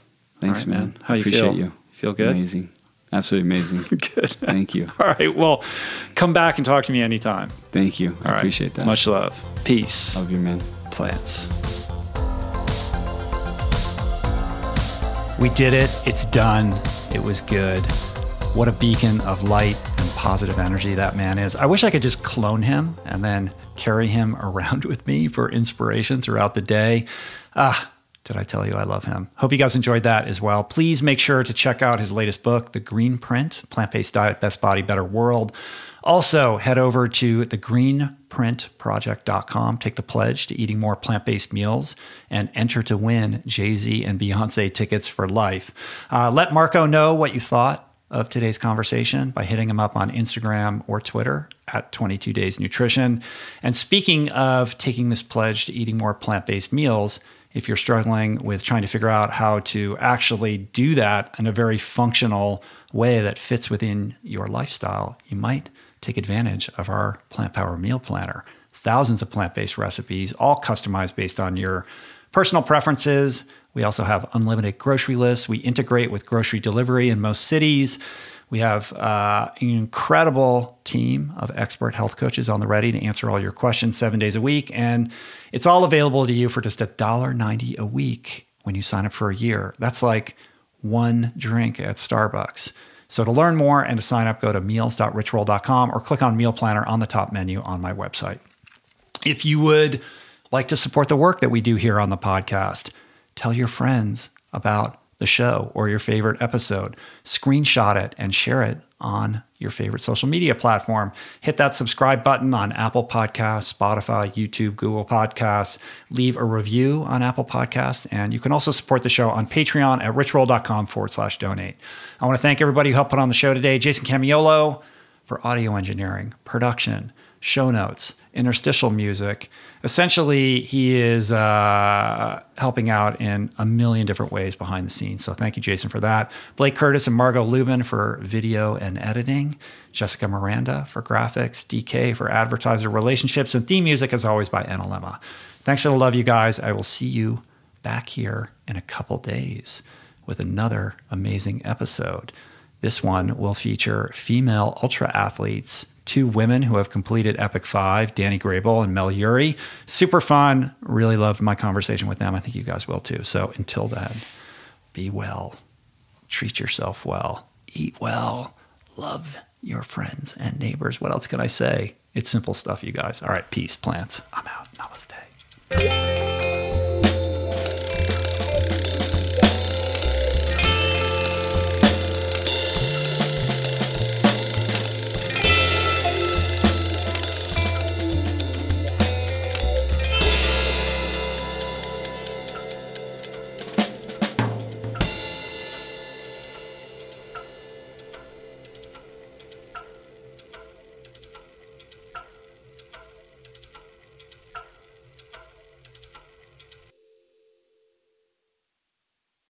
Thanks, All right, man. How you Appreciate feel? you. Feel good? Amazing. Absolutely amazing. Good. Thank you. All right. Well, come back and talk to me anytime. Thank you. All I right. appreciate that. Much love. Peace. Love you, man. Plants. We did it. It's done. It was good. What a beacon of light and positive energy that man is. I wish I could just clone him and then carry him around with me for inspiration throughout the day. Ah, did I tell you I love him? Hope you guys enjoyed that as well. Please make sure to check out his latest book, The Greenprint Plant Based Diet, Best Body, Better World. Also, head over to thegreenprintproject.com, take the pledge to eating more plant based meals, and enter to win Jay Z and Beyonce tickets for life. Uh, let Marco know what you thought of today's conversation by hitting him up on Instagram or Twitter at 22 Days Nutrition. And speaking of taking this pledge to eating more plant based meals, if you're struggling with trying to figure out how to actually do that in a very functional way that fits within your lifestyle, you might take advantage of our Plant Power Meal Planner. Thousands of plant based recipes, all customized based on your personal preferences. We also have unlimited grocery lists. We integrate with grocery delivery in most cities. We have uh, an incredible team of expert health coaches on the ready to answer all your questions seven days a week. And it's all available to you for just $1.90 a week when you sign up for a year. That's like one drink at Starbucks. So to learn more and to sign up, go to meals.richroll.com or click on Meal Planner on the top menu on my website. If you would like to support the work that we do here on the podcast, tell your friends about the show or your favorite episode. Screenshot it and share it on your favorite social media platform. Hit that subscribe button on Apple Podcasts, Spotify, YouTube, Google Podcasts. Leave a review on Apple Podcasts. And you can also support the show on Patreon at richroll.com forward slash donate. I want to thank everybody who helped put on the show today Jason Camiolo for audio engineering, production, show notes, interstitial music. Essentially, he is uh, helping out in a million different ways behind the scenes. So thank you, Jason, for that. Blake Curtis and Margot Lubin for video and editing. Jessica Miranda for graphics. DK for advertiser relationships. And theme music, as always, by NLMA. Thanks for the love, you guys. I will see you back here in a couple days with another amazing episode. This one will feature female ultra athletes two women who have completed Epic Five, Danny Grable and Mel Urey. Super fun. Really loved my conversation with them. I think you guys will too. So until then, be well, treat yourself well, eat well, love your friends and neighbors. What else can I say? It's simple stuff, you guys. All right, peace, plants. I'm out. Namaste.